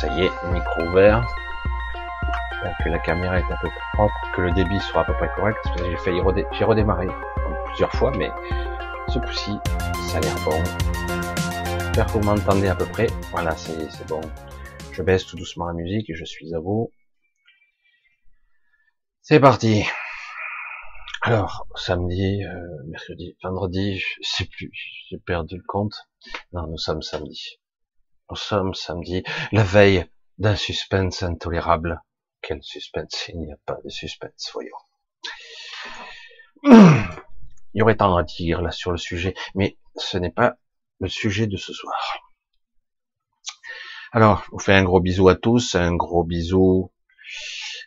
Ça y est, micro ouvert. Que la caméra est un peu propre, que le débit soit à peu près correct. J'ai failli redémarré plusieurs fois, mais ce coup-ci, ça a l'air bon. J'espère que vous m'entendez à peu près. Voilà, c'est bon. Je baisse tout doucement la musique et je suis à vous. C'est parti. Alors, samedi, euh, mercredi, vendredi, je sais plus, j'ai perdu le compte. Non, nous sommes samedi. Nous sommes samedi, la veille d'un suspense intolérable. Quel suspense Il n'y a pas de suspense, voyons. Il y aurait tant à dire là sur le sujet, mais ce n'est pas le sujet de ce soir. Alors, je vous fais un gros bisou à tous, un gros bisou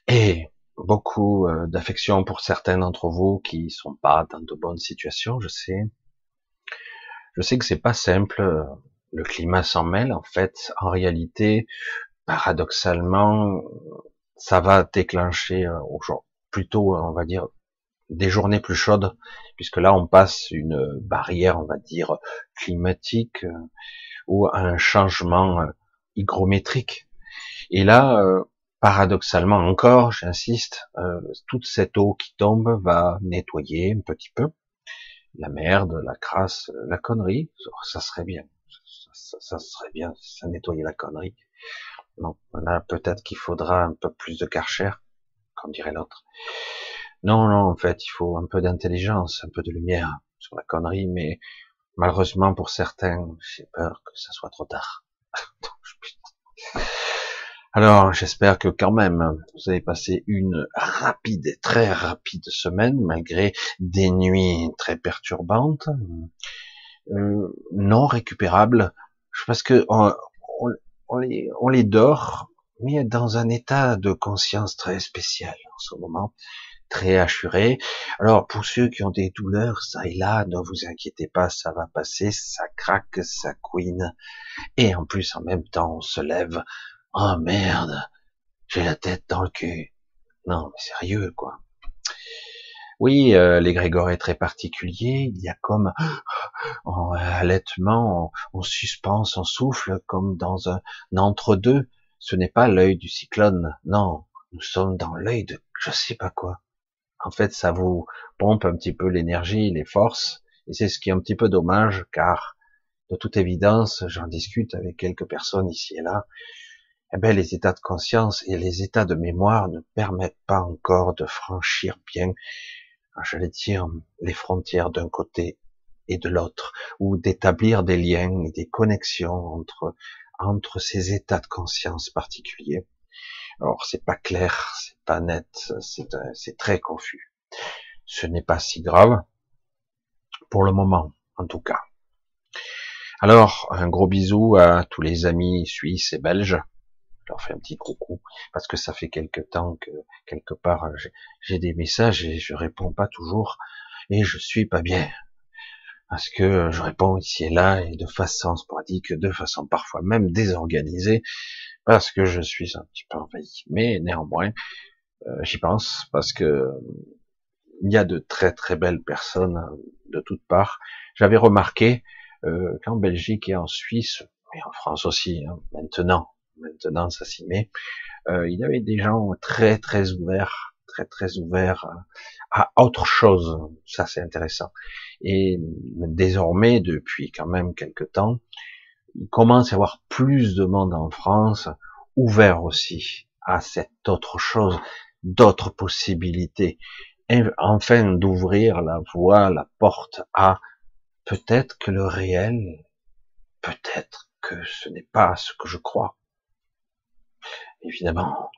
et beaucoup euh, d'affection pour certains d'entre vous qui sont pas dans de bonnes situations, je sais. Je sais que c'est pas simple, le climat s'en mêle, en fait, en réalité, paradoxalement, ça va déclencher euh, plutôt, on va dire, des journées plus chaudes, puisque là, on passe une barrière, on va dire, climatique, euh, ou un changement hygrométrique. Et là, euh, paradoxalement encore, j'insiste, euh, toute cette eau qui tombe va nettoyer un petit peu la merde, la crasse, la connerie. Ça serait bien. Ça, serait bien ça nettoyait la connerie. Non, là peut-être qu'il faudra un peu plus de karcher, comme dirait l'autre. Non, non, en fait, il faut un peu d'intelligence, un peu de lumière sur la connerie, mais malheureusement pour certains, j'ai peur que ça soit trop tard. Alors, j'espère que quand même, vous avez passé une rapide et très rapide semaine, malgré des nuits très perturbantes, euh, non récupérables, parce que on, on, les, on les dort, mais dans un état de conscience très spécial en ce moment, très assuré. Alors, pour ceux qui ont des douleurs, ça et là, ne vous inquiétez pas, ça va passer, ça craque, ça couine, et en plus, en même temps, on se lève, Oh merde, j'ai la tête dans le cul. Non, mais sérieux, quoi. Oui, euh, l'égrégore est très particulier. Il y a comme en allaitement, on, suspense, on souffle comme dans un, entre-deux. Ce n'est pas l'œil du cyclone. Non, nous sommes dans l'œil de je sais pas quoi. En fait, ça vous pompe un petit peu l'énergie, les forces. Et c'est ce qui est un petit peu dommage, car de toute évidence, j'en discute avec quelques personnes ici et là eh bien, les états de conscience et les états de mémoire ne permettent pas encore de franchir bien, j'allais dire, les frontières d'un côté et de l'autre, ou d'établir des liens et des connexions entre entre ces états de conscience particuliers. Alors, c'est pas clair, c'est pas net, c'est c'est très confus. Ce n'est pas si grave pour le moment, en tout cas. Alors, un gros bisou à tous les amis suisses et belges leur fais un petit coucou parce que ça fait quelque temps que quelque part j'ai des messages et je réponds pas toujours et je suis pas bien parce que je réponds ici et là et de façon sporadique, de façon parfois même désorganisée parce que je suis un petit peu envahi. Mais néanmoins, euh, j'y pense parce que il y a de très très belles personnes de toutes parts. J'avais remarqué euh, qu'en Belgique et en Suisse, et en France aussi, hein, maintenant, maintenant ça s'y met, euh, il y avait des gens très très ouverts, très très ouverts à autre chose. Ça c'est intéressant. Et désormais, depuis quand même quelques temps, il commence à y avoir plus de monde en France ouvert aussi à cette autre chose, d'autres possibilités, et enfin d'ouvrir la voie, la porte à peut-être que le réel, peut-être que ce n'est pas ce que je crois, évidemment,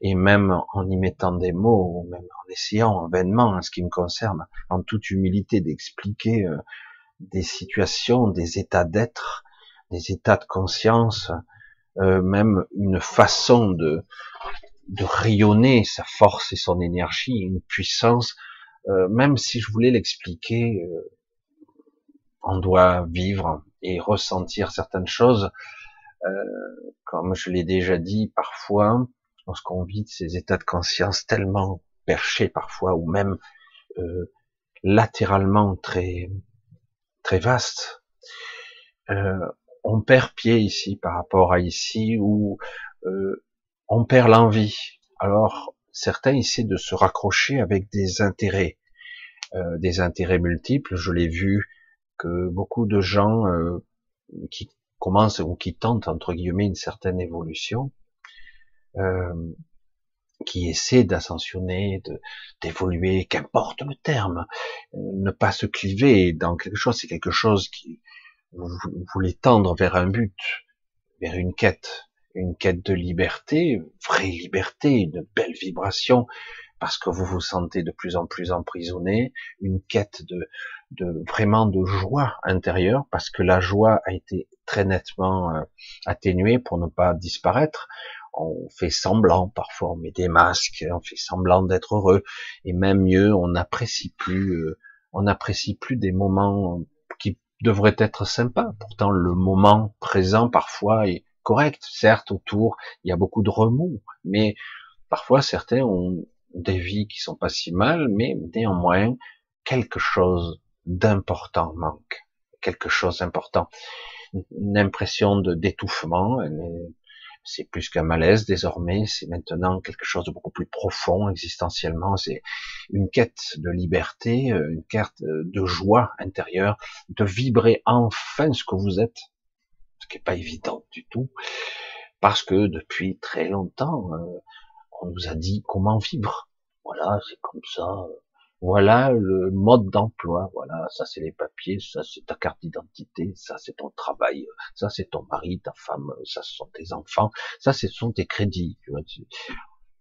et même en y mettant des mots, ou même en essayant vainement, en ce qui me concerne, en toute humilité, d'expliquer euh, des situations, des états d'être, des états de conscience, euh, même une façon de, de rayonner sa force et son énergie, une puissance, euh, même si je voulais l'expliquer, on doit vivre et ressentir certaines choses euh, comme je l'ai déjà dit parfois, lorsqu'on vit ces états de conscience tellement perchés parfois, ou même euh, latéralement très très vastes, euh, on perd pied ici par rapport à ici où euh, on perd l'envie. Alors certains essaient de se raccrocher avec des intérêts, euh, des intérêts multiples. Je l'ai vu que beaucoup de gens qui commencent ou qui tentent entre guillemets une certaine évolution, euh, qui essaient d'ascensionner, d'évoluer, qu'importe le terme, ne pas se cliver dans quelque chose, c'est quelque chose qui vous, voulez tendre vers un but, vers une quête, une quête de liberté, vraie liberté, une belle vibration, parce que vous vous sentez de plus en plus emprisonné, une quête de, de vraiment de joie intérieure, parce que la joie a été très nettement euh, atténuée pour ne pas disparaître. On fait semblant, parfois on met des masques, on fait semblant d'être heureux, et même mieux, on n'apprécie plus, euh, on n'apprécie plus des moments qui devraient être sympas. Pourtant, le moment présent parfois est correct. Certes, autour, il y a beaucoup de remous, mais parfois certains ont des vies qui sont pas si mal, mais néanmoins quelque chose d'important manque, quelque chose d'important, une impression de d'étouffement. C'est plus qu'un malaise désormais, c'est maintenant quelque chose de beaucoup plus profond existentiellement. C'est une quête de liberté, une quête de joie intérieure, de vibrer enfin ce que vous êtes, ce qui n'est pas évident du tout, parce que depuis très longtemps, euh, on nous a dit comment vivre. Voilà, c'est comme ça. Voilà le mode d'emploi. Voilà, ça c'est les papiers, ça c'est ta carte d'identité, ça c'est ton travail, ça c'est ton mari, ta femme, ça ce sont tes enfants, ça ce sont tes crédits.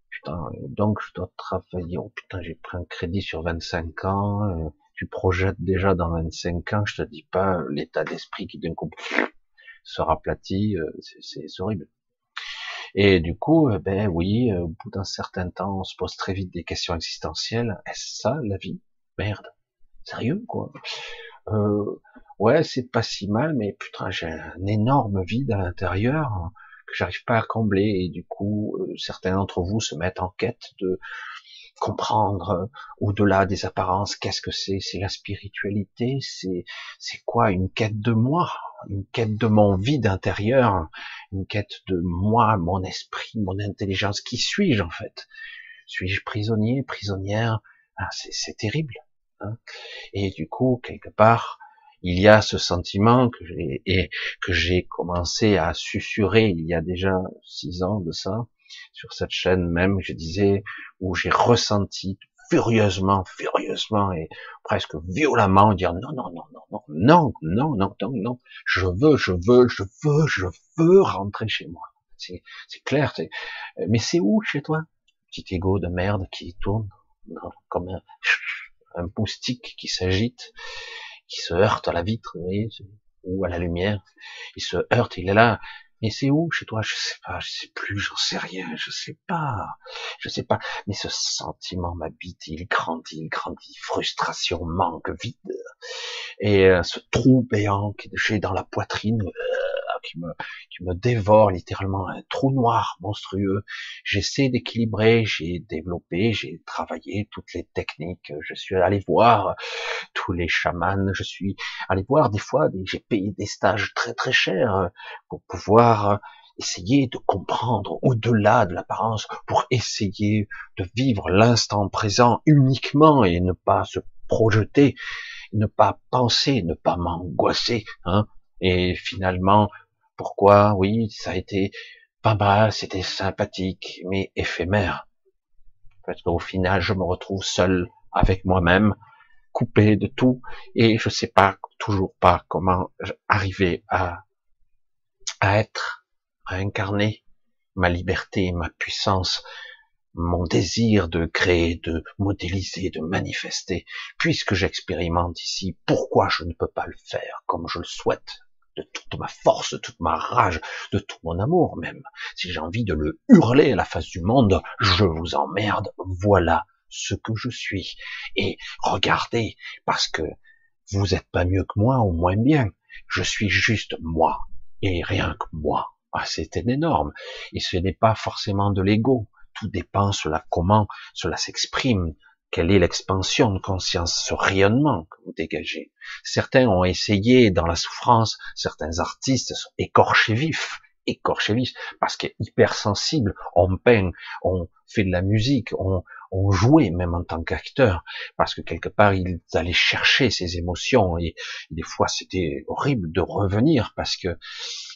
Putain, donc je dois travailler. Oh putain, j'ai pris un crédit sur 25 ans. Euh, tu projettes déjà dans 25 ans, je te dis pas l'état d'esprit qui d'un coup sera aplati, euh, c'est horrible. Et du coup, euh, ben oui, euh, au bout d'un certain temps, on se pose très vite des questions existentielles. Est-ce ça la vie? Merde, sérieux quoi? Euh, Ouais, c'est pas si mal, mais putain, j'ai un énorme vide à l'intérieur que j'arrive pas à combler. Et du coup, certains d'entre vous se mettent en quête de comprendre au-delà des apparences qu'est-ce que c'est? C'est la spiritualité? C'est c'est quoi? Une quête de moi? Une quête de mon vide intérieur? Une quête de moi mon esprit mon intelligence? Qui suis-je en fait? Suis-je prisonnier prisonnière? Ah, c'est terrible hein. Et du coup quelque part il y a ce sentiment que j'ai et que j'ai commencé à susurrer il y a déjà six ans de ça sur cette chaîne même, je disais, où j'ai ressenti furieusement, furieusement et presque violemment dire non, non, non, non, non, non, non, non, non, non, je veux, je veux, je veux, je veux rentrer chez moi. C'est, clair. Mais c'est où chez toi Petit égo de merde qui tourne comme un, un moustique qui s'agite, qui se heurte à la vitre, vous voyez, ou à la lumière. Il se heurte, il est là, mais c'est où chez toi? Je sais pas, je sais plus, j'en sais rien, je sais pas, je sais pas. Mais ce sentiment m'habite, il grandit, il grandit, frustration, manque, vide, et euh, ce trou béant qui est dans la poitrine. Euh, qui me, qui me dévore littéralement un trou noir monstrueux. J'essaie d'équilibrer, j'ai développé, j'ai travaillé toutes les techniques. Je suis allé voir tous les chamans. Je suis allé voir des fois, j'ai payé des stages très très chers pour pouvoir essayer de comprendre au-delà de l'apparence, pour essayer de vivre l'instant présent uniquement et ne pas se projeter, ne pas penser, ne pas m'angoisser, hein, et finalement pourquoi Oui, ça a été pas mal, c'était sympathique, mais éphémère. Parce qu'au final, je me retrouve seul avec moi-même, coupé de tout, et je sais pas, toujours pas comment arriver à, à être, à incarner ma liberté, ma puissance, mon désir de créer, de modéliser, de manifester, puisque j'expérimente ici, pourquoi je ne peux pas le faire comme je le souhaite? De toute ma force, de toute ma rage, de tout mon amour même. Si j'ai envie de le hurler à la face du monde, je vous emmerde, voilà ce que je suis. Et regardez, parce que vous n'êtes pas mieux que moi ou moins bien. Je suis juste moi, et rien que moi. Ah, c'est énorme. Et ce n'est pas forcément de l'ego. Tout dépend cela comment cela s'exprime quelle est l'expansion de conscience, ce rayonnement que vous dégagez? Certains ont essayé dans la souffrance, certains artistes sont écorchés vifs, écorchés vifs, parce qu'ils hypersensibles, on peint, on fait de la musique, on, on jouait même en tant qu'acteur, parce que quelque part ils allaient chercher ces émotions et, des fois c'était horrible de revenir parce que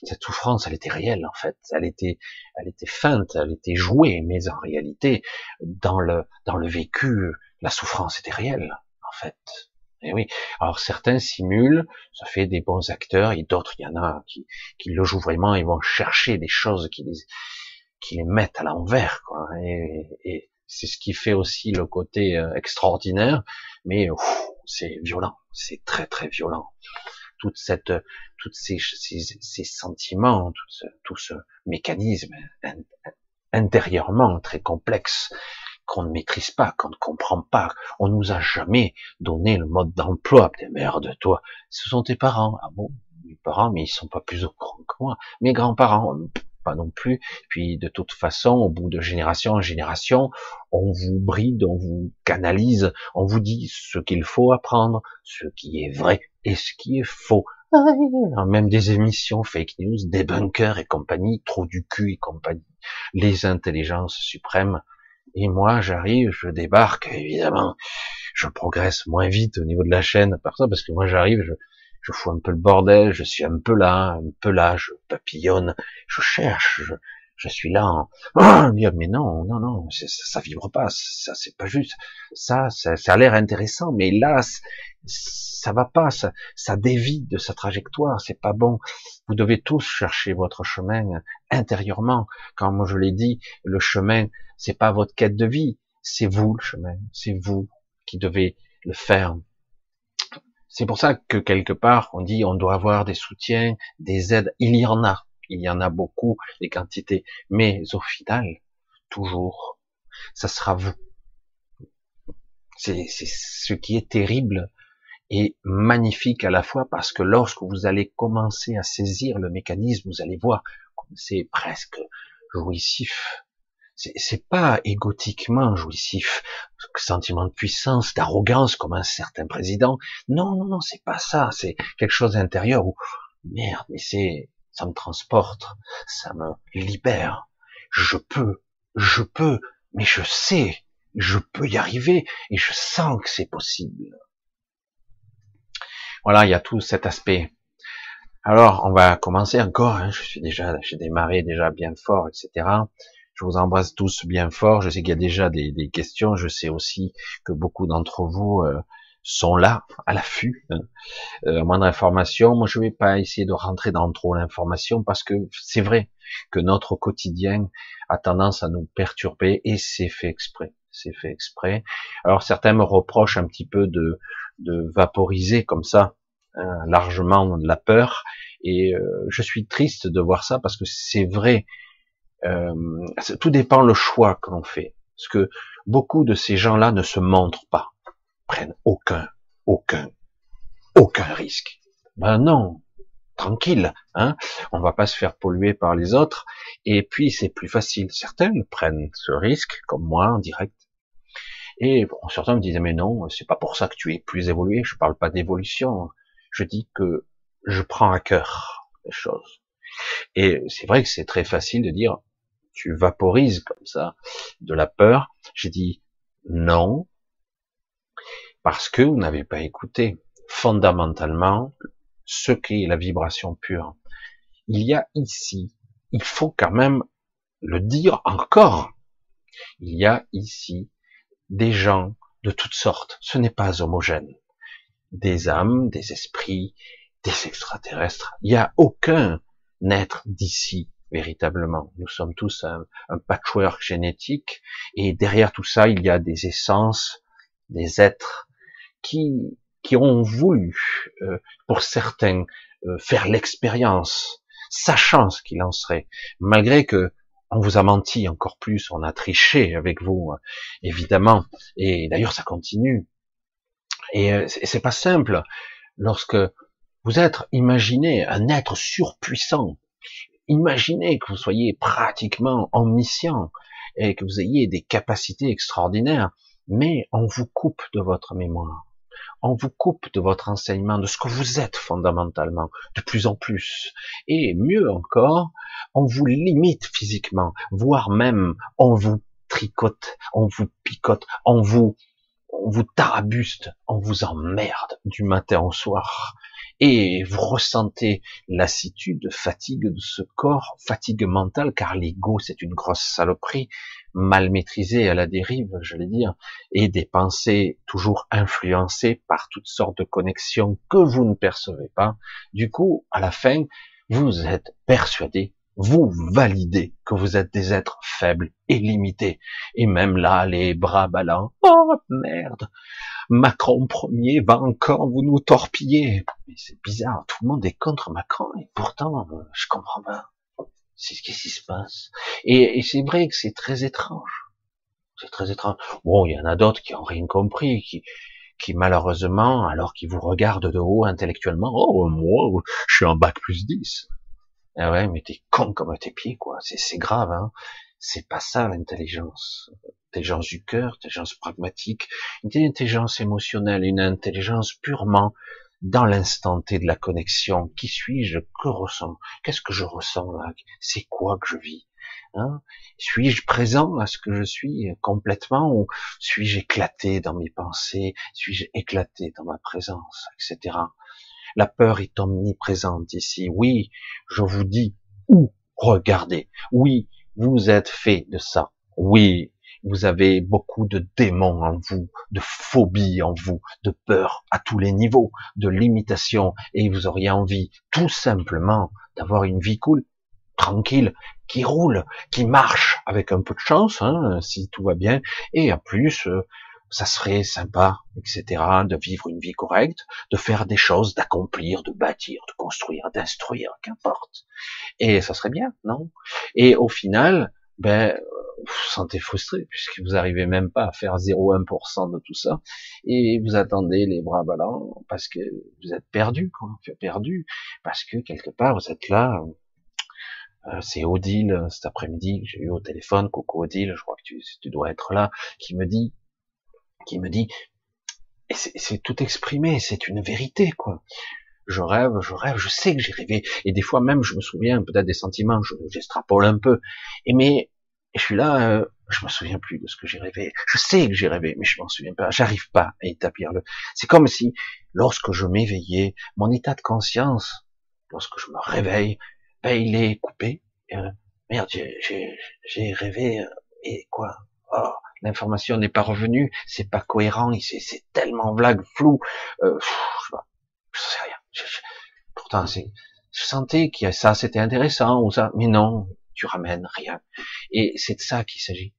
cette souffrance elle était réelle en fait, elle était, elle était feinte, elle était jouée, mais en réalité dans le dans le vécu la souffrance était réelle en fait. Et oui. Alors certains simulent, ça fait des bons acteurs, et d'autres, il y en a qui, qui le jouent vraiment, ils vont chercher des choses qui les, qui les mettent à l'envers, quoi. Et, et, c'est ce qui fait aussi le côté euh, extraordinaire, mais c'est violent, c'est très très violent. Toute cette, toutes ces, ces, sentiments, tout ce, tout ce mécanisme intérieurement très complexe qu'on ne maîtrise pas, qu'on ne comprend pas. On nous a jamais donné le mode d'emploi. Des de toi, ce sont tes parents. Ah bon, mes parents, mais ils sont pas plus au courant que moi. Mes grands-parents, non plus. Puis de toute façon, au bout de génération en génération, on vous bride, on vous canalise, on vous dit ce qu'il faut apprendre, ce qui est vrai et ce qui est faux. Même des émissions fake news, des bunkers et compagnie, trop du cul et compagnie, les intelligences suprêmes. Et moi, j'arrive, je débarque, évidemment, je progresse moins vite au niveau de la chaîne, par ça, parce que moi j'arrive, je, je fous un peu le bordel, je suis un peu là, un peu là, je papillonne, je cherche, je, suis là oh, mais non, non, non, ça, ça vibre pas, ça c'est pas juste, ça, ça, ça a l'air intéressant, mais là, ça va pas, ça, ça dévie de sa trajectoire, c'est pas bon. Vous devez tous chercher votre chemin intérieurement. Comme je l'ai dit, le chemin, c'est pas votre quête de vie, c'est vous le chemin, c'est vous qui devez le faire. C'est pour ça que quelque part, on dit on doit avoir des soutiens, des aides. Il y en a, il y en a beaucoup, les quantités. Mais au final, toujours, ça sera vous. C'est ce qui est terrible et magnifique à la fois parce que lorsque vous allez commencer à saisir le mécanisme, vous allez voir c'est presque jouissif c'est pas égotiquement jouissif, sentiment de puissance, d'arrogance comme un certain président. Non, non, non, c'est pas ça. C'est quelque chose d'intérieur où merde, mais c'est ça me transporte, ça me libère. Je peux, je peux, mais je sais, je peux y arriver et je sens que c'est possible. Voilà, il y a tout cet aspect. Alors, on va commencer encore. Hein. je suis déjà, j'ai démarré déjà bien fort, etc. Je vous embrasse tous bien fort. Je sais qu'il y a déjà des, questions. Je sais aussi que beaucoup d'entre vous euh, sont là, à l'affût. Hein. Euh, moindre information. Moi, je vais pas essayer de rentrer dans trop l'information parce que c'est vrai que notre quotidien a tendance à nous perturber et c'est fait exprès. C'est fait exprès. Alors certains me reprochent un petit peu de, de vaporiser comme ça hein, largement la peur et euh, je suis triste de voir ça parce que c'est vrai euh, tout dépend le choix que l'on fait. Parce que beaucoup de ces gens-là ne se montrent pas, prennent aucun, aucun, aucun risque. Ben non, tranquille, hein. On va pas se faire polluer par les autres. Et puis c'est plus facile. Certains prennent ce risque, comme moi, en direct. Et bon, certains me disaient mais non, c'est pas pour ça que tu es plus évolué. Je parle pas d'évolution. Je dis que je prends à cœur les choses. Et c'est vrai que c'est très facile de dire tu vaporises comme ça de la peur. J'ai dit non, parce que vous n'avez pas écouté fondamentalement ce qu'est la vibration pure. Il y a ici, il faut quand même le dire encore, il y a ici des gens de toutes sortes, ce n'est pas homogène. Des âmes, des esprits, des extraterrestres, il n'y a aucun être d'ici véritablement. Nous sommes tous un, patchwork génétique et derrière tout ça, il y a des essences, des êtres qui, qui ont voulu, euh, pour certains, euh, faire l'expérience, sachant ce qu'il en serait, malgré que on vous a menti encore plus, on a triché avec vous, évidemment, et d'ailleurs ça continue. Et euh, c'est pas simple lorsque vous êtes, imaginez un être surpuissant, imaginez que vous soyez pratiquement omniscient et que vous ayez des capacités extraordinaires. mais on vous coupe de votre mémoire. On vous coupe de votre enseignement, de ce que vous êtes fondamentalement, de plus en plus. Et mieux encore, on vous limite physiquement, voire même on vous tricote, on vous picote, on vous, on vous tarabuste, on vous emmerde du matin au soir et vous ressentez lassitude, fatigue de ce corps, fatigue mentale, car l'ego c'est une grosse saloperie, mal maîtrisée à la dérive, je vais dire, et des pensées toujours influencées par toutes sortes de connexions que vous ne percevez pas. Du coup, à la fin, vous êtes persuadé, vous validez que vous êtes des êtres faibles et limités. Et même là, les bras ballants, oh merde, Macron premier va encore vous nous torpiller. Mais c'est bizarre, tout le monde est contre Macron et pourtant, euh, je comprends pas. C'est ce qui se passe. Et, c'est vrai que c'est très étrange. C'est très étrange. Bon, il y en a d'autres qui ont rien compris, qui, qui malheureusement, alors qu'ils vous regardent de haut intellectuellement, oh, moi, je suis en bac plus 10. Ah ouais, mais t'es con comme tes pieds, quoi. C'est grave, hein. C'est pas ça l'intelligence intelligence du cœur, intelligence pragmatique, une intelligence émotionnelle, une intelligence purement dans l'instant T de la connexion. Qui suis-je? Que ressens? Qu'est-ce que je ressens là? C'est quoi que je vis? Hein? Suis-je présent à ce que je suis complètement ou suis-je éclaté dans mes pensées? Suis-je éclaté dans ma présence, etc. La peur est omniprésente ici. Oui, je vous dis où regardez. Oui, vous êtes fait de ça. Oui, vous avez beaucoup de démons en vous, de phobies en vous, de peur à tous les niveaux, de limitations, et vous auriez envie tout simplement d'avoir une vie cool, tranquille, qui roule, qui marche avec un peu de chance, hein, si tout va bien, et en plus, euh, ça serait sympa, etc., de vivre une vie correcte, de faire des choses, d'accomplir, de bâtir, de construire, d'instruire, qu'importe. Et ça serait bien, non? Et au final, ben, vous vous sentez frustré puisque vous arrivez même pas à faire 0,1% de tout ça et vous attendez les bras ballants parce que vous êtes perdu, quoi, perdu parce que quelque part vous êtes là. Euh, c'est Odile cet après-midi que j'ai eu au téléphone, Coco Odile, je crois que tu, tu dois être là, qui me dit, qui me dit, c'est tout exprimé, c'est une vérité, quoi je rêve, je rêve, je sais que j'ai rêvé, et des fois même, je me souviens peut-être des sentiments, j'extrapole un peu, et mais je suis là, euh, je me souviens plus de ce que j'ai rêvé. Je sais que j'ai rêvé, mais je m'en souviens pas. J'arrive pas à établir le. C'est comme si, lorsque je m'éveillais, mon état de conscience, lorsque je me réveille, ben il est coupé. Euh, merde, j'ai rêvé euh, et quoi? Oh, l'information n'est pas revenue, c'est pas cohérent, c'est tellement vague, flou. Euh, je, je sais rien. pourtant, c'est, je sentais que ça c'était intéressant ou ça, mais non, tu ramènes rien. Et c'est de ça qu'il s'agit.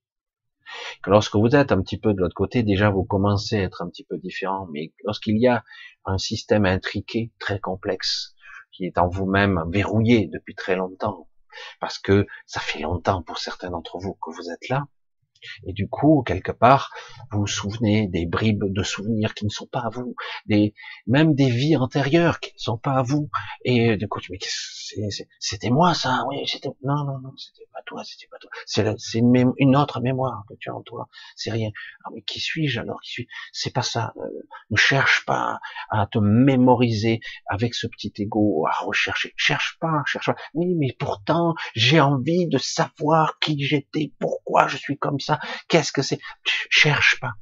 Que lorsque vous êtes un petit peu de l'autre côté, déjà vous commencez à être un petit peu différent, mais lorsqu'il y a un système intriqué, très complexe, qui est en vous-même verrouillé depuis très longtemps, parce que ça fait longtemps pour certains d'entre vous que vous êtes là, et du coup, quelque part, vous vous souvenez des bribes de souvenirs qui ne sont pas à vous, des, même des vies antérieures qui ne sont pas à vous. Et du coup, tu me dis, c'était moi ça, oui, c'était, non, non, non, c'était pas toi, c'était pas toi. C'est une, une, autre mémoire que tu as en toi. C'est rien. Ah, mais qui suis-je alors? Qui suis? C'est pas ça. Euh, ne cherche pas à te mémoriser avec ce petit ego, à rechercher. Cherche pas, cherche pas. Oui, mais pourtant, j'ai envie de savoir qui j'étais, pourquoi je suis comme ça Qu'est-ce que c'est? Cherche pas.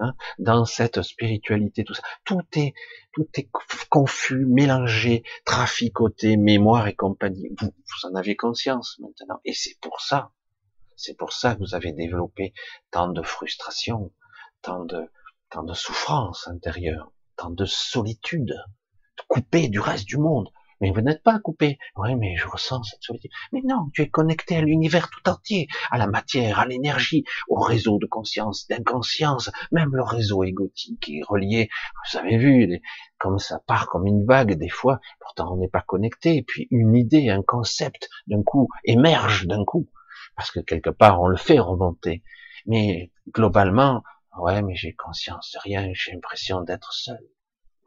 Hein, dans cette spiritualité, tout ça, tout est, tout est confus, mélangé, traficoté, mémoire et compagnie. Vous, vous en avez conscience maintenant, et c'est pour ça, c'est pour ça que vous avez développé tant de frustration, tant de, tant de souffrance intérieure, tant de solitude, coupé du reste du monde. Mais vous n'êtes pas coupé. Oui, mais je ressens cette solitude. Mais non, tu es connecté à l'univers tout entier, à la matière, à l'énergie, au réseau de conscience, d'inconscience, même le réseau égotique est relié. Vous avez vu, comme ça part comme une vague des fois, pourtant on n'est pas connecté. Et puis une idée, un concept, d'un coup, émerge d'un coup. Parce que quelque part, on le fait remonter. Mais globalement, ouais, mais j'ai conscience de rien, j'ai l'impression d'être seul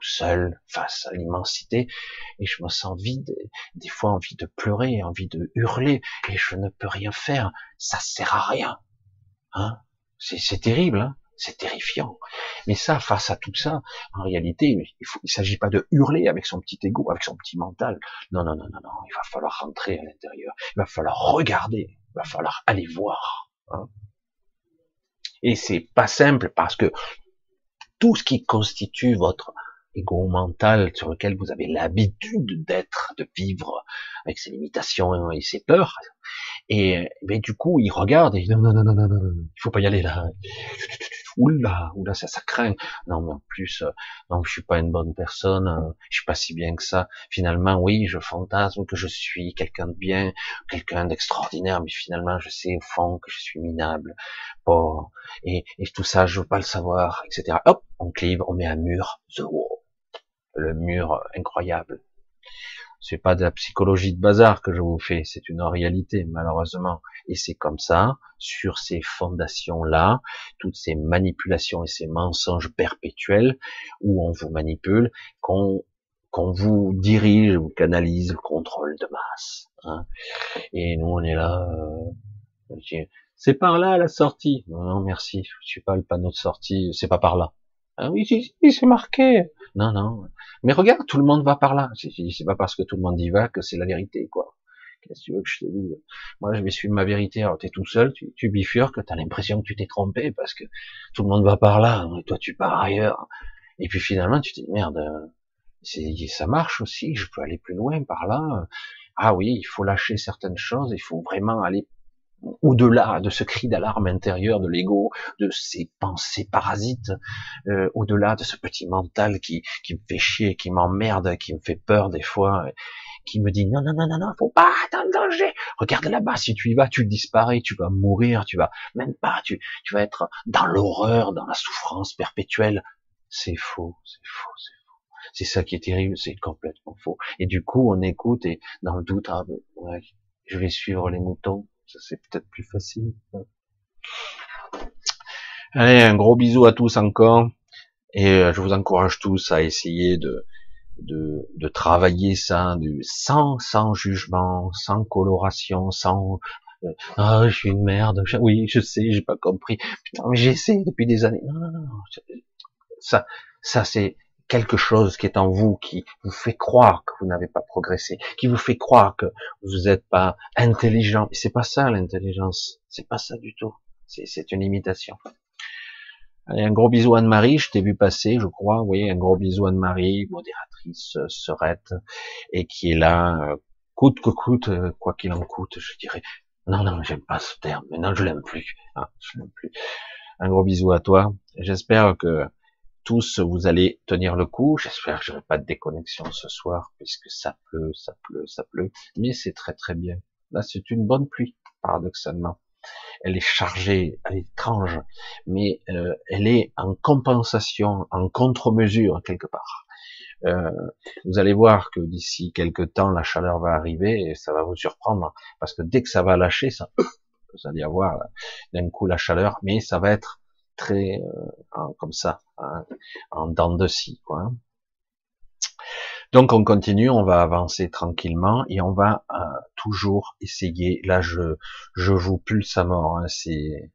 seul face à l'immensité et je me sens vide, des fois envie de pleurer, envie de hurler et je ne peux rien faire, ça sert à rien. Hein c'est terrible, hein c'est terrifiant. Mais ça, face à tout ça, en réalité, il ne s'agit pas de hurler avec son petit ego, avec son petit mental. Non, non, non, non, non. Il va falloir rentrer à l'intérieur. Il va falloir regarder. Il va falloir aller voir. Hein. Et c'est pas simple parce que tout ce qui constitue votre ego mental sur lequel vous avez l'habitude d'être, de vivre avec ses limitations et ses peurs. Et mais du coup, il regarde il dit non, non, non, non, non, non, il faut pas y aller là. Oula, oula, ça, ça craint. Non, mais en plus, euh, non, je suis pas une bonne personne, euh, je suis pas si bien que ça. Finalement, oui, je fantasme que je suis quelqu'un de bien, quelqu'un d'extraordinaire, mais finalement, je sais au fond que je suis minable, Bon, et, et tout ça, je veux pas le savoir, etc. Hop, on clive, on met un mur, the wall le mur incroyable. C'est pas de la psychologie de bazar que je vous fais, c'est une réalité, malheureusement. Et c'est comme ça, sur ces fondations-là, toutes ces manipulations et ces mensonges perpétuels, où on vous manipule, qu'on vous dirige, vous canalise le contrôle de masse. Hein. Et nous, on est là. Euh, c'est par là la sortie. Non, non, merci. Je suis pas le panneau de sortie. C'est pas par là. Ah oui, c'est marqué. Non, non. Mais regarde, tout le monde va par là. C'est pas parce que tout le monde y va que c'est la vérité, quoi. Qu'est-ce que tu veux que je te dise? Moi, je vais suivre ma vérité. Alors, t'es tout seul, tu, tu bifurques, t'as l'impression que tu t'es trompé parce que tout le monde va par là, et toi, tu pars ailleurs. Et puis finalement, tu te dis merde, ça marche aussi. Je peux aller plus loin par là. Ah oui, il faut lâcher certaines choses. Il faut vraiment aller au-delà de ce cri d'alarme intérieur de l'ego, de ces pensées parasites, euh, au-delà de ce petit mental qui, qui me fait chier, qui m'emmerde, qui me fait peur des fois, qui me dit non, non, non, non, non, faut pas, t'es en danger, regarde là-bas, si tu y vas, tu disparais, tu vas mourir, tu vas, même pas, tu, tu vas être dans l'horreur, dans la souffrance perpétuelle. C'est faux, c'est faux, c'est faux. C'est ça qui est terrible, c'est complètement faux. Et du coup, on écoute et dans le doute, ah, ouais, je vais suivre les moutons, c'est peut-être plus facile. Allez, un gros bisou à tous encore, et euh, je vous encourage tous à essayer de de, travailler ça du, sans sans jugement, sans coloration, sans euh, ah je suis une merde, oui je sais, j'ai pas compris, putain mais j'essaie depuis des années. Non non non, ça ça c'est quelque chose qui est en vous, qui vous fait croire que vous n'avez pas progressé, qui vous fait croire que vous n'êtes pas intelligent. C'est pas ça l'intelligence, c'est pas ça du tout. C'est une imitation. Allez, un gros bisou Anne-Marie, je t'ai vu passer, je crois, oui, un gros bisou Anne-Marie, modératrice, euh, serette, et qui est là, euh, coûte que coûte, euh, quoi qu'il en coûte, je dirais. Non, non, j'aime pas ce terme, maintenant je l'aime plus. Ah, je l'aime plus. Un gros bisou à toi. J'espère que tous vous allez tenir le coup. J'espère que j'aurai pas de déconnexion ce soir, puisque ça pleut, ça pleut, ça pleut. Mais c'est très très bien. Là, c'est une bonne pluie, paradoxalement. Elle est chargée, elle est étrange, mais euh, elle est en compensation, en contre-mesure quelque part. Euh, vous allez voir que d'ici quelques temps, la chaleur va arriver et ça va vous surprendre, parce que dès que ça va lâcher, ça, vous allez avoir d'un coup la chaleur, mais ça va être très euh, comme ça, en dents de scie, quoi. Hein. Donc on continue, on va avancer tranquillement et on va euh, toujours essayer. Là, je je vous pulse à mort. Hein, c'est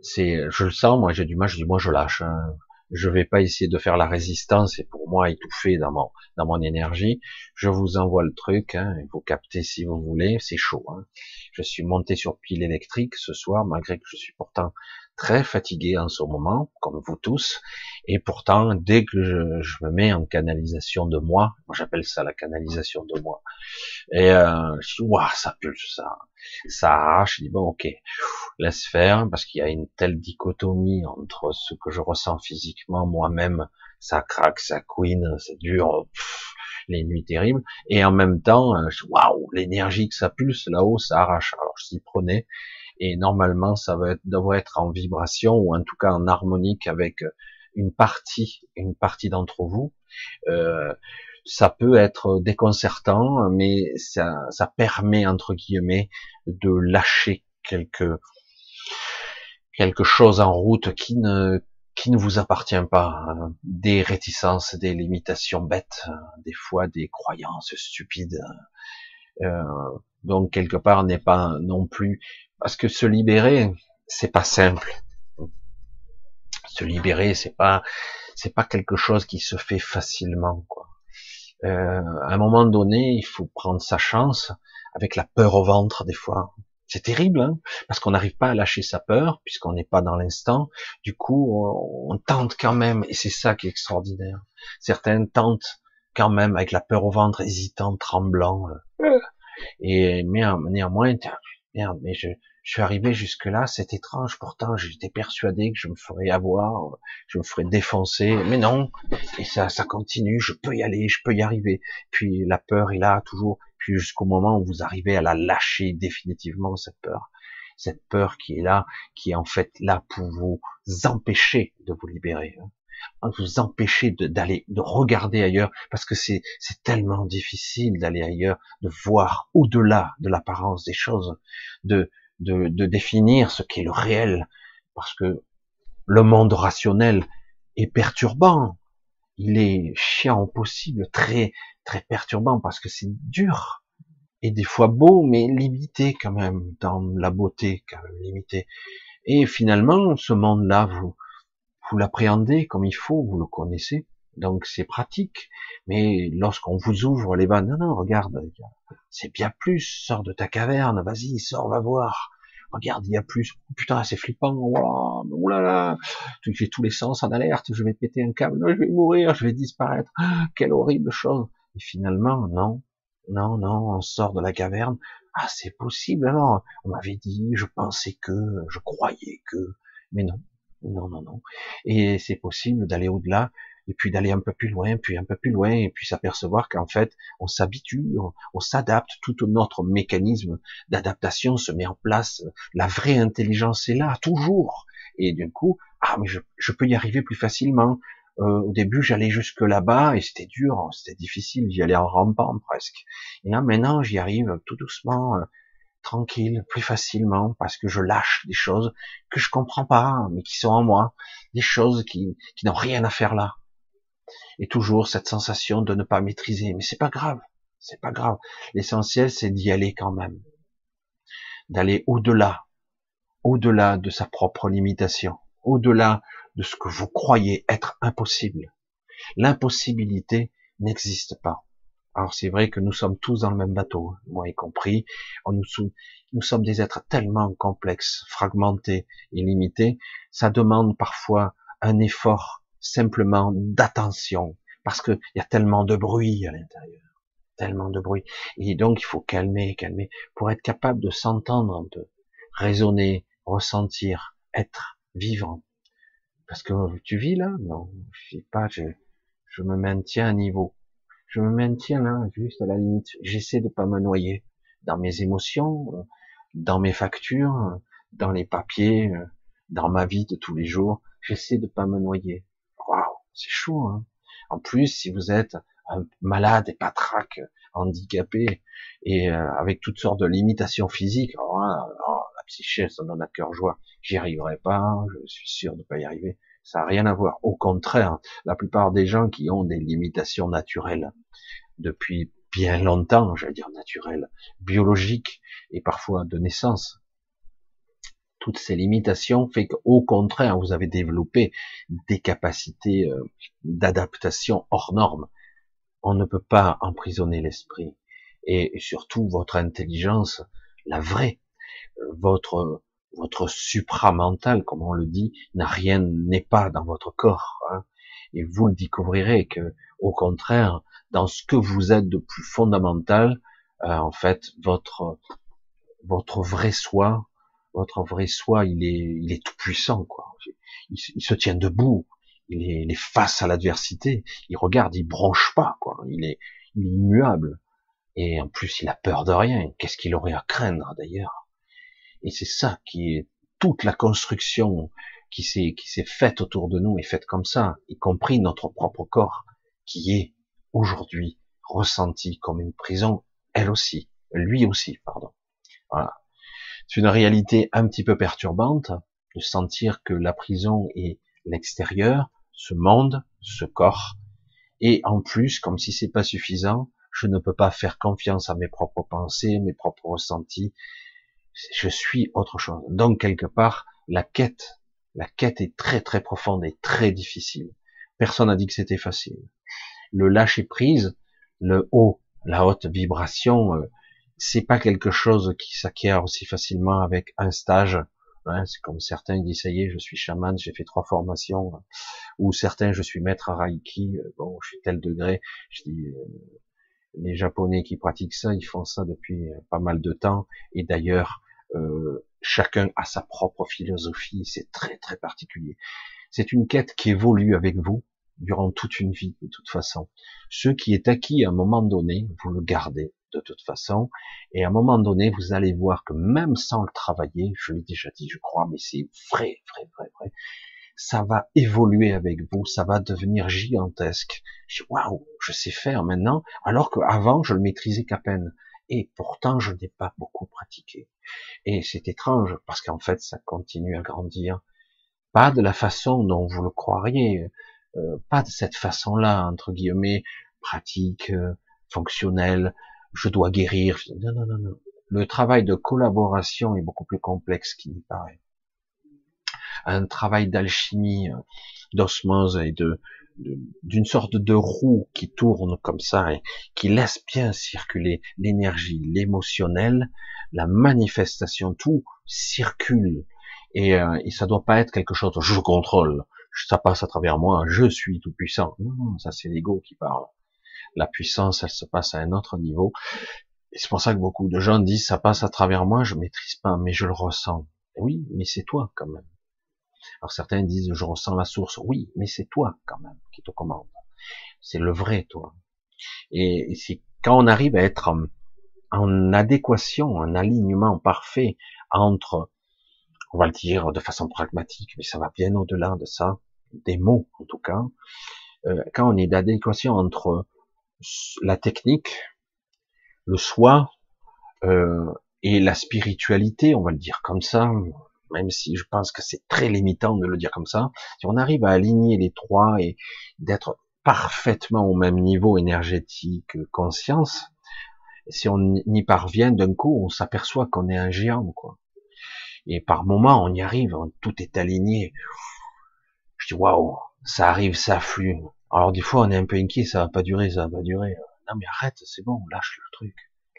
c'est, je le sens. Moi, j'ai du mal. Je dis moi, je lâche. Hein. Je vais pas essayer de faire la résistance et pour moi étouffer dans mon dans mon énergie. Je vous envoie le truc. Hein, vous captez si vous voulez. C'est chaud. Hein. Je suis monté sur pile électrique ce soir, malgré que je suis pourtant très fatigué en ce moment, comme vous tous, et pourtant, dès que je, me mets en canalisation de moi, moi j'appelle ça la canalisation de moi, et euh, je dis, waouh, ça pulse, ça, ça arrache, je dis, bon, ok, laisse faire, parce qu'il y a une telle dichotomie entre ce que je ressens physiquement moi-même, ça craque, ça couine, c'est dur, les nuits terribles, et en même temps, waouh, l'énergie que ça pulse là-haut, ça arrache, alors je s'y prenais, et normalement ça va être, devrait être en vibration ou en tout cas en harmonique avec une partie, une partie d'entre vous. Euh, ça peut être déconcertant, mais ça, ça permet entre guillemets de lâcher quelque quelque chose en route qui ne qui ne vous appartient pas, des réticences, des limitations bêtes, des fois des croyances stupides. Euh, donc quelque part n'est pas non plus parce que se libérer, c'est pas simple. Se libérer, c'est pas, c'est pas quelque chose qui se fait facilement, quoi. Euh, à un moment donné, il faut prendre sa chance avec la peur au ventre des fois. C'est terrible, hein parce qu'on n'arrive pas à lâcher sa peur, puisqu'on n'est pas dans l'instant. Du coup, on, tente quand même, et c'est ça qui est extraordinaire. Certaines tentent quand même avec la peur au ventre, hésitant, tremblant. Et mais néanmoins, merde, mais je, je suis arrivé jusque là, c'est étrange. Pourtant, j'étais persuadé que je me ferais avoir, je me ferais défoncer, mais non. Et ça, ça continue. Je peux y aller, je peux y arriver. Puis la peur est là toujours puis jusqu'au moment où vous arrivez à la lâcher définitivement, cette peur. Cette peur qui est là, qui est en fait là pour vous empêcher de vous libérer, hein. vous empêcher d'aller, de, regarder ailleurs, parce que c'est tellement difficile d'aller ailleurs, de voir au-delà de l'apparence des choses, de, de, de définir ce qu'est le réel, parce que le monde rationnel est perturbant, il est chiant possible, très très perturbant parce que c'est dur et des fois beau, mais limité quand même dans la beauté, quand même limité. Et finalement, ce monde-là, vous vous l'appréhendez comme il faut, vous le connaissez, donc c'est pratique. Mais lorsqu'on vous ouvre les vannes, non, non, regarde, c'est bien plus, sors de ta caverne, vas-y, sors, va voir. Regarde, il y a plus. putain, c'est flippant. Voilà, oh là j'ai tous les sens en alerte. Je vais péter un câble. Je vais mourir. Je vais disparaître. Quelle horrible chose. Et finalement, non, non, non, on sort de la caverne. Ah, c'est possible. Alors, on m'avait dit, je pensais que, je croyais que, mais non, non, non, non. Et c'est possible d'aller au-delà, et puis d'aller un peu plus loin, puis un peu plus loin, et puis s'apercevoir qu'en fait, on s'habitue, on, s'adapte, tout notre mécanisme d'adaptation se met en place. La vraie intelligence est là, toujours. Et du coup, ah, mais je, je peux y arriver plus facilement. Euh, au début, j'allais jusque là-bas et c'était dur, c'était difficile, j'y allais en rampant presque. Et là, maintenant, j'y arrive tout doucement, euh, tranquille, plus facilement, parce que je lâche des choses que je comprends pas, mais qui sont en moi, des choses qui, qui n'ont rien à faire là. Et toujours cette sensation de ne pas maîtriser, mais c'est pas grave, c'est pas grave. L'essentiel, c'est d'y aller quand même, d'aller au-delà, au-delà de sa propre limitation, au-delà de ce que vous croyez être impossible. L'impossibilité n'existe pas. Alors c'est vrai que nous sommes tous dans le même bateau, hein, moi y compris. Nous, nous sommes des êtres tellement complexes, fragmentés et limités. Ça demande parfois un effort simplement d'attention, parce qu'il y a tellement de bruit à l'intérieur, tellement de bruit. Et donc il faut calmer, calmer, pour être capable de s'entendre un peu, raisonner, ressentir, être, vivre. Parce que tu vis là? Non, je sais pas, je, je me maintiens à niveau. Je me maintiens là, juste à la limite. J'essaie de pas me noyer dans mes émotions, dans mes factures, dans les papiers, dans ma vie de tous les jours. J'essaie de pas me noyer. C'est chaud. Hein en plus, si vous êtes un malade et patraque, handicapé et euh, avec toutes sortes de limitations physiques, oh, la psyché, ça donne à cœur joie. J'y arriverai pas, je suis sûr de pas y arriver. Ça n'a rien à voir. Au contraire, la plupart des gens qui ont des limitations naturelles depuis bien longtemps, j'allais dire naturelles, biologiques et parfois de naissance, toutes ces limitations fait qu'au contraire, vous avez développé des capacités euh, d'adaptation hors normes. On ne peut pas emprisonner l'esprit. Et surtout, votre intelligence, la vraie, votre votre supramental, comme on le dit, n'a rien, n'est pas dans votre corps. Hein. Et vous le découvrirez que, au contraire, dans ce que vous êtes de plus fondamental, euh, en fait, votre votre vrai soi, votre vrai soi, il est, il est tout puissant, quoi. Il, se tient debout, il est, il est face à l'adversité, il regarde, il bronche pas, quoi. Il est, il est immuable. Et en plus, il a peur de rien. Qu'est-ce qu'il aurait à craindre, d'ailleurs? Et c'est ça qui est toute la construction qui s'est qui s'est faite autour de nous est faite comme ça, y compris notre propre corps, qui est aujourd'hui ressenti comme une prison, elle aussi, lui aussi, pardon. Voilà. C'est une réalité un petit peu perturbante de sentir que la prison est l'extérieur, ce monde, ce corps, et en plus, comme si c'est pas suffisant, je ne peux pas faire confiance à mes propres pensées, mes propres ressentis, je suis autre chose. Donc quelque part, la quête La quête est très très profonde et très difficile. Personne n'a dit que c'était facile. Le lâcher prise, le haut, la haute vibration, euh, c'est pas quelque chose qui s'acquiert aussi facilement avec un stage. Hein, c'est comme certains disent ça y est, je suis chaman, j'ai fait trois formations, ou certains je suis maître à Reiki, euh, bon, je suis tel degré. Je dis, euh, les Japonais qui pratiquent ça, ils font ça depuis pas mal de temps, et d'ailleurs, euh, chacun a sa propre philosophie, c'est très très particulier. C'est une quête qui évolue avec vous durant toute une vie de toute façon. Ce qui est acquis à un moment donné, vous le gardez de toute façon, et à un moment donné, vous allez voir que même sans le travailler, je l'ai déjà dit, je crois, mais c'est vrai, vrai, vrai, vrai, ça va évoluer avec vous, ça va devenir gigantesque. Je waouh, je sais faire maintenant, alors qu'avant je le maîtrisais qu'à peine. Et pourtant, je n'ai pas beaucoup pratiqué. Et c'est étrange, parce qu'en fait, ça continue à grandir. Pas de la façon dont vous le croiriez, euh, pas de cette façon-là, entre guillemets, pratique, euh, fonctionnelle, je dois guérir. Non, non, non, non. Le travail de collaboration est beaucoup plus complexe qu'il n'y paraît. Un travail d'alchimie, euh, d'osmose et de, d'une sorte de roue qui tourne comme ça et qui laisse bien circuler l'énergie, l'émotionnel, la manifestation, tout circule. Et, euh, et ça doit pas être quelque chose, je contrôle, ça passe à travers moi, je suis tout puissant. Non, non, ça c'est l'ego qui parle. La puissance, elle se passe à un autre niveau. Et c'est pour ça que beaucoup de gens disent, ça passe à travers moi, je maîtrise pas, mais je le ressens. oui, mais c'est toi quand même. Alors certains disent je ressens la source. Oui, mais c'est toi quand même qui te commande. C'est le vrai toi. Et, c'est quand on arrive à être en, adéquation, en alignement parfait entre, on va le dire de façon pragmatique, mais ça va bien au-delà de ça, des mots en tout cas, euh, quand on est d'adéquation entre la technique, le soi euh, et la spiritualité, on va le dire comme ça, même si je pense que c'est très limitant de le dire comme ça, si on arrive à aligner les trois et d'être parfaitement au même niveau énergétique, conscience, si on y parvient d'un coup, on s'aperçoit qu'on est un géant, quoi. Et par moment, on y arrive, tout est aligné. Je dis waouh, ça arrive, ça flue. Alors des fois, on est un peu inquiet, ça va pas durer, ça va pas durer. Non mais arrête, c'est bon, lâche le truc.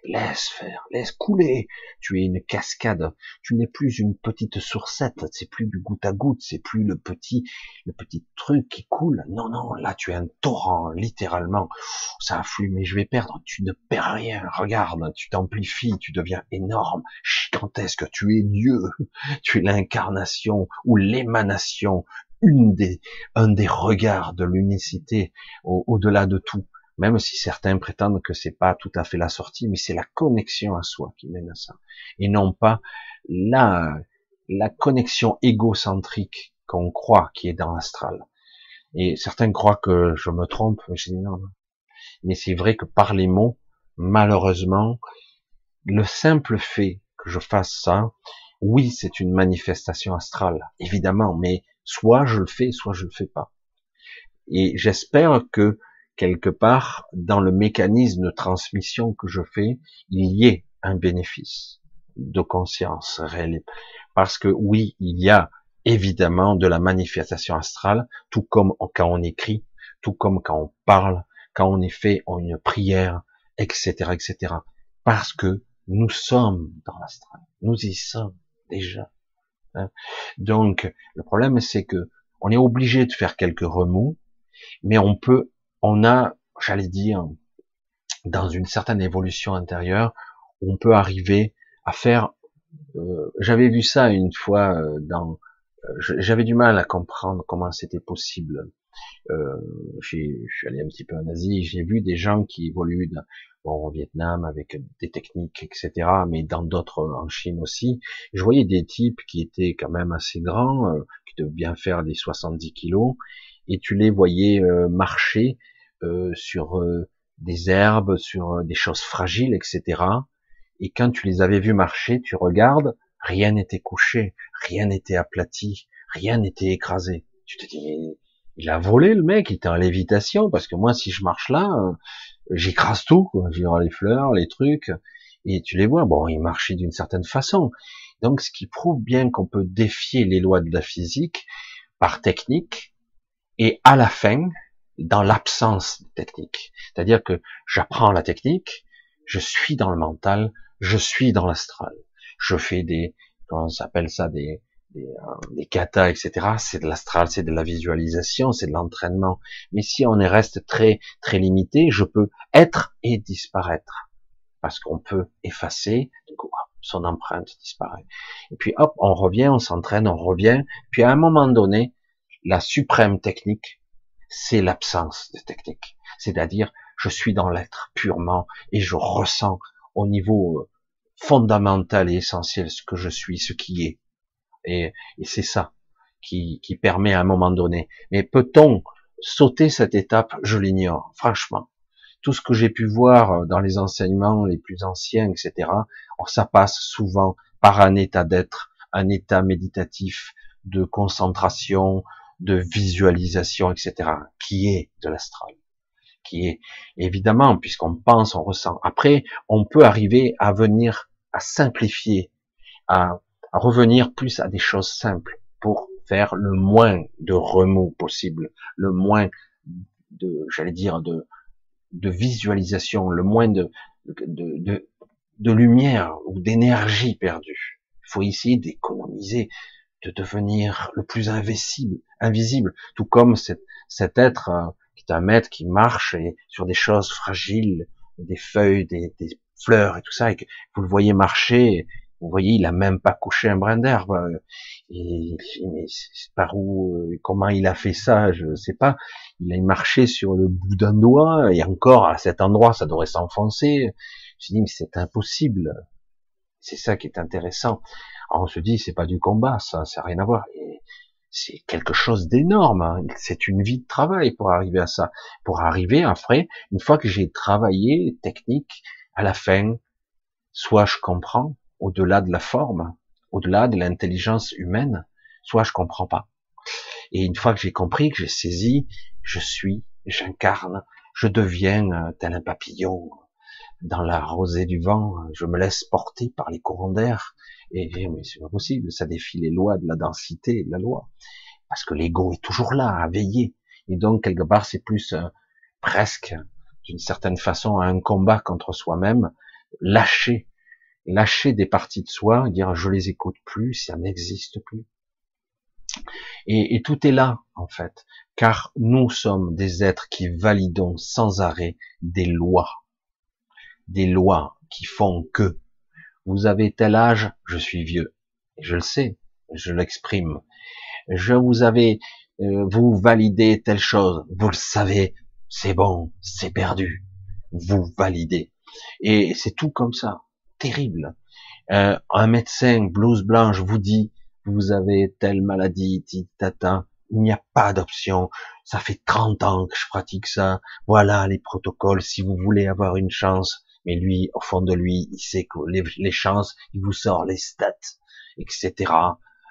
Laisse faire, laisse couler. Tu es une cascade. Tu n'es plus une petite sourcette. C'est plus du goutte à goutte. C'est plus le petit, le petit truc qui coule. Non, non. Là, tu es un torrent, littéralement. Ça afflue, mais je vais perdre. Tu ne perds rien. Regarde, tu t'amplifies. Tu deviens énorme, gigantesque. Tu es Dieu. Tu es l'incarnation ou l'émanation une des, un des regards de l'unicité au-delà de tout même si certains prétendent que c'est pas tout à fait la sortie, mais c'est la connexion à soi qui mène à ça, et non pas la, la connexion égocentrique qu'on croit qui est dans l'astral. Et certains croient que je me trompe, mais je dis non, non. Mais c'est vrai que par les mots, malheureusement, le simple fait que je fasse ça, oui, c'est une manifestation astrale, évidemment, mais soit je le fais, soit je le fais pas. Et j'espère que quelque part, dans le mécanisme de transmission que je fais, il y ait un bénéfice de conscience réelle. Parce que oui, il y a évidemment de la manifestation astrale, tout comme quand on écrit, tout comme quand on parle, quand on est fait une prière, etc., etc. Parce que nous sommes dans l'astral. Nous y sommes déjà. Hein. Donc, le problème, c'est que on est obligé de faire quelques remous, mais on peut on a, j'allais dire, dans une certaine évolution intérieure, on peut arriver à faire. Euh, j'avais vu ça une fois euh, dans. Euh, j'avais du mal à comprendre comment c'était possible. Euh, je suis allé un petit peu en Asie, j'ai vu des gens qui évoluent bon, au Vietnam avec des techniques, etc., mais dans d'autres, en Chine aussi. Je voyais des types qui étaient quand même assez grands, qui devaient bien faire des 70 kilos, et tu les voyais marcher euh, sur euh, des herbes, sur euh, des choses fragiles, etc. Et quand tu les avais vus marcher, tu regardes, rien n'était couché, rien n'était aplati, rien n'était écrasé. Tu te dis, il a volé le mec, il était en lévitation, parce que moi, si je marche là, j'écrase tout, quoi. les fleurs, les trucs, et tu les vois, bon, il marchait d'une certaine façon. Donc, ce qui prouve bien qu'on peut défier les lois de la physique par technique, et à la fin, dans l'absence de technique. C'est-à-dire que j'apprends la technique, je suis dans le mental, je suis dans l'astral. Je fais des, comment on s'appelle ça, des, des, euh, des katas, etc. C'est de l'astral, c'est de la visualisation, c'est de l'entraînement. Mais si on est reste très, très limité, je peux être et disparaître. Parce qu'on peut effacer, son empreinte disparaît. Et puis hop, on revient, on s'entraîne, on revient. Puis à un moment donné, la suprême technique, c'est l'absence de technique. C'est-à-dire, je suis dans l'être purement et je ressens au niveau euh, fondamental et essentiel ce que je suis, ce qui est. Et, c'est ça qui, qui permet à un moment donné. Mais peut-on sauter cette étape? Je l'ignore, franchement. Tout ce que j'ai pu voir dans les enseignements les plus anciens, etc., ça passe souvent par un état d'être, un état méditatif, de concentration, de visualisation, etc., qui est de l'astral, qui est évidemment, puisqu'on pense, on ressent. Après, on peut arriver à venir à simplifier, à, revenir plus à des choses simples pour faire le moins de remous possible, le moins de, j'allais dire, de, de visualisation, le moins de, de, de, de lumière ou d'énergie perdue. Il faut essayer d'économiser, de devenir le plus invisible, invisible, tout comme cet, cet être euh, qui est un maître qui marche et sur des choses fragiles, des feuilles, des, des fleurs et tout ça, et que vous le voyez marcher, vous voyez, il a même pas couché un brin d'herbe. Et mais par où, euh, comment il a fait ça, je sais pas. Il a marché sur le bout d'un doigt et encore à cet endroit, ça devrait s'enfoncer. Je dis mais c'est impossible. C'est ça qui est intéressant. Alors on se dit c'est pas du combat, ça, ça n'a rien à voir. Et c'est quelque chose d'énorme. Hein. C'est une vie de travail pour arriver à ça. Pour arriver après, une fois que j'ai travaillé technique, à la fin, soit je comprends au-delà de la forme, au-delà de l'intelligence humaine, soit je comprends pas. Et une fois que j'ai compris, que j'ai saisi, je suis, j'incarne, je deviens euh, tel un papillon dans la rosée du vent, je me laisse porter par les courants d'air, et, mais c'est pas possible, ça défie les lois de la densité de la loi, parce que l'ego est toujours là, à veiller, et donc quelque part c'est plus euh, presque d'une certaine façon un combat contre soi-même, lâcher, lâcher des parties de soi, dire je les écoute plus, ça n'existe plus. Et, tout est là, en fait, car nous sommes des êtres qui validons sans arrêt des lois des lois qui font que vous avez tel âge, je suis vieux. Je le sais, je l'exprime. Je vous avais, euh, vous validez telle chose, vous le savez, c'est bon, c'est perdu. Vous validez. Et c'est tout comme ça. Terrible. Euh, un médecin blouse blanche vous dit, vous avez telle maladie, tata, il n'y a pas d'option. Ça fait 30 ans que je pratique ça. Voilà les protocoles. Si vous voulez avoir une chance, mais lui, au fond de lui, il sait que les, chances, il vous sort les stats, etc.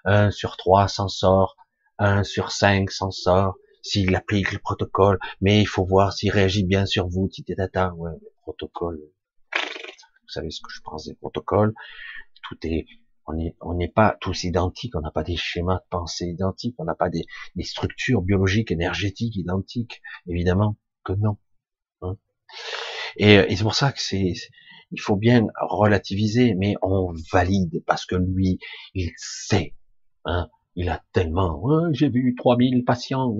Un sur trois s'en sort, un sur cinq s'en sort, s'il applique le protocole, mais il faut voir s'il réagit bien sur vous, titata, ouais, le protocole. Vous savez ce que je pense des protocoles. Tout est, on n'est on n'est pas tous identiques, on n'a pas des schémas de pensée identiques, on n'a pas des, des structures biologiques, énergétiques identiques. Évidemment que non. Hein. Et, c'est pour ça que c'est, il faut bien relativiser, mais on valide parce que lui, il sait. Hein, il a tellement, j'ai vu 3000 patients,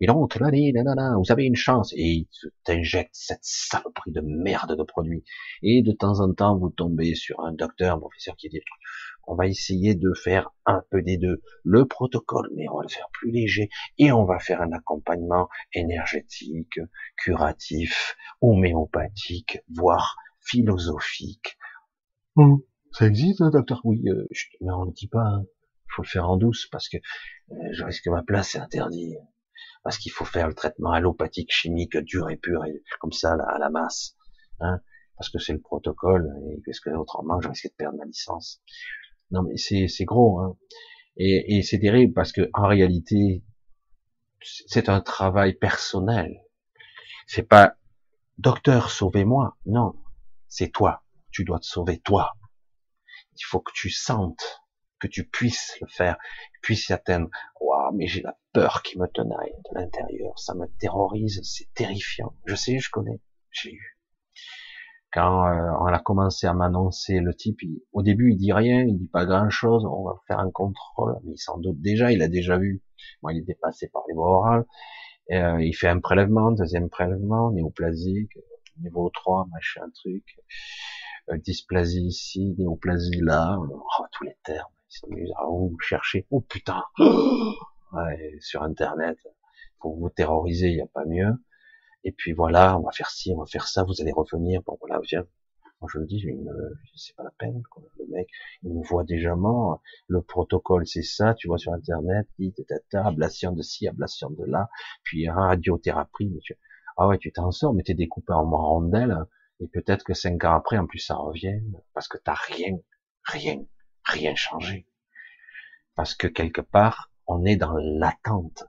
et donc, vous avez une chance, et il t'injecte cette saloperie de merde de produit. Et de temps en temps, vous tombez sur un docteur, un professeur qui dit, on va essayer de faire un peu des deux. Le protocole, mais on va le faire plus léger et on va faire un accompagnement énergétique, curatif, homéopathique, voire philosophique. Hum, ça existe, hein, docteur? Oui, euh, mais on ne le dit pas. Hein. Il faut le faire en douce parce que euh, je risque ma place, c'est interdit. Parce qu'il faut faire le traitement allopathique, chimique, dur et pur, et comme ça, à la masse. Hein, parce que c'est le protocole, et parce que autrement, je risque de perdre ma licence. Non mais c'est c'est gros, hein. Et, et c'est terrible parce que en réalité, c'est un travail personnel. C'est pas docteur sauvez-moi, non, c'est toi. Tu dois te sauver toi. Il faut que tu sentes, que tu puisses le faire, puisses y atteindre. Waouh, mais j'ai la peur qui me tenaille de l'intérieur. Ça me terrorise, c'est terrifiant. Je sais, je connais, j'ai eu. Quand euh, on a commencé à m'annoncer le type, au début il dit rien, il dit pas grand chose, on va faire un contrôle, mais il s'en doute déjà, il a déjà vu. Moi, il est dépassé par les voies orales. Euh, il fait un prélèvement, deuxième prélèvement, néoplasique, niveau 3, machin, truc, dysplasie ici, néoplasie là, oh, tous les termes, ils s'amusent à vous chercher, oh putain, ouais, sur internet, pour vous terroriser, il n'y a pas mieux. Et puis voilà, on va faire ci, on va faire ça, vous allez revenir, bon voilà, viens. Moi je le dis, c'est pas la peine, quoi. le mec, il me voit déjà mort, le protocole c'est ça, tu vois sur internet, dit, tata, ablation de ci, ablation de là, puis radiothérapie, monsieur ah ouais, tu t'en sors, mais t'es découpé en rondelles, et peut-être que cinq ans après, en plus, ça revient, parce que t'as rien, rien, rien changé. Parce que quelque part, on est dans l'attente.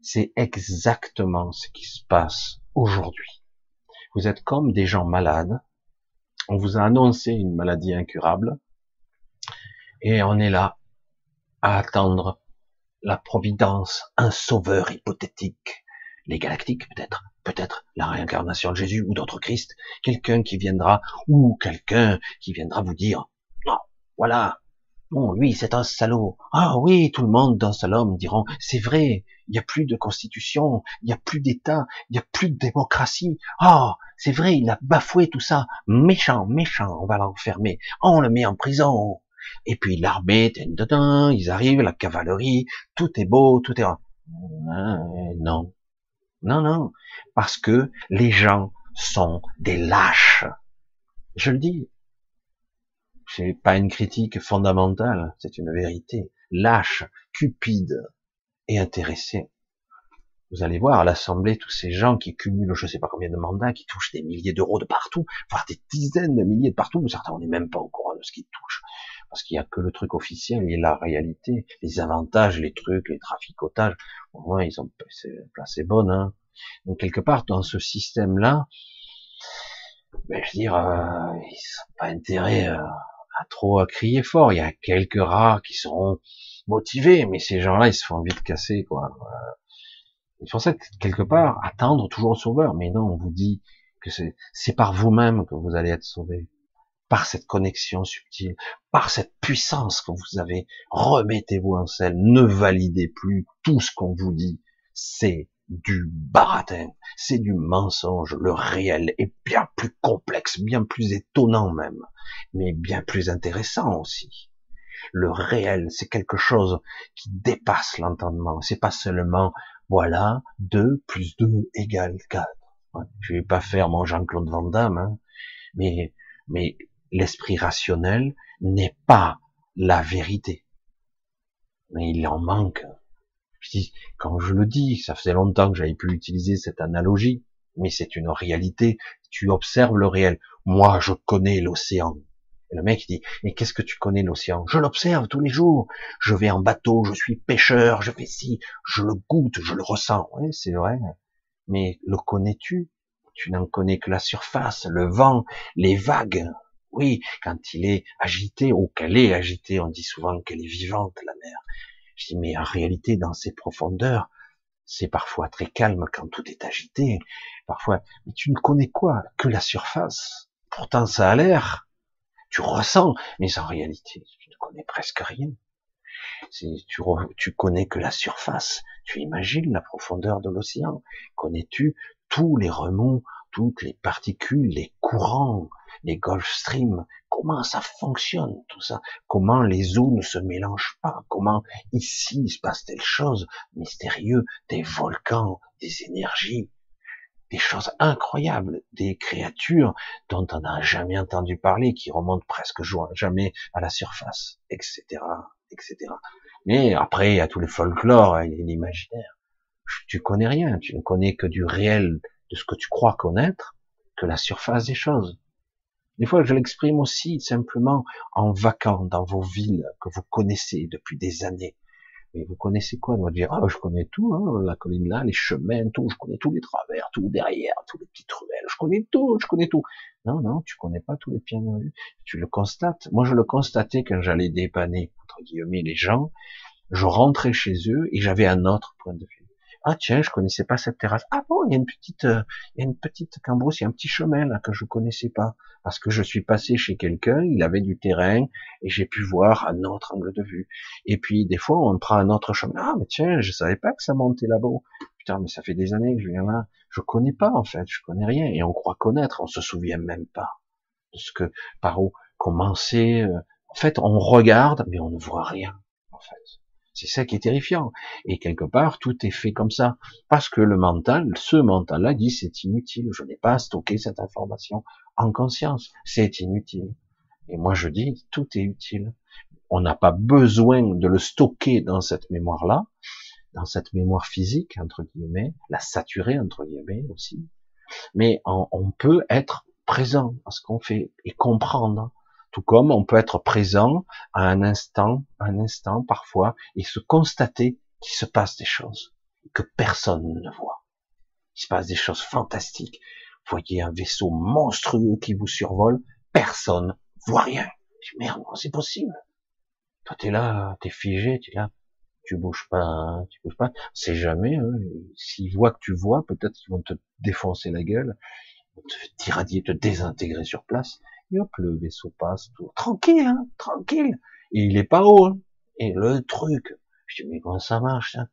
C'est exactement ce qui se passe aujourd'hui. Vous êtes comme des gens malades. On vous a annoncé une maladie incurable. Et on est là à attendre la providence, un sauveur hypothétique les galactiques peut-être, peut-être la réincarnation de Jésus ou d'autres Christ, quelqu'un qui viendra, ou quelqu'un qui viendra vous dire, non, voilà, bon, lui c'est un salaud. Ah oui, tout le monde dans ce homme diront, c'est vrai, il n'y a plus de constitution, il n'y a plus d'État, il n'y a plus de démocratie. Ah, c'est vrai, il a bafoué tout ça, méchant, méchant, on va l'enfermer, on le met en prison. Et puis l'armée, ils arrivent, la cavalerie, tout est beau, tout est... Ah, non, non, non, parce que les gens sont des lâches. Je le dis. C'est pas une critique fondamentale, c'est une vérité. Lâche, cupide et intéressé. Vous allez voir à l'Assemblée tous ces gens qui cumulent je sais pas combien de mandats, qui touchent des milliers d'euros de partout, voire des dizaines de milliers de partout, certains on n'est même pas au courant de ce qu'ils touchent. Parce qu'il n'y a que le truc officiel et la réalité, les avantages, les trucs, les traficotages. Au moins ils ont placé bonne, hein. Donc quelque part dans ce système-là, ben, je veux dire, euh, ils n'ont pas intérêt euh, à trop à crier fort. Il y a quelques rares qui seront motivés, mais ces gens-là, ils se font vite casser, quoi. C'est pour ça que quelque part, attendre toujours le sauveur. Mais non, on vous dit que c'est par vous-même que vous allez être sauvé. Par cette connexion subtile, par cette puissance que vous avez, remettez-vous en selle, ne validez plus tout ce qu'on vous dit. C'est du baratin, c'est du mensonge. Le réel est bien plus complexe, bien plus étonnant même, mais bien plus intéressant aussi. Le réel, c'est quelque chose qui dépasse l'entendement. C'est pas seulement, voilà, 2 plus 2 égale 4. Je vais pas faire mon Jean-Claude Van Damme, hein, mais, mais l'esprit rationnel n'est pas la vérité. Mais il en manque quand je le dis, ça faisait longtemps que j'avais pu utiliser cette analogie, mais c'est une réalité. Tu observes le réel. Moi, je connais l'océan. le mec dit, mais qu'est-ce que tu connais l'océan? Je l'observe tous les jours. Je vais en bateau, je suis pêcheur, je fais ci, je le goûte, je le ressens. Oui, c'est vrai. Mais le connais-tu? Tu n'en connais que la surface, le vent, les vagues. Oui, quand il est agité, ou qu'elle est agitée, on dit souvent qu'elle est vivante, la mer. Je dis, mais en réalité, dans ces profondeurs, c'est parfois très calme quand tout est agité. Parfois, mais tu ne connais quoi? Que la surface. Pourtant, ça a l'air. Tu ressens, mais en réalité, tu ne connais presque rien. Tu, tu connais que la surface. Tu imagines la profondeur de l'océan. Connais-tu tous les remous, toutes les particules, les courants, les Gulf Stream, comment ça fonctionne tout ça, comment les eaux ne se mélangent pas, comment ici il se passe telle chose? Mystérieux, des volcans, des énergies, des choses incroyables, des créatures dont on n'a jamais entendu parler, qui remontent presque jamais à la surface, etc., etc. Mais après, il y a tous les folklores et l'imaginaire. Tu connais rien, tu ne connais que du réel, de ce que tu crois connaître, que la surface des choses. Des fois, je l'exprime aussi simplement en vacant dans vos villes que vous connaissez depuis des années. Mais vous connaissez quoi On va dire, ah, je connais tout, hein, la colline là, les chemins, tout, je connais tous les travers, tout derrière, tous les petites ruelles, je connais tout, je connais tout. Non, non, tu connais pas tous les pieds. Tu le constates. Moi, je le constatais quand j'allais dépanner, entre guillemets, les gens. Je rentrais chez eux et j'avais un autre point de vue. Ah tiens, je connaissais pas cette terrasse. Ah bon, il y a une petite, euh, il y a une petite cambrousse, il y a un petit chemin là que je connaissais pas parce que je suis passé chez quelqu'un, il avait du terrain et j'ai pu voir un autre angle de vue. Et puis des fois, on prend un autre chemin. Ah mais tiens, je savais pas que ça montait là-bas. Putain, mais ça fait des années que je viens là. Je connais pas en fait, je connais rien et on croit connaître, on se souvient même pas de ce que par où commencer. Euh. En fait, on regarde mais on ne voit rien en fait. C'est ça qui est terrifiant. Et quelque part, tout est fait comme ça. Parce que le mental, ce mental-là dit c'est inutile. Je n'ai pas à stocker cette information en conscience. C'est inutile. Et moi, je dis tout est utile. On n'a pas besoin de le stocker dans cette mémoire-là, dans cette mémoire physique, entre guillemets, la saturer, entre guillemets, aussi. Mais on peut être présent à ce qu'on fait et comprendre tout comme on peut être présent à un instant, un instant parfois, et se constater qu'il se passe des choses que personne ne voit. Il se passe des choses fantastiques. Vous voyez un vaisseau monstrueux qui vous survole, personne voit rien. Merde, c'est possible? Toi, t'es là, t'es figé, t'es là, tu bouges pas, hein, tu bouges pas. C'est jamais. Hein. S'ils voient que tu vois, peut-être qu'ils vont te défoncer la gueule, te t'irradier, te désintégrer sur place. Et hop, le vaisseau passe, tout. Tranquille, hein, tranquille. Et il est pas haut. Hein. Et le truc, je dis, mais comment ça marche, hein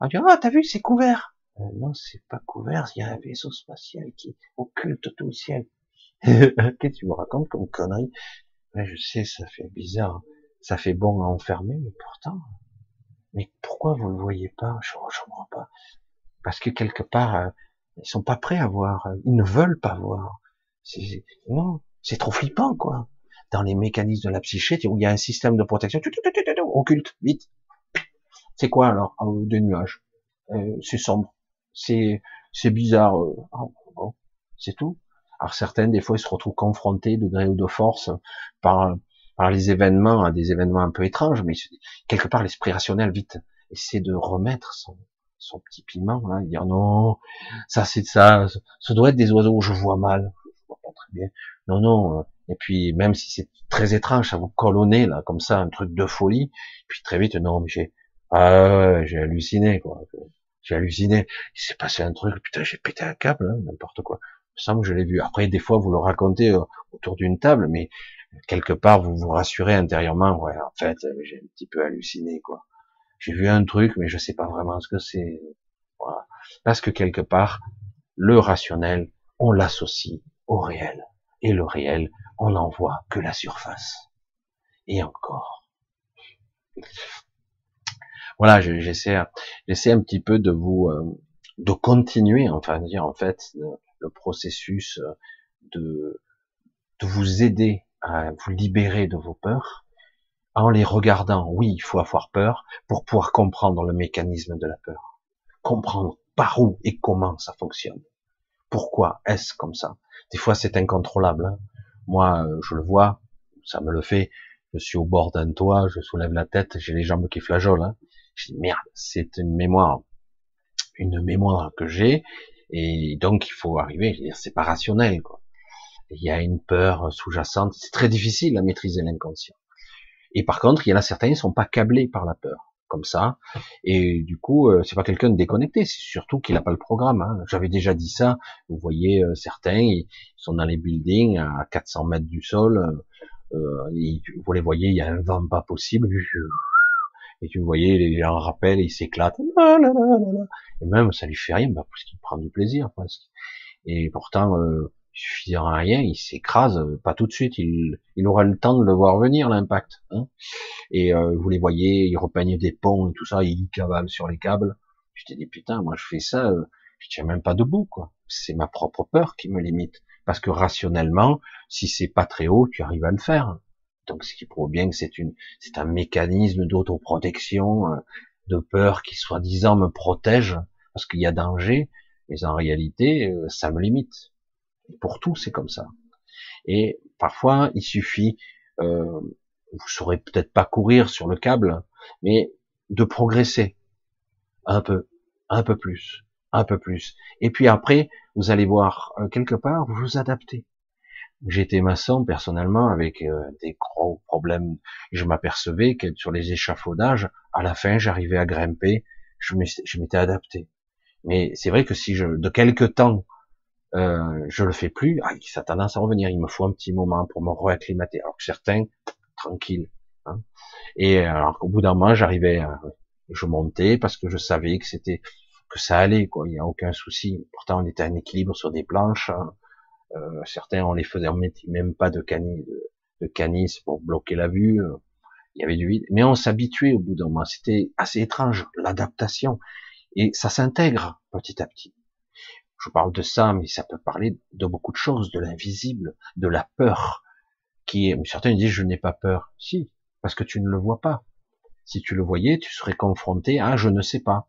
On dit, ah, t'as vu, c'est couvert. Euh, non, c'est pas couvert, il y a un vaisseau spatial qui occulte tout le ciel. Qu'est-ce que tu me racontes comme connerie? Je sais, ça fait bizarre. Ça fait bon à enfermer, mais pourtant... Mais pourquoi vous le voyez pas? Je ne comprends pas. Parce que quelque part, euh, ils sont pas prêts à voir. Ils ne veulent pas voir. Non, c'est trop flippant, quoi. Dans les mécanismes de la psyché, où il y a un système de protection, occulte, vite. C'est quoi alors Des nuages? Euh, c'est sombre. C'est c'est bizarre. Euh, oh, c'est tout. Alors certaines, des fois, ils se retrouvent confrontés de gré ou de force par par les événements, des événements un peu étranges, mais quelque part l'esprit rationnel vite essaie de remettre son, son petit piment, là, dire non, ça c'est ça, ça doit être des oiseaux, je vois mal, je vois pas très Non, non. Euh, et puis même si c'est très étrange, ça vous colonner là, comme ça, un truc de folie. Puis très vite, non, mais j'ai, ah j'ai halluciné quoi. J'ai halluciné. Il s'est passé un truc, putain, j'ai pété un câble, hein, n'importe quoi. Il me semble que je l'ai vu. Après, des fois, vous le racontez euh, autour d'une table, mais quelque part, vous vous rassurez intérieurement. Ouais, en fait, j'ai un petit peu halluciné quoi. J'ai vu un truc, mais je sais pas vraiment ce que c'est. Voilà. Parce que quelque part, le rationnel, on l'associe au réel et le réel, on n'en voit que la surface. Et encore. Voilà, j'essaie, j'essaie un petit peu de vous, euh, de continuer, enfin dire en fait, le processus de, de vous aider à vous libérer de vos peurs en les regardant. Oui, il faut avoir peur pour pouvoir comprendre le mécanisme de la peur, comprendre par où et comment ça fonctionne. Pourquoi est-ce comme ça? Des fois, c'est incontrôlable. Hein. Moi, euh, je le vois, ça me le fait. Je suis au bord d'un toit, je soulève la tête, j'ai les jambes qui flageolent. Hein. Je dis merde, c'est une mémoire, une mémoire que j'ai, et donc il faut arriver. Je veux dire, c'est pas rationnel, quoi. Il y a une peur sous-jacente. C'est très difficile à maîtriser l'inconscient. Et par contre, il y en a certains qui sont pas câblés par la peur ça. Et du coup, euh, c'est pas quelqu'un de déconnecté, c'est surtout qu'il n'a pas le programme. Hein. J'avais déjà dit ça. Vous voyez, euh, certains, ils sont dans les buildings à 400 mètres du sol. Euh, euh vous les voyez, il y a un vent pas possible. Et tu voyez, les gens rappellent, ils s'éclatent. Et même, ça lui fait rien, parce qu'il prend du plaisir. Et pourtant, il suffira rien, il s'écrase, euh, pas tout de suite, il, aura le temps de le voir venir l'impact. Hein. et euh, vous les voyez, ils repeignent des ponts et tout ça, ils cavalent sur les câbles. Je te dis putain, moi je fais ça, euh, je tiens même pas debout quoi. C'est ma propre peur qui me limite, parce que rationnellement, si c'est pas très haut, tu arrives à le faire. Donc ce qui prouve bien que c'est une, c'est un mécanisme d'autoprotection, de peur qui soi-disant me protège parce qu'il y a danger, mais en réalité, ça me limite pour tout, c'est comme ça. Et parfois, il suffit, euh, vous saurez peut-être pas courir sur le câble, mais de progresser un peu, un peu plus, un peu plus. Et puis après, vous allez voir euh, quelque part, vous vous adaptez. J'étais maçon personnellement avec euh, des gros problèmes. Je m'apercevais que sur les échafaudages, à la fin, j'arrivais à grimper. Je m'étais adapté. Mais c'est vrai que si je, de quelque temps, euh, je le fais plus, ah, ça a tendance à revenir. Il me faut un petit moment pour me réacclimater. Alors que certains, tranquille. Hein. Et alors qu'au bout d'un moment, j'arrivais, je montais parce que je savais que c'était que ça allait, quoi. Il n'y a aucun souci. Pourtant, on était en équilibre sur des planches. Hein. Euh, certains, on les faisait, on mettait même pas de canis, de, canis pour bloquer la vue. Euh. Il y avait du vide. Mais on s'habituait au bout d'un moment. C'était assez étrange, l'adaptation. Et ça s'intègre petit à petit. Je parle de ça, mais ça peut parler de beaucoup de choses, de l'invisible, de la peur, qui est, certains disent je n'ai pas peur. Si, parce que tu ne le vois pas. Si tu le voyais, tu serais confronté à je ne sais pas.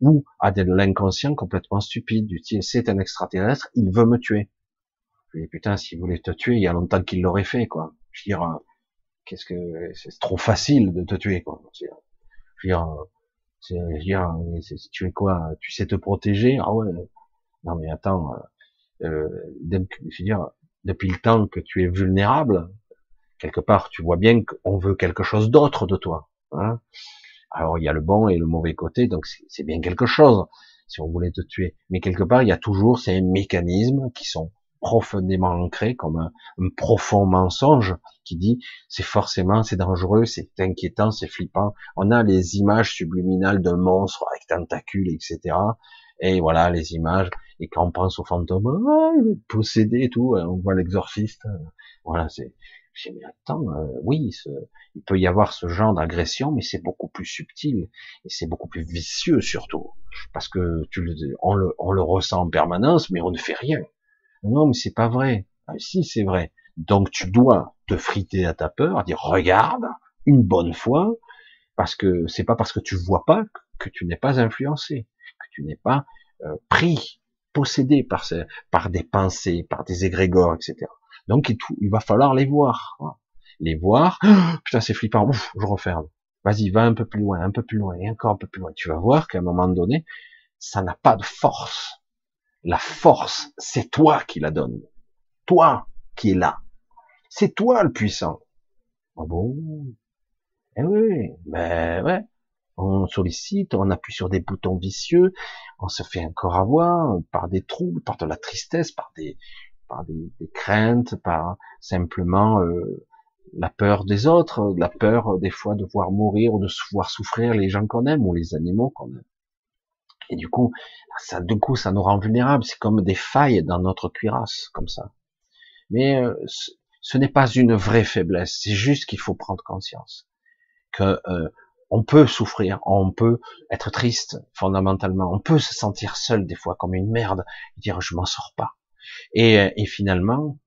Ou à de l'inconscient complètement stupide. Du c'est un extraterrestre, il veut me tuer. Je dis, putain, s'il voulait te tuer, il y a longtemps qu'il l'aurait fait, quoi. Je veux dire, euh, qu'est-ce que, c'est trop facile de te tuer, quoi. Je veux dire, je veux dire, tu es quoi? Tu sais te protéger? Ah ouais. Non, mais attends, euh, euh je veux dire, depuis le temps que tu es vulnérable, quelque part, tu vois bien qu'on veut quelque chose d'autre de toi. Hein Alors il y a le bon et le mauvais côté, donc c'est bien quelque chose si on voulait te tuer. Mais quelque part, il y a toujours ces mécanismes qui sont profondément ancrés comme un, profond mensonge qui dit c'est forcément c'est dangereux, c'est inquiétant, c'est flippant. On a les images subliminales d'un monstre avec tentacules, etc. Et voilà les images. Et quand on pense au fantôme, ah, possédé et tout, on voit l'exorciste. Voilà, c'est j'ai dit, attends, euh, oui, il peut y avoir ce genre d'agression, mais c'est beaucoup plus subtil et c'est beaucoup plus vicieux surtout, parce que tu le, on, le, on le ressent en permanence, mais on ne fait rien. Non, mais c'est pas vrai. Ah, si, c'est vrai. Donc tu dois te friter à ta peur, dire regarde une bonne fois, parce que c'est pas parce que tu vois pas que tu n'es pas influencé, que tu n'es pas euh, pris, possédé par, par des pensées, par des égrégores, etc. Donc il, va falloir les voir. Les voir. putain, c'est flippant. Ouf, je referme. Vas-y, va un peu plus loin, un peu plus loin, et encore un peu plus loin. Tu vas voir qu'à un moment donné, ça n'a pas de force. La force, c'est toi qui la donne. Toi qui es là. C'est toi le puissant. Ah bon? Eh oui, ben ouais. On sollicite, on appuie sur des boutons vicieux, on se fait encore avoir par des troubles, par de la tristesse, par des, par des, craintes, par simplement euh, la peur des autres, la peur euh, des fois de voir mourir ou de voir souffrir les gens qu'on aime ou les animaux qu'on aime. Et du coup, ça, du coup, ça nous rend vulnérables. C'est comme des failles dans notre cuirasse, comme ça. Mais euh, ce, n'est pas une vraie faiblesse. C'est juste qu'il faut prendre conscience que on peut souffrir, on peut être triste fondamentalement, on peut se sentir seul des fois comme une merde, et dire je m'en sors pas. Et, et finalement,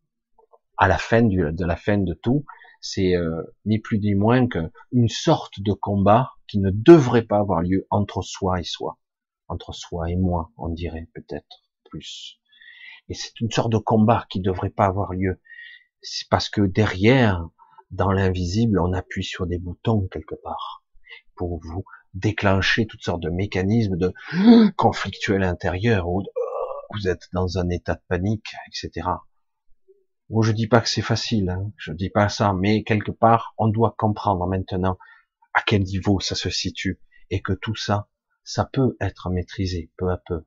à la fin du, de la fin de tout, c'est euh, ni plus ni moins qu'une sorte de combat qui ne devrait pas avoir lieu entre soi et soi, entre soi et moi, on dirait peut-être plus. Et c'est une sorte de combat qui ne devrait pas avoir lieu. C'est parce que derrière, dans l'invisible, on appuie sur des boutons quelque part pour vous déclencher toutes sortes de mécanismes de conflictuels intérieurs ou vous êtes dans un état de panique, etc. Bon, je dis pas que c'est facile, hein, je dis pas ça, mais quelque part, on doit comprendre maintenant à quel niveau ça se situe et que tout ça, ça peut être maîtrisé peu à peu.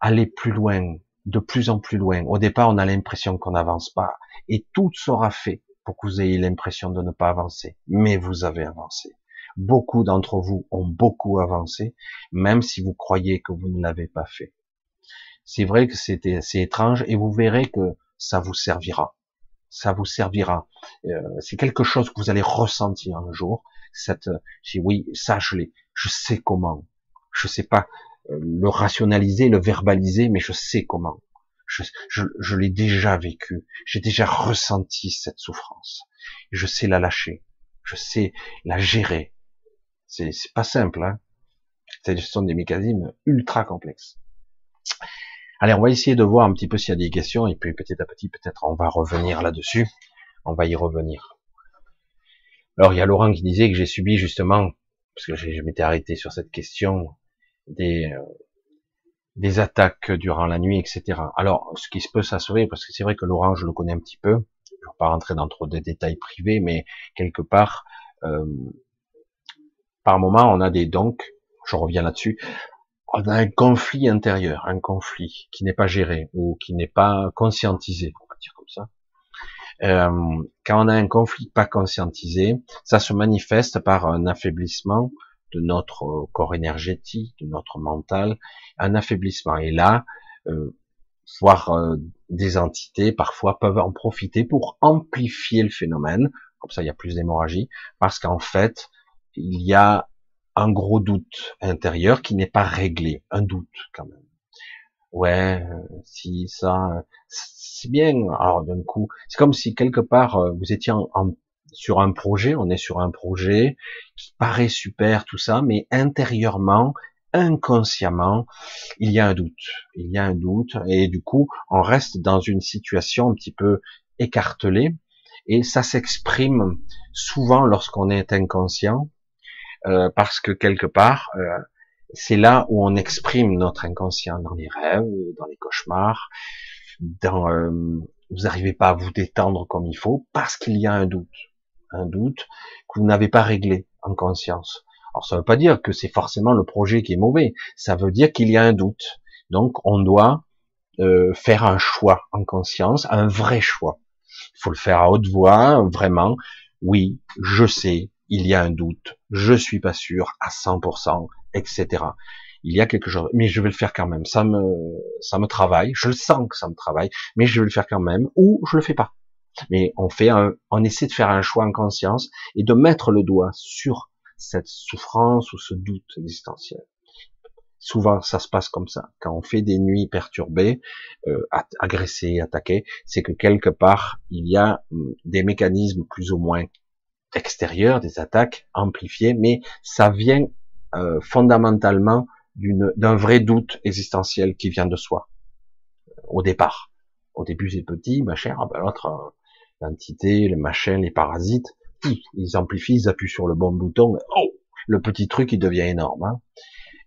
Aller plus loin, de plus en plus loin. Au départ, on a l'impression qu'on n'avance pas et tout sera fait pour que vous ayez l'impression de ne pas avancer. Mais vous avez avancé. Beaucoup d'entre vous ont beaucoup avancé, même si vous croyez que vous ne l'avez pas fait c'est vrai que c'était assez étrange et vous verrez que ça vous servira. Ça vous servira. Euh, c'est quelque chose que vous allez ressentir un jour. Cette, si oui, ça je l'ai, je sais comment. Je sais pas euh, le rationaliser, le verbaliser, mais je sais comment. Je, je, je l'ai déjà vécu. J'ai déjà ressenti cette souffrance. Je sais la lâcher. Je sais la gérer. C'est, pas simple, hein. Ce sont des mécanismes ultra complexes. Allez, on va essayer de voir un petit peu s'il y a des questions, et puis petit à petit, peut-être on va revenir là-dessus. On va y revenir. Alors, il y a Laurent qui disait que j'ai subi justement parce que je m'étais arrêté sur cette question des euh, des attaques durant la nuit, etc. Alors, ce qui se peut s'assurer, parce que c'est vrai que Laurent, je le connais un petit peu, je ne vais pas rentrer dans trop de détails privés, mais quelque part, euh, par moment, on a des donc, je reviens là-dessus, on a un conflit intérieur, un conflit qui n'est pas géré ou qui n'est pas conscientisé, on va dire comme ça. Euh, quand on a un conflit pas conscientisé, ça se manifeste par un affaiblissement de notre corps énergétique, de notre mental, un affaiblissement. Et là, euh, voir euh, des entités parfois peuvent en profiter pour amplifier le phénomène. Comme ça, il y a plus d'hémorragie, parce qu'en fait, il y a un gros doute intérieur qui n'est pas réglé, un doute quand même. Ouais, euh, si ça, c'est bien. Alors d'un coup, c'est comme si quelque part euh, vous étiez en, sur un projet, on est sur un projet qui paraît super, tout ça, mais intérieurement, inconsciemment, il y a un doute. Il y a un doute, et du coup, on reste dans une situation un petit peu écartelée, et ça s'exprime souvent lorsqu'on est inconscient, euh, parce que quelque part, euh, c'est là où on exprime notre inconscient dans les rêves, dans les cauchemars, dans euh, vous n'arrivez pas à vous détendre comme il faut parce qu'il y a un doute, un doute que vous n'avez pas réglé en conscience. Alors ça ne veut pas dire que c'est forcément le projet qui est mauvais, ça veut dire qu'il y a un doute. Donc on doit faire un choix en conscience, un vrai choix. Il faut le faire à haute voix, vraiment. Oui, je sais, il y a un doute, je suis pas sûr à 100%, etc. Il y a quelque chose, mais je vais le faire quand même. Ça me, ça me travaille, je le sens que ça me travaille, mais je vais le faire quand même, ou je le fais pas. Mais on fait un, on essaie de faire un choix en conscience et de mettre le doigt sur cette souffrance ou ce doute existentiel. Souvent, ça se passe comme ça. Quand on fait des nuits perturbées, euh, agressées, attaquées, c'est que quelque part, il y a hum, des mécanismes plus ou moins extérieurs, des attaques amplifiées, mais ça vient euh, fondamentalement d'un vrai doute existentiel qui vient de soi au départ. Au début c'est petit, machin, ah ben l'autre euh, l'entité, le machin, les parasites, ils amplifient, ils appuient sur le bon bouton, oh, le petit truc il devient énorme. Hein.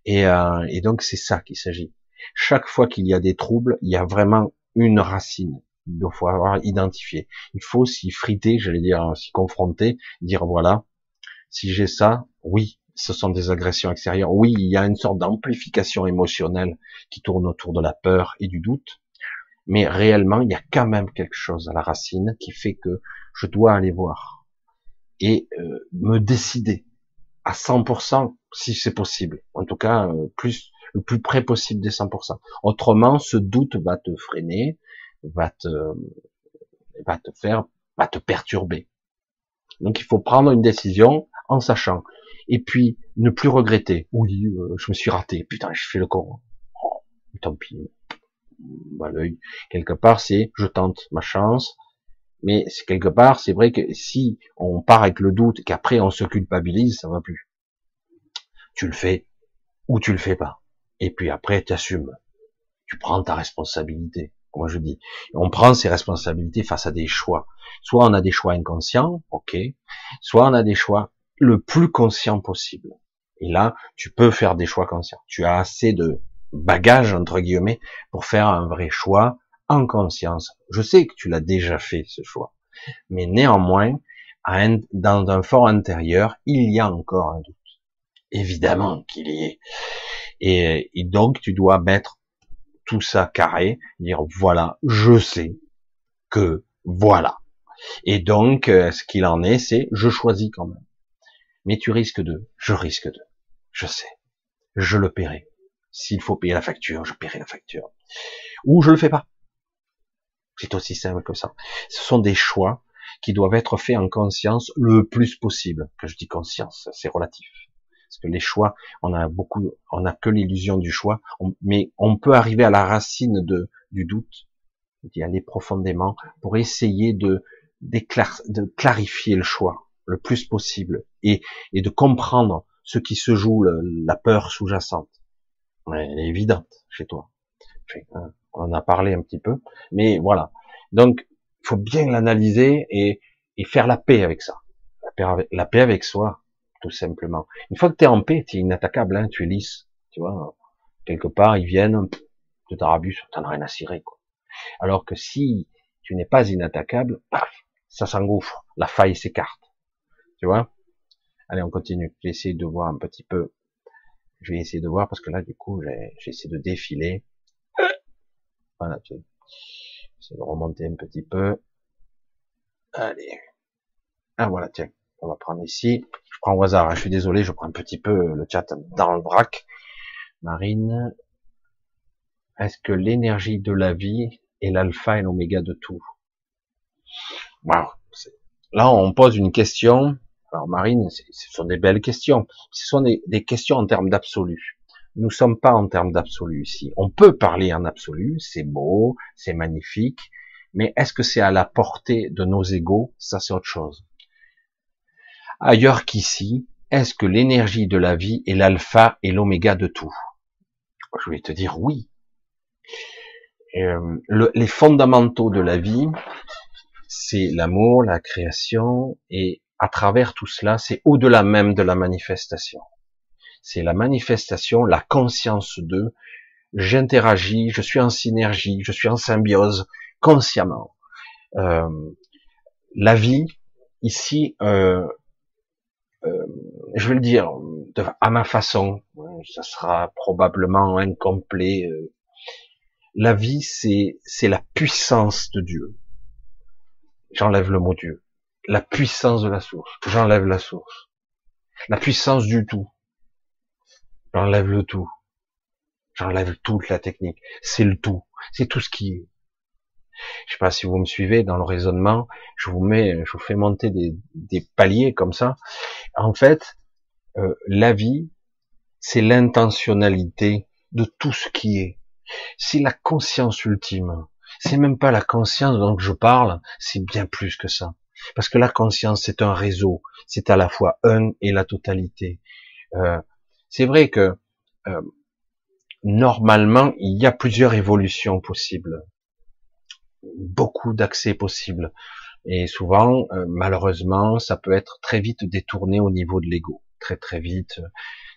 Et, euh, et donc c'est ça qu'il s'agit. Chaque fois qu'il y a des troubles, il y a vraiment une racine. Il faut avoir identifié. Il faut s'y friter, j'allais dire, s'y confronter, dire voilà, si j'ai ça, oui, ce sont des agressions extérieures. Oui, il y a une sorte d'amplification émotionnelle qui tourne autour de la peur et du doute, mais réellement, il y a quand même quelque chose à la racine qui fait que je dois aller voir et euh, me décider à 100% si c'est possible. En tout cas, euh, plus le plus près possible des 100%. Autrement, ce doute va te freiner, va te va te faire, va te perturber. Donc, il faut prendre une décision en sachant et puis ne plus regretter. Oui, euh, je me suis raté, putain, je fais le con. Oh, tant pis. Bah, l'œil. Quelque part, c'est je tente ma chance, mais quelque part, c'est vrai que si on part avec le doute qu'après on se culpabilise, ça va plus. Tu le fais ou tu le fais pas. Et puis après, tu assumes. Tu prends ta responsabilité. Comme je dis, on prend ses responsabilités face à des choix. Soit on a des choix inconscients, ok. Soit on a des choix le plus conscient possible. Et là, tu peux faire des choix conscients. Tu as assez de bagages, entre guillemets, pour faire un vrai choix en conscience. Je sais que tu l'as déjà fait, ce choix. Mais néanmoins, dans un fort intérieur, il y a encore un doute. Évidemment qu'il y est. Et, et donc, tu dois mettre tout ça carré, dire voilà, je sais que voilà. Et donc, euh, ce qu'il en est, c'est je choisis quand même mais tu risques de, je risque de, je sais, je le paierai. S'il faut payer la facture, je paierai la facture. Ou je le fais pas. C'est aussi simple que ça. Ce sont des choix qui doivent être faits en conscience le plus possible. Que je dis conscience, c'est relatif. Parce que les choix, on a beaucoup, on a que l'illusion du choix, mais on peut arriver à la racine de, du doute, d'y aller profondément pour essayer de, de clarifier le choix le plus possible et, et de comprendre ce qui se joue, la peur sous-jacente. Elle est évidente chez toi. Hein, on en a parlé un petit peu, mais voilà. Donc, il faut bien l'analyser et, faire la paix avec ça. La paix avec soi. Tout simplement. Une fois que tu es en paix, tu es inattaquable, hein, tu es lisse, tu vois. Quelque part, ils viennent, de Tarabus, t'en as rien à cirer, quoi. Alors que si tu n'es pas inattaquable, paf, ça s'engouffre, la faille s'écarte. Tu vois Allez, on continue. J'ai essayé de voir un petit peu. Je vais essayer de voir parce que là, du coup, j'ai essayé de défiler. Voilà, tu essayer de remonter un petit peu. Allez. Ah voilà, tiens, on va prendre ici. Je prends au hasard, hein. je suis désolé, je prends un petit peu le chat dans le vrac. Marine, est-ce que l'énergie de la vie est l'alpha et l'oméga de tout? Là, on pose une question. Alors, Marine, ce sont des belles questions. Ce sont des, questions en termes d'absolu. Nous sommes pas en termes d'absolu ici. On peut parler en absolu, c'est beau, c'est magnifique, mais est-ce que c'est à la portée de nos égaux? Ça, c'est autre chose. Ailleurs qu'ici, est-ce que l'énergie de la vie est l'alpha et l'oméga de tout? Je vais te dire oui. Euh, les fondamentaux de la vie, c'est l'amour, la création, et à travers tout cela, c'est au-delà même de la manifestation. C'est la manifestation, la conscience de, j'interagis, je suis en synergie, je suis en symbiose consciemment. Euh, la vie, ici, euh, je vais le dire à ma façon, ça sera probablement incomplet. La vie, c'est c'est la puissance de Dieu j'enlève le mot Dieu. La puissance de la source, j'enlève la source. La puissance du tout, j'enlève le tout. J'enlève toute la technique. C'est le tout. C'est tout ce qui est. Je sais pas si vous me suivez dans le raisonnement. Je vous mets, je vous fais monter des, des paliers comme ça. En fait, euh, la vie, c'est l'intentionnalité de tout ce qui est. C'est la conscience ultime. C'est même pas la conscience dont je parle, c'est bien plus que ça. Parce que la conscience, c'est un réseau, c'est à la fois un et la totalité. Euh, c'est vrai que euh, normalement, il y a plusieurs évolutions possibles, beaucoup d'accès possibles, et souvent, euh, malheureusement, ça peut être très vite détourné au niveau de l'ego, très très vite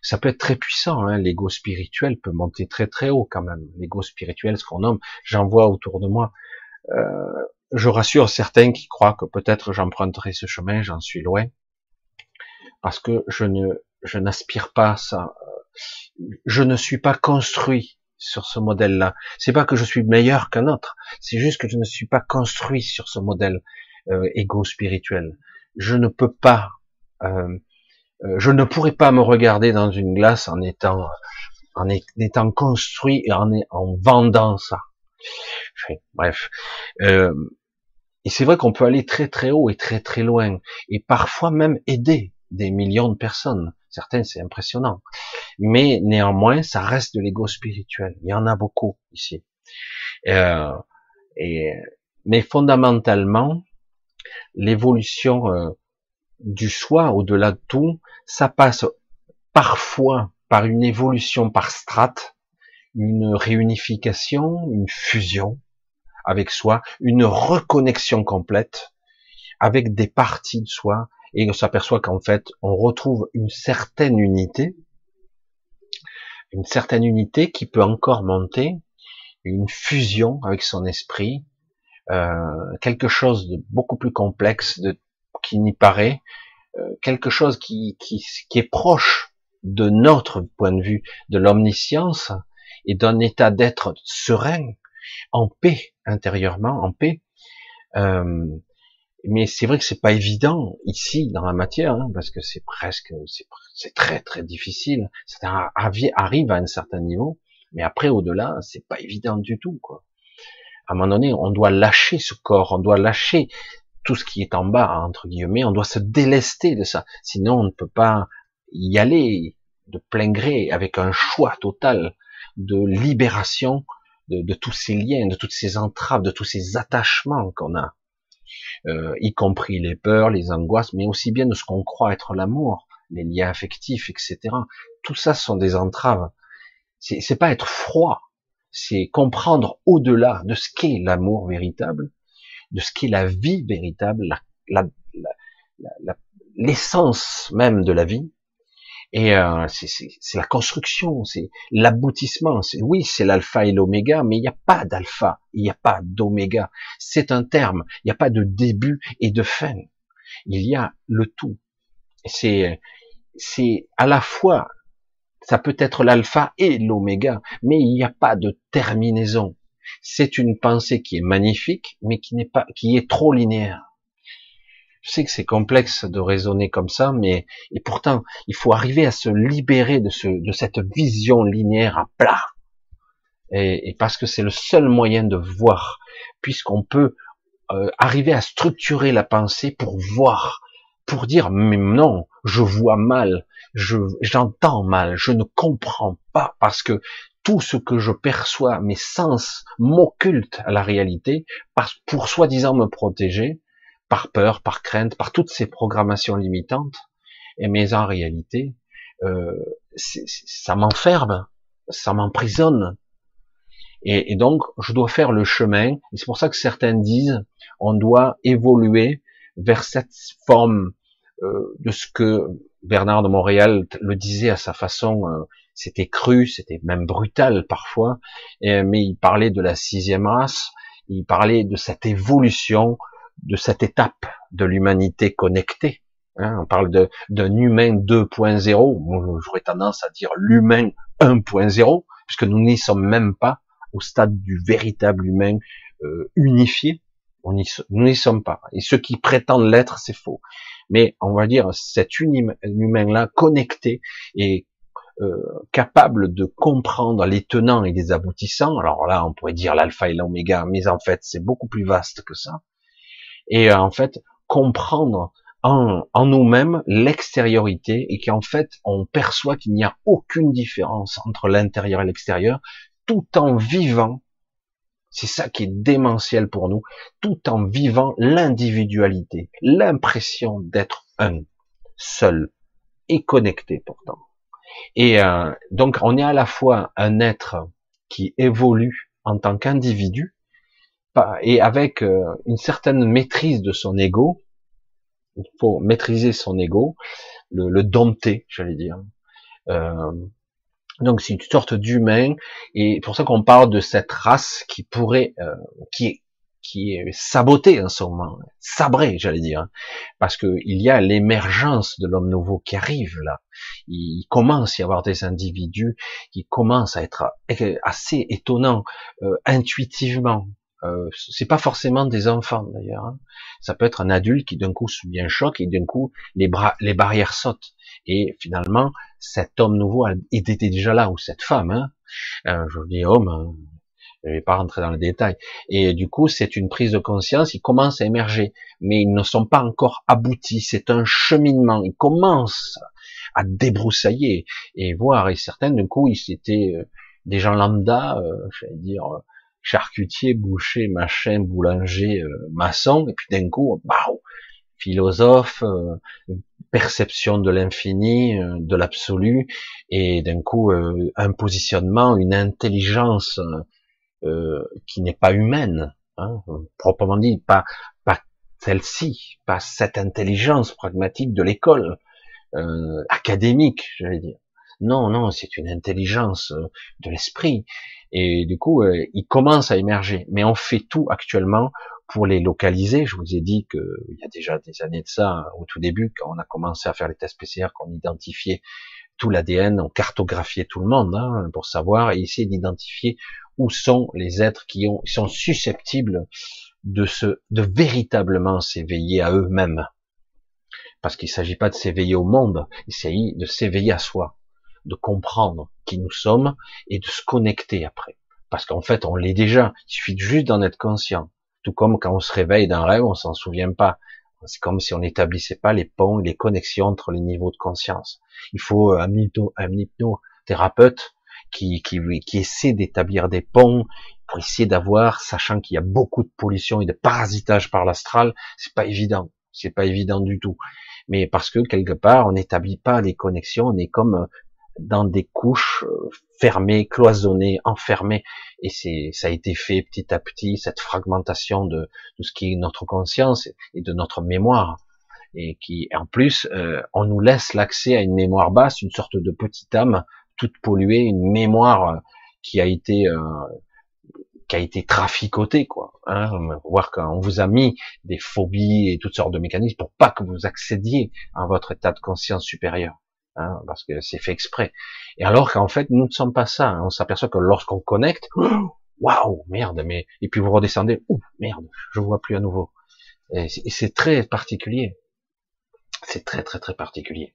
ça peut être très puissant. Hein. L'ego spirituel peut monter très très haut quand même. L'ego spirituel, ce qu'on nomme, j'en vois autour de moi. Euh, je rassure certains qui croient que peut-être j'emprunterai ce chemin, j'en suis loin, parce que je ne, je n'aspire pas à ça. Je ne suis pas construit sur ce modèle-là. C'est pas que je suis meilleur qu'un autre, c'est juste que je ne suis pas construit sur ce modèle euh, égo spirituel. Je ne peux pas euh, euh, je ne pourrais pas me regarder dans une glace en étant en étant construit et en, en vendant ça. Bref. Euh, et c'est vrai qu'on peut aller très très haut et très très loin, et parfois même aider des millions de personnes. Certains, c'est impressionnant. Mais néanmoins, ça reste de l'ego spirituel. Il y en a beaucoup ici. Euh, et, mais fondamentalement, l'évolution euh, du soi, au-delà de tout, ça passe parfois par une évolution par strate, une réunification, une fusion avec soi, une reconnexion complète avec des parties de soi, et on s'aperçoit qu'en fait, on retrouve une certaine unité, une certaine unité qui peut encore monter, une fusion avec son esprit, euh, quelque chose de beaucoup plus complexe, de qui n'y paraît, euh, quelque chose qui, qui, qui est proche de notre point de vue, de l'omniscience et d'un état d'être serein, en paix intérieurement, en paix. Euh, mais c'est vrai que c'est pas évident ici dans la matière, hein, parce que c'est presque, c'est très très difficile. Ça arrive à un certain niveau, mais après au-delà, c'est pas évident du tout, quoi. À un moment donné, on doit lâcher ce corps, on doit lâcher tout ce qui est en bas, entre guillemets, on doit se délester de ça. Sinon, on ne peut pas y aller de plein gré avec un choix total de libération de, tous ces liens, de toutes ces entraves, de tous ces attachements qu'on a, euh, y compris les peurs, les angoisses, mais aussi bien de ce qu'on croit être l'amour, les liens affectifs, etc. Tout ça sont des entraves. C'est pas être froid, c'est comprendre au-delà de ce qu'est l'amour véritable de ce qu'est la vie véritable, la, la, la, l'essence même de la vie. Et euh, c'est la construction, c'est l'aboutissement. Oui, c'est l'alpha et l'oméga, mais il n'y a pas d'alpha, il n'y a pas d'oméga. C'est un terme, il n'y a pas de début et de fin. Il y a le tout. C'est c'est à la fois, ça peut être l'alpha et l'oméga, mais il n'y a pas de terminaison. C'est une pensée qui est magnifique, mais qui n'est pas, qui est trop linéaire. Je sais que c'est complexe de raisonner comme ça, mais et pourtant, il faut arriver à se libérer de, ce, de cette vision linéaire à plat. Et, parce que c'est le seul moyen de voir, puisqu'on peut euh, arriver à structurer la pensée pour voir, pour dire mais non, je vois mal, je j'entends mal, je ne comprends pas parce que tout ce que je perçois, mes sens m'occultent à la réalité, parce, pour soi-disant me protéger, par peur, par crainte, par toutes ces programmations limitantes, et mais en réalité, euh, ça m'enferme, ça m'emprisonne. Et, donc, je dois faire le chemin. Et c'est pour ça que certains disent, on doit évoluer vers cette forme euh, de ce que Bernard de Montréal le disait à sa façon. Euh, c'était cru, c'était même brutal parfois, mais il parlait de la sixième race, il parlait de cette évolution de cette étape de l'humanité connectée. Hein, on parle d'un humain 2.0. J'aurais tendance à dire l'humain 1.0, puisque nous n'y sommes même pas au stade du véritable humain euh, unifié. On nous n'y sommes pas. Et ceux qui prétendent l'être, c'est faux. Mais on va dire cet humain-là connecté et euh, capable de comprendre les tenants et les aboutissants. Alors là, on pourrait dire l'alpha et l'oméga, mais en fait, c'est beaucoup plus vaste que ça et euh, en fait comprendre en, nous-mêmes l'extériorité et qu'en fait on perçoit qu'il n'y a aucune différence entre l'intérieur et l'extérieur tout en vivant c'est ça qui est démentiel pour nous tout en vivant l'individualité l'impression d'être un seul et connecté pourtant. Et euh, donc on est à la fois un être qui évolue en tant qu'individu et avec euh, une certaine maîtrise de son ego, il faut maîtriser son ego, le, le dompter, j'allais dire. Euh, donc c'est une sorte d'humain, et pour ça qu'on parle de cette race qui pourrait, euh, qui est qui est sabotée en ce moment, sabrée, j'allais dire, parce que il y a l'émergence de l'homme nouveau qui arrive là. Il commence à y avoir des individus qui commencent à être assez étonnants euh, intuitivement, euh, c'est pas forcément des enfants d'ailleurs. Hein. Ça peut être un adulte qui d'un coup subit un choc et d'un coup les, bras, les barrières sautent. Et finalement, cet homme nouveau était déjà là ou cette femme. Hein. Euh, je dis homme, hein. je vais pas rentrer dans le détail. Et du coup, c'est une prise de conscience. Ils commencent à émerger, mais ils ne sont pas encore aboutis. C'est un cheminement. Ils commencent à débroussailler et voir. Et certains, du coup, ils étaient euh, des gens lambda, euh, j'allais dire charcutier, boucher, machin, boulanger, euh, maçon, et puis d'un coup, waouh, philosophe, euh, perception de l'infini, euh, de l'absolu, et d'un coup un positionnement, une intelligence qui n'est pas humaine, hein, proprement dit, pas pas celle-ci, pas cette intelligence pragmatique de l'école académique, j'allais dire. Non, non, c'est une intelligence de l'esprit. Et du coup, euh, ils commencent à émerger. Mais on fait tout actuellement pour les localiser. Je vous ai dit qu'il y a déjà des années de ça, au tout début, quand on a commencé à faire les tests PCR, qu'on identifiait tout l'ADN, on cartographiait tout le monde hein, pour savoir et essayer d'identifier où sont les êtres qui ont, sont susceptibles de se, de véritablement s'éveiller à eux-mêmes. Parce qu'il ne s'agit pas de s'éveiller au monde, il s'agit de s'éveiller à soi de comprendre qui nous sommes et de se connecter après. Parce qu'en fait, on l'est déjà. Il suffit juste d'en être conscient. Tout comme quand on se réveille d'un rêve, on s'en souvient pas. C'est comme si on n'établissait pas les ponts, les connexions entre les niveaux de conscience. Il faut un, hypno, un hypnothérapeute qui, qui, qui essaie d'établir des ponts pour essayer d'avoir, sachant qu'il y a beaucoup de pollution et de parasitage par l'astral, c'est pas évident. C'est pas évident du tout. Mais parce que quelque part, on n'établit pas les connexions, on est comme dans des couches euh, fermées, cloisonnées, enfermées, et c'est ça a été fait petit à petit cette fragmentation de, de ce qui est notre conscience et de notre mémoire. et qui, en plus, euh, on nous laisse l'accès à une mémoire basse, une sorte de petite âme toute polluée, une mémoire qui a été euh, qui a été traficotée, quoi. Hein, voir qu'on vous a mis des phobies et toutes sortes de mécanismes pour pas que vous accédiez à votre état de conscience supérieur, hein, parce que c'est fait exprès. Et alors qu'en fait, nous ne sommes pas ça. Hein. on s'aperçoit que lorsqu'on connecte, waouh, merde, mais et puis vous redescendez, ouh, merde, je vois plus à nouveau. Et c'est très particulier. C'est très très très particulier.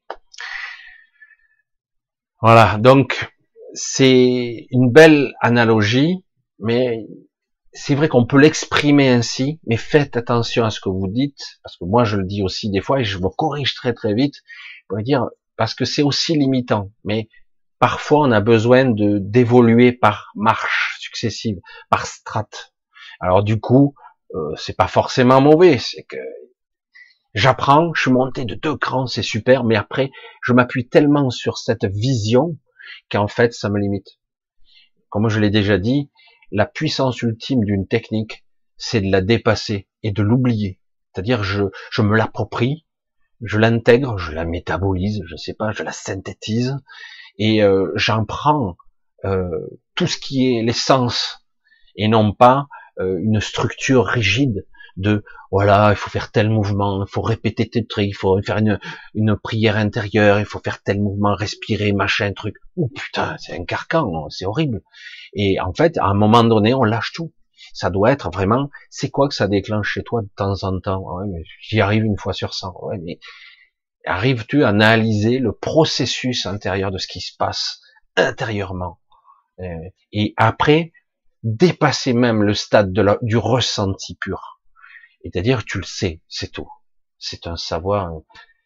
Voilà, donc c'est une belle analogie, mais c'est vrai qu'on peut l'exprimer ainsi, mais faites attention à ce que vous dites, parce que moi je le dis aussi des fois et je me corrige très très vite, pour dire parce que c'est aussi limitant, mais parfois on a besoin de d'évoluer par marche successive, par strate. Alors du coup, euh, c'est pas forcément mauvais, c'est que j'apprends, je suis monté de deux crans, c'est super, mais après, je m'appuie tellement sur cette vision qu'en fait, ça me limite. Comme je l'ai déjà dit, la puissance ultime d'une technique, c'est de la dépasser et de l'oublier. C'est-à-dire, je, je me l'approprie, je l'intègre, je la métabolise, je sais pas, je la synthétise, et euh, j'en prends euh, tout ce qui est l'essence, et non pas euh, une structure rigide de voilà, il faut faire tel mouvement, il faut répéter tel truc, il faut faire une, une prière intérieure, il faut faire tel mouvement, respirer, machin, truc. Oh putain, c'est un carcan, c'est horrible. Et en fait, à un moment donné, on lâche tout. Ça doit être vraiment, c'est quoi que ça déclenche chez toi de temps en temps? Ouais, mais J'y arrive une fois sur cent. Ouais, mais arrives-tu à analyser le processus intérieur de ce qui se passe intérieurement? Euh, Et après, dépasser même le stade du ressenti pur. C'est-à-dire, tu le sais, c'est tout. C'est un savoir,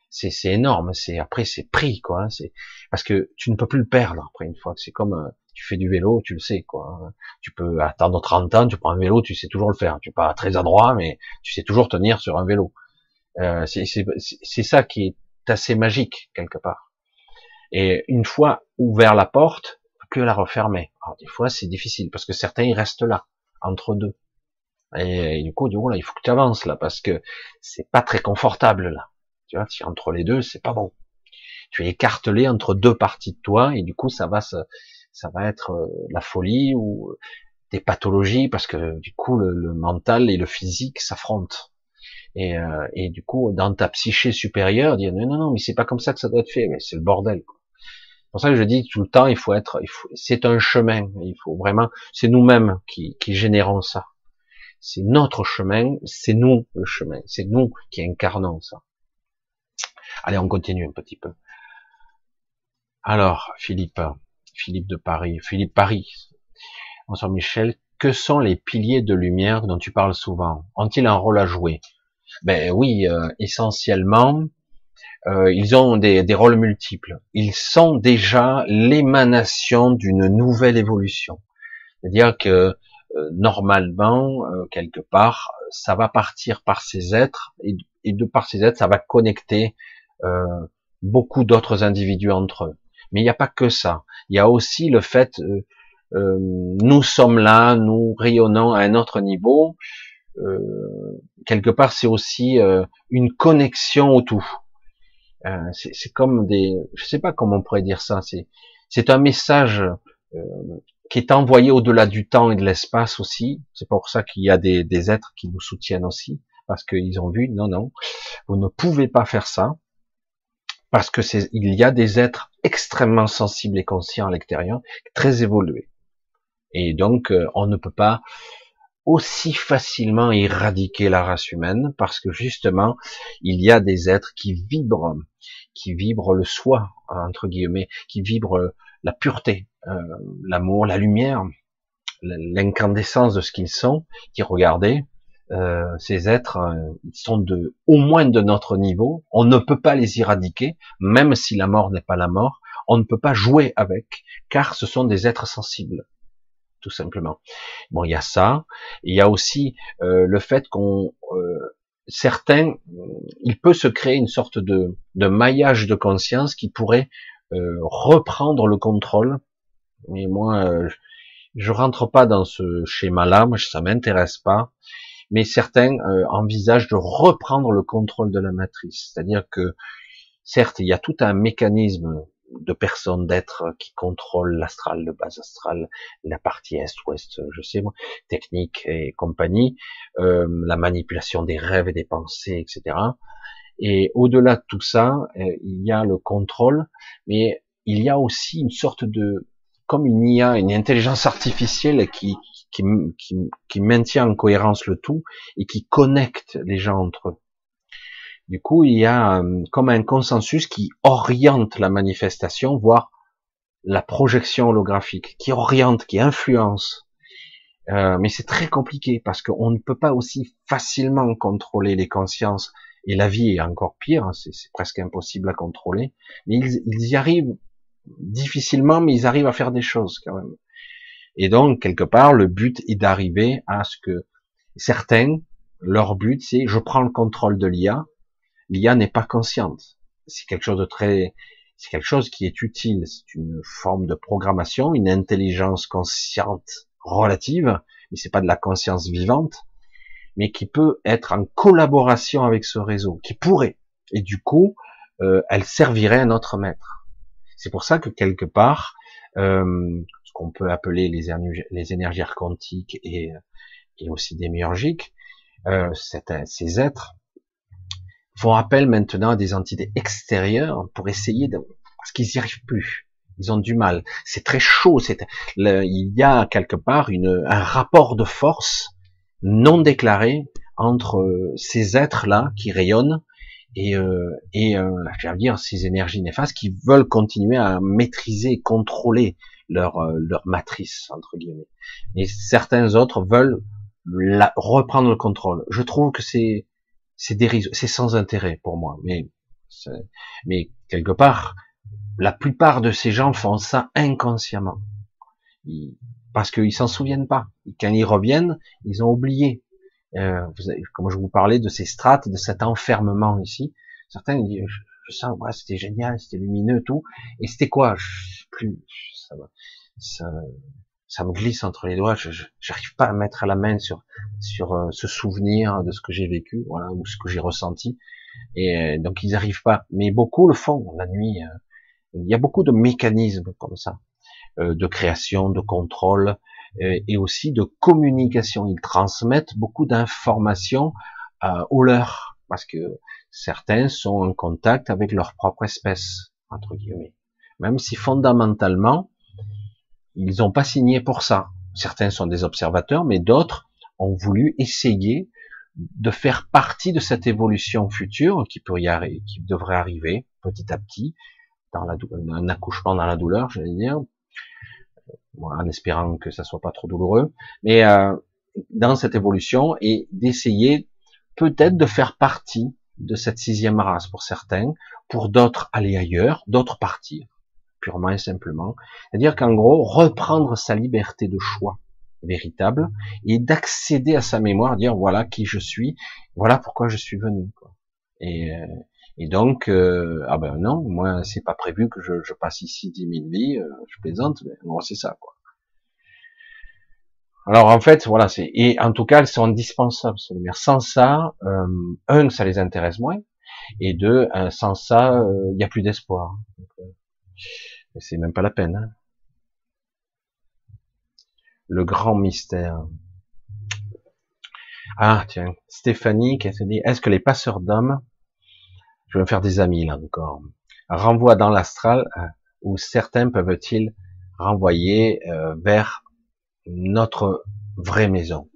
c'est énorme. C'est après, c'est pris, quoi. Hein, c'est parce que tu ne peux plus le perdre après une fois. C'est comme tu fais du vélo, tu le sais, quoi. Tu peux attendre 30 ans, tu prends un vélo, tu sais toujours le faire. Tu es pas très adroit, mais tu sais toujours tenir sur un vélo. Euh, c'est ça qui est assez magique quelque part. Et une fois ouvert la porte, que la refermer. Alors des fois c'est difficile parce que certains ils restent là entre deux. Et, du coup, du coup là, il faut que tu avances là parce que c'est pas très confortable là. Tu vois, si entre les deux, c'est pas bon. Tu es écartelé entre deux parties de toi et du coup ça va ça va être euh, la folie ou des pathologies parce que du coup le, mental et le physique s'affrontent. Et, euh, et, du coup, dans ta psyché supérieure, dire non, non, non, mais c'est pas comme ça que ça doit être fait, mais c'est le bordel. C'est pour ça que je dis tout le temps, il faut être, c'est un chemin. Il faut vraiment, c'est nous-mêmes qui, qui générons ça. C'est notre chemin, c'est nous le chemin, c'est nous qui incarnons ça. Allez, on continue un petit peu. Alors, Philippe, Philippe de Paris, Philippe Paris, bonsoir Michel, que sont les piliers de lumière dont tu parles souvent? Ont-ils un rôle à jouer? Ben oui, euh, essentiellement, euh, ils ont des, des, rôles multiples. Ils sont déjà l'émanation d'une nouvelle évolution. C'est-à-dire que euh, normalement, quelque part, ça va partir par ces êtres, et, et, de par ces êtres, ça va connecter beaucoup d'autres individus entre eux. Mais il n'y a pas que ça. Il y a aussi le fait, nous sommes là, nous rayonnons à un autre niveau. quelque part, c'est aussi une connexion au tout. Euh, c'est comme des, je sais pas comment on pourrait dire ça. C'est c'est un message euh, qui est envoyé au-delà du temps et de l'espace aussi. C'est pour ça qu'il y a des, des, êtres qui nous soutiennent aussi, parce qu'ils ont vu, non, non, vous ne pouvez pas faire ça, parce que c'est, il y a des êtres extrêmement sensibles et conscients à l'extérieur, très évolués. Et donc, euh, on ne peut pas aussi facilement éradiquer la race humaine parce que justement, il y a des êtres qui vibrent, qui vibrent le soi, entre guillemets, qui vibrent la pureté, euh, l'amour, la lumière, l'incandescence de ce qu'ils sont, qui regardez, euh, ces êtres euh, sont de au moins de notre niveau, on ne peut pas les éradiquer, même si la mort n'est pas la mort, on ne peut pas jouer avec, car ce sont des êtres sensibles tout simplement. Bon, il y a ça. Il y a aussi euh, le fait qu'on euh, certains, il peut se créer une sorte de, de maillage de conscience qui pourrait euh, reprendre le contrôle. Mais moi, je rentre pas dans ce schéma-là. Moi, ça m'intéresse pas. Mais certains euh, envisagent de reprendre le contrôle de la matrice. C'est-à-dire que, certes, il y a tout un mécanisme de personnes, d'êtres qui contrôlent l'astral, le bas astral, la partie est, ouest, je sais moi, technique et compagnie, euh, la manipulation des rêves et des pensées, etc. Et au-delà de tout ça, euh, il y a le contrôle, mais il y a aussi une sorte de, comme une IA, une intelligence artificielle qui, qui, qui, qui maintient en cohérence le tout et qui connecte les gens entre eux. Du coup, il y a euh, comme un consensus qui oriente la manifestation, voire la projection holographique, qui oriente, qui influence. Euh, mais c'est très compliqué parce qu'on ne peut pas aussi facilement contrôler les consciences. Et la vie est encore pire, hein, c'est presque impossible à contrôler. Mais ils, ils y arrivent difficilement, mais ils arrivent à faire des choses quand même. Et donc, quelque part, le but est d'arriver à ce que certains, leur but, c'est je prends le contrôle de l'IA, l'IA n'est pas consciente. C'est quelque chose de très, c'est quelque chose qui est utile. C'est une forme de programmation, une intelligence consciente relative, mais c'est pas de la conscience vivante, mais qui peut être en collaboration avec ce réseau, qui pourrait. Et du coup, euh, elle servirait à notre maître. C'est pour ça que quelque part, euh, qu'on peut appeler les, énergies, les énergies quantiques et, et aussi démiurgiques, euh, ces êtres font appel maintenant à des entités extérieures pour essayer de, parce qu'ils n'y arrivent plus. Ils ont du mal. C'est très chaud. Il y a quelque part une, un rapport de force non déclaré entre euh, ces êtres-là qui rayonnent et, euh, et euh, veux dire ces énergies néfastes qui veulent continuer à maîtriser, contrôler leur euh, leur matrice entre guillemets. Et certains autres veulent la, reprendre le contrôle. Je trouve que c'est c'est c'est sans intérêt pour moi. Mais, mais quelque part, la plupart de ces gens font ça inconsciemment, parce qu'ils s'en souviennent pas. Quand ils reviennent, ils ont oublié. Euh, vous avez, comme je vous parlais de ces strates, de cet enfermement ici, certains disent, je, je sens, ouais, c'était génial, c'était lumineux, tout, et c'était quoi? Plus, ça, ça, ça me glisse entre les doigts, je n'arrive pas à mettre la main sur sur euh, ce souvenir de ce que j'ai vécu, voilà, ou ce que j'ai ressenti. Et euh, donc ils n'arrivent pas, mais beaucoup le font la nuit. Euh. il y a beaucoup de mécanismes comme ça, de création, de contrôle et aussi de communication. Ils transmettent beaucoup d'informations aux leurs, parce que certains sont en contact avec leur propre espèce entre guillemets, même si fondamentalement ils n'ont pas signé pour ça. Certains sont des observateurs, mais d'autres ont voulu essayer de faire partie de cette évolution future qui y arriver, qui devrait arriver petit à petit dans la, un accouchement dans la douleur, j'allais dire, en espérant que ça soit pas trop douloureux, mais euh, dans cette évolution et d'essayer peut-être de faire partie de cette sixième race pour certains, pour d'autres aller ailleurs, d'autres partir simplement. C'est-à-dire qu'en gros, reprendre sa liberté de choix véritable et d'accéder à sa mémoire, dire voilà qui je suis, voilà pourquoi je suis venu. Euh, et donc, euh, ah ben non, moi c'est pas prévu que je, passe ici dix mille vies, euh, je plaisante, mais moi c'est ça quoi. Alors en fait, voilà, c'est et en tout cas elles sont indispensables ces lumières. Sans ça, euh, un, ça les intéresse moins, et deux, sans ça, il n'y a plus d'espoir. C'est même pas la peine. Hein. Le grand mystère. Ah, tiens, Stéphanie qui se dit, est-ce que les passeurs d'hommes, je vais me faire des amis là encore, renvoient dans l'astral euh, ou certains peuvent-ils renvoyer euh, vers notre vraie maison?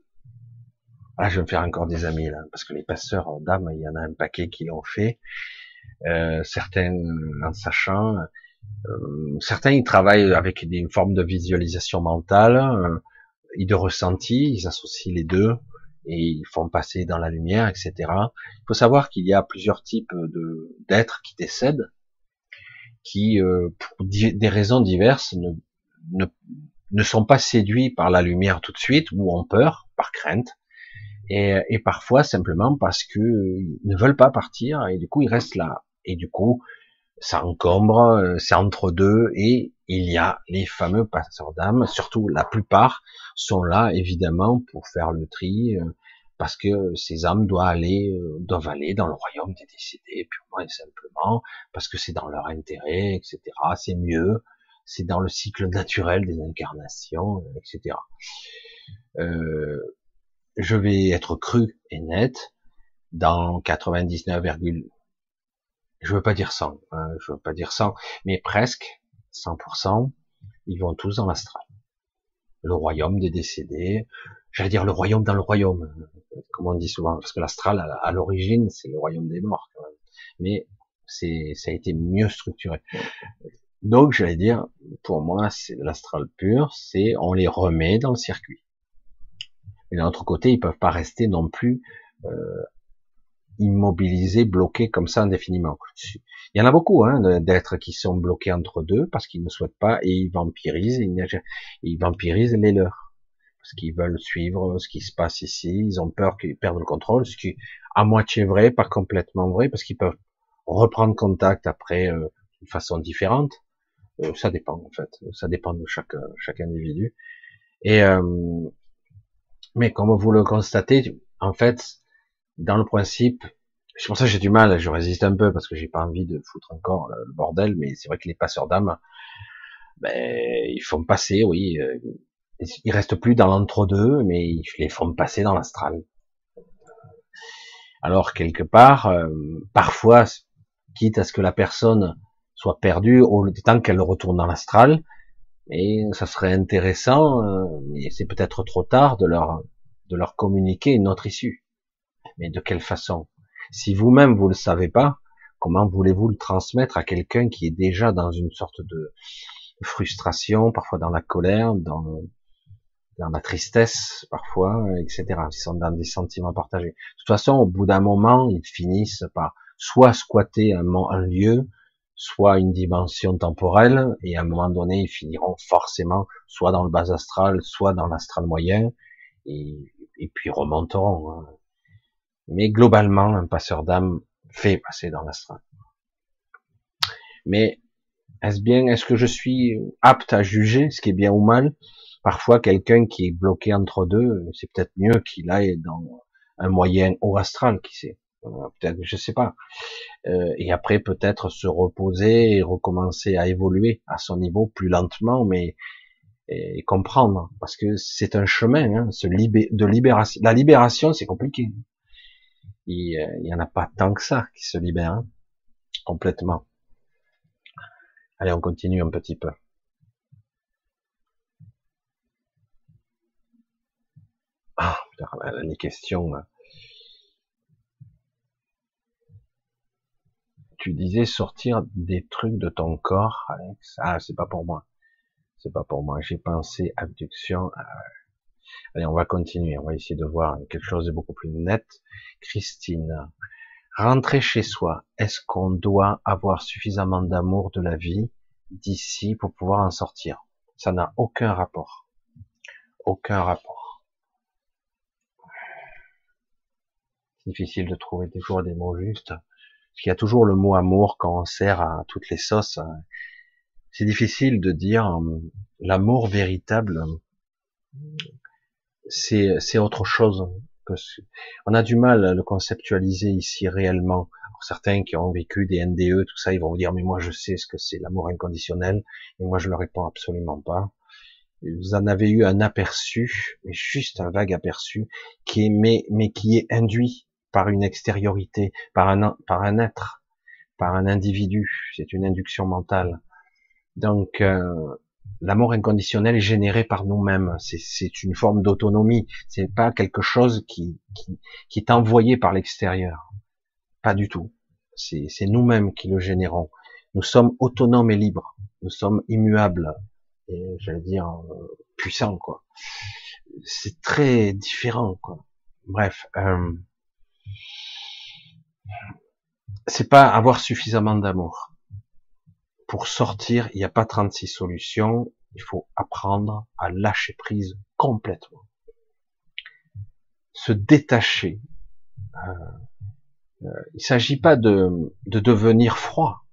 Ah, je vais me faire encore des amis là, parce que les passeurs d'âme, il y en a un paquet qui l'ont fait. Euh, certains en sachant, euh, certains ils travaillent avec des formes de visualisation mentale euh, et de ressenti, ils associent les deux et ils font passer dans la lumière, etc. Il faut savoir qu'il y a plusieurs types d'êtres qui décèdent, qui euh, pour des raisons diverses ne, ne, ne sont pas séduits par la lumière tout de suite ou ont peur, par crainte, et, et parfois simplement parce que ils ne veulent pas partir et du coup ils restent là. Et du coup, ça encombre, euh, c'est entre deux, et il y a les fameux passeurs d'âmes, surtout la plupart sont là évidemment pour faire le tri, euh, parce que ces âmes doivent aller, euh, doivent aller dans le royaume des décédés, purement et simplement, parce que c'est dans leur intérêt, etc. C'est mieux, c'est dans le cycle naturel des incarnations, etc. Je vais être cru et net dans 99, je veux pas dire 100, hein, je veux pas dire 100, mais presque 100%, ils vont tous dans l'astral. Le royaume des décédés, j'allais dire le royaume dans le royaume, comme on dit souvent, parce que l'astral, à, l'origine, c'est le royaume des morts, quand même. mais c'est, ça a été mieux structuré. Donc, j'allais dire, pour moi, c'est l'astral pur, c'est on les remet dans le circuit. Mais d'un autre côté, ils peuvent pas rester non plus euh, immobilisés, bloqués comme ça indéfiniment. Il y en a beaucoup hein, d'êtres qui sont bloqués entre deux parce qu'ils ne souhaitent pas et ils vampirisent, ils vampirisent les leurs parce qu'ils veulent suivre ce qui se passe ici, ils ont peur qu'ils perdent le contrôle, ce qui est à moitié vrai, pas complètement vrai, parce qu'ils peuvent reprendre contact après euh, d'une façon différente. Euh, ça dépend en fait, ça dépend de chaque chaque individu. Et euh, mais comme vous le constatez, en fait, dans le principe, c'est pour ça que j'ai du mal, je résiste un peu parce que j'ai pas envie de foutre encore le bordel, mais c'est vrai que les passeurs d'âmes, ben, ils font passer, oui, euh, ils restent plus dans l'entre-deux, mais ils les font passer dans l'astral. Alors quelque part, euh, parfois, quitte à ce que la personne soit perdue au temps qu'elle retourne dans l'astral, et ça serait intéressant, euh, mais c'est peut-être trop tard de leur de leur communiquer une autre issue. Mais de quelle façon? Si vous-même vous le savez pas, comment voulez-vous le transmettre à quelqu'un qui est déjà dans une sorte de frustration, parfois dans la colère, dans, la tristesse, parfois, etc. Ils sont dans des sentiments partagés. De toute façon, au bout d'un moment, ils finissent par soit squatter un, lieu, soit une dimension temporelle, et à un moment donné, ils finiront forcément soit dans le bas astral, soit dans l'astral moyen, et, et puis remonteront. Hein. Mais globalement, un passeur d'âme fait passer dans l'astral. Mais est-ce bien, est-ce que je suis apte à juger ce qui est bien ou mal? Parfois, quelqu'un qui est bloqué entre deux, c'est peut-être mieux qu'il aille dans un moyen haut astral, qui sait. Euh, peut-être, je sais pas. Euh, et après, peut-être se reposer et recommencer à évoluer à son niveau plus lentement, mais et comprendre, parce que c'est un chemin, hein, ce de libération. La libération, c'est compliqué. Il, n'y en a pas tant que ça qui se libère hein, complètement. Allez, on continue un petit peu. Ah, les questions. Tu disais sortir des trucs de ton corps, Alex. Ah, c'est pas pour moi c'est pas pour moi. J'ai pensé abduction. Allez, on va continuer. On va essayer de voir quelque chose de beaucoup plus net. Christine, rentrer chez soi. Est-ce qu'on doit avoir suffisamment d'amour de la vie d'ici pour pouvoir en sortir? Ça n'a aucun rapport. Aucun rapport. C'est difficile de trouver toujours des mots justes. Parce qu'il y a toujours le mot amour quand on sert à toutes les sauces c'est difficile de dire euh, l'amour véritable, c'est autre chose. Que on a du mal à le conceptualiser ici réellement. certains qui ont vécu des NDE, tout ça, ils vont vous dire mais moi je sais ce que c'est l'amour inconditionnel et moi je le réponds absolument pas. Vous en avez eu un aperçu, mais juste un vague aperçu, qui est mais, mais qui est induit par une extériorité, par un par un être, par un individu. C'est une induction mentale. Donc, euh, l'amour inconditionnel est généré par nous-mêmes. C'est une forme d'autonomie. C'est pas quelque chose qui, qui, qui est envoyé par l'extérieur. Pas du tout. C'est nous-mêmes qui le générons. Nous sommes autonomes et libres. Nous sommes immuables et j'allais dire euh, puissants quoi. C'est très différent quoi. Bref, euh, c'est pas avoir suffisamment d'amour pour sortir, il n'y a pas 36 solutions, il faut apprendre à lâcher prise complètement. Se détacher. Euh, euh, il ne s'agit pas de, de devenir froid,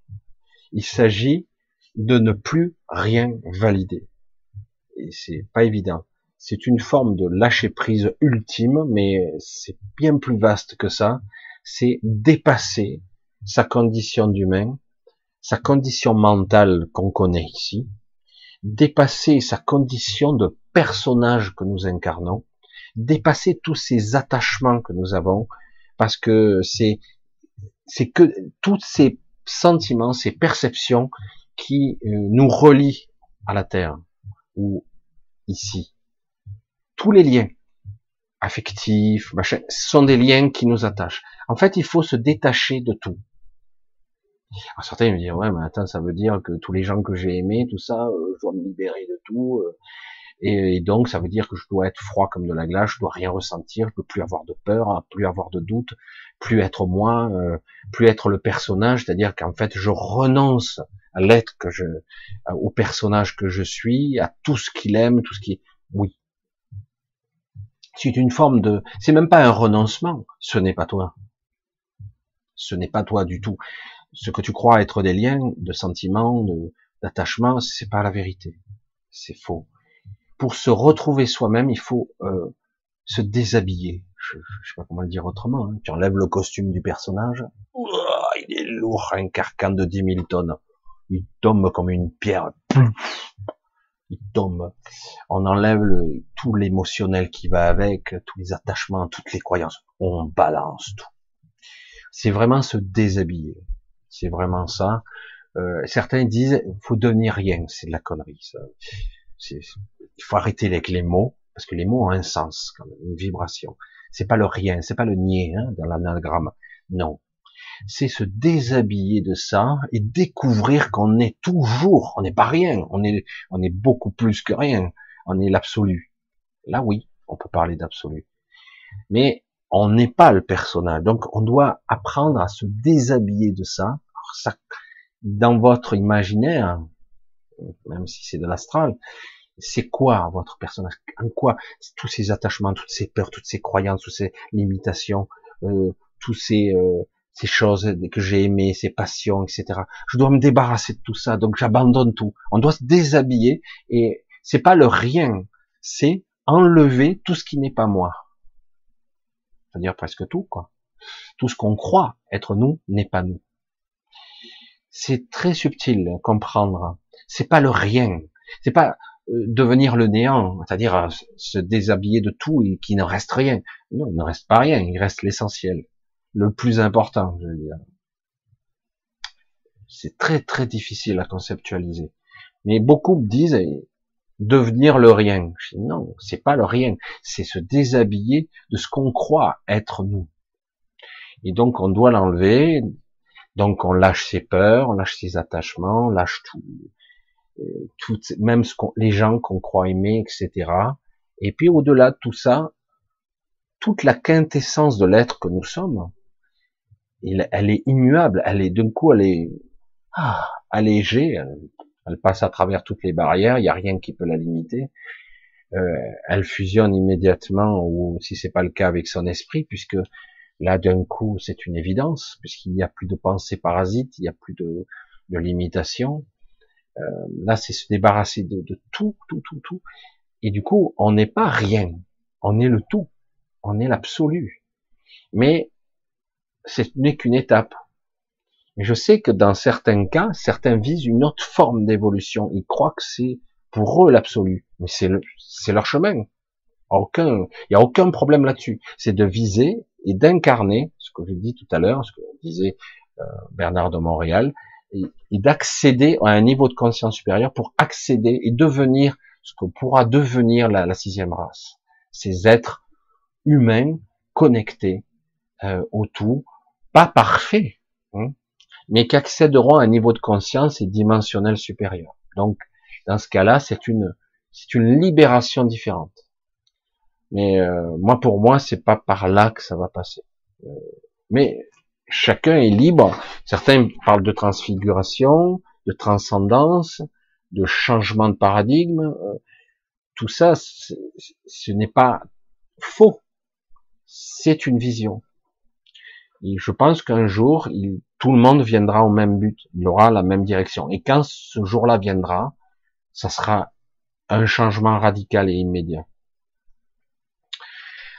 il s'agit de ne plus rien valider. Et c'est pas évident. c'est une forme de lâcher prise ultime, mais c'est bien plus vaste que ça. C'est dépasser sa condition d'humain, sa condition mentale qu'on connaît ici, dépasser sa condition de personnage que nous incarnons, dépasser tous ces attachements que nous avons, parce que c'est c'est que tous ces sentiments, ces perceptions qui euh, nous relient à la terre ou ici tous les liens affectifs, machin, sont des liens qui nous attachent. En fait, il faut se détacher de tout. Alors certains me disent ouais mais attends ça veut dire que tous les gens que j'ai aimés tout ça euh, je dois me libérer de tout euh, et, donc ça veut dire que je dois être froid comme de la glace je dois rien ressentir je peux plus avoir de peur plus avoir de doute plus être moi euh, plus être le personnage c'est-à-dire qu'en fait je renonce à l'être que je au personnage que je suis à tout ce qu'il aime tout ce qui oui c'est une forme de, c'est même pas un renoncement. Ce n'est pas toi. Ce n'est pas toi du tout. Ce que tu crois être des liens de sentiments, de, d'attachement, c'est pas la vérité. C'est faux. Pour se retrouver soi-même, il faut euh, se déshabiller. Je, je, sais pas comment le dire autrement. Hein. Tu enlèves le costume du personnage. il est lourd, un carcan de 10 000 tonnes. Il tombe comme une pierre il tombe. On enlève le, tout l'émotionnel qui va avec, tous les attachements, toutes les croyances. On balance tout. C'est vraiment se déshabiller. C'est vraiment ça. Euh, certains disent, faut devenir rien. C'est de la connerie. Ça. il faut arrêter avec les mots parce que les mots ont un sens, une vibration. C'est pas le rien, c'est pas le nier hein, dans l'anagramme. Non, c'est se déshabiller de ça et découvrir qu'on est toujours, on n'est pas rien, on est, on est beaucoup plus que rien, on est l'absolu. Là oui, on peut parler d'absolu. Mais on n'est pas le personnage, donc on doit apprendre à se déshabiller de ça. Alors ça, dans votre imaginaire, même si c'est de l'astral, c'est quoi votre personnage? En quoi tous ces attachements, toutes ces peurs, toutes ces croyances, toutes ces limitations, euh, tous ces euh, ces choses que j'ai aimées, ces passions, etc. Je dois me débarrasser de tout ça, donc j'abandonne tout. On doit se déshabiller et c'est pas le rien, c'est enlever tout ce qui n'est pas moi. C'est-à-dire presque tout, quoi. Tout ce qu'on croit être nous n'est pas nous. C'est très subtil à comprendre. C'est pas le rien. C'est pas euh, devenir le néant, c'est-à-dire euh, se déshabiller de tout et qu'il ne reste rien. Non, il ne reste pas rien, il reste l'essentiel le plus important, je veux dire. C'est très très difficile à conceptualiser. Mais beaucoup me disent devenir le rien. Je non, c'est pas le rien, c'est se déshabiller de ce qu'on croit être nous. Et donc on doit l'enlever. Donc on lâche ses peurs, on lâche ses attachements, on lâche tout, euh, tout même ce qu'on, les gens qu'on croit aimer, etc. Et puis au-delà de tout ça, toute la quintessence de l'être que nous sommes, elle est immuable, elle est d'un coup, elle est ah, allégée, passe à travers toutes les barrières, il n'y a rien qui peut la limiter. Euh, elle fusionne immédiatement, ou si c'est pas le cas avec son esprit, puisque là d'un coup c'est une évidence, puisqu'il n'y a plus de pensée parasite, il n'y a plus de, de limitation. Euh, là c'est se débarrasser de, de tout, tout, tout, tout. Et du coup on n'est pas rien, on est le tout, on est l'absolu. Mais ce n'est qu'une étape. Je sais que dans certains cas, certains visent une autre forme d'évolution. Ils croient que c'est pour eux l'absolu. Mais c'est le, leur chemin. Aucun, il n'y a aucun problème là-dessus. C'est de viser et d'incarner, ce que j'ai dit tout à l'heure, ce que disait euh, Bernard de Montréal, et, et d'accéder à un niveau de conscience supérieur pour accéder et devenir ce que pourra devenir la, la sixième race. Ces êtres humains connectés euh, au tout, pas parfait, hein, mais qui accéderont à un niveau de conscience et dimensionnel supérieur. Donc, dans ce cas-là, c'est une, c'est une libération différente. Mais euh, moi, pour moi, c'est pas par là que ça va passer. Euh, mais chacun est libre. Certains parlent de transfiguration, de transcendance, de changement de paradigme. Euh, tout ça, ce n'est pas faux. C'est une vision. Et je pense qu'un jour, il, tout le monde viendra au même but, il aura la même direction. Et quand ce jour-là viendra, ça sera un changement radical et immédiat.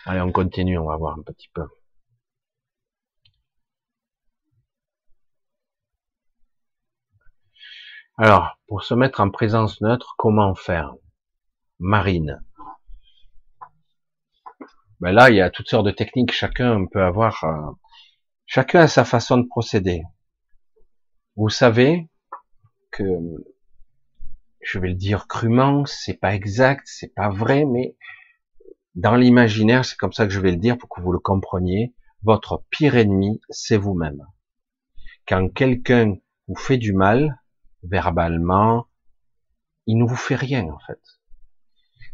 Allez, on continue, on va voir un petit peu. Alors, pour se mettre en présence neutre, comment faire? Marine. Ben là, il y a toutes sortes de techniques. Chacun peut avoir, euh, chacun a sa façon de procéder. Vous savez que, je vais le dire crûment, c'est pas exact, c'est pas vrai, mais dans l'imaginaire, c'est comme ça que je vais le dire pour que vous le compreniez. Votre pire ennemi, c'est vous-même. Quand quelqu'un vous fait du mal, verbalement, il ne vous fait rien en fait.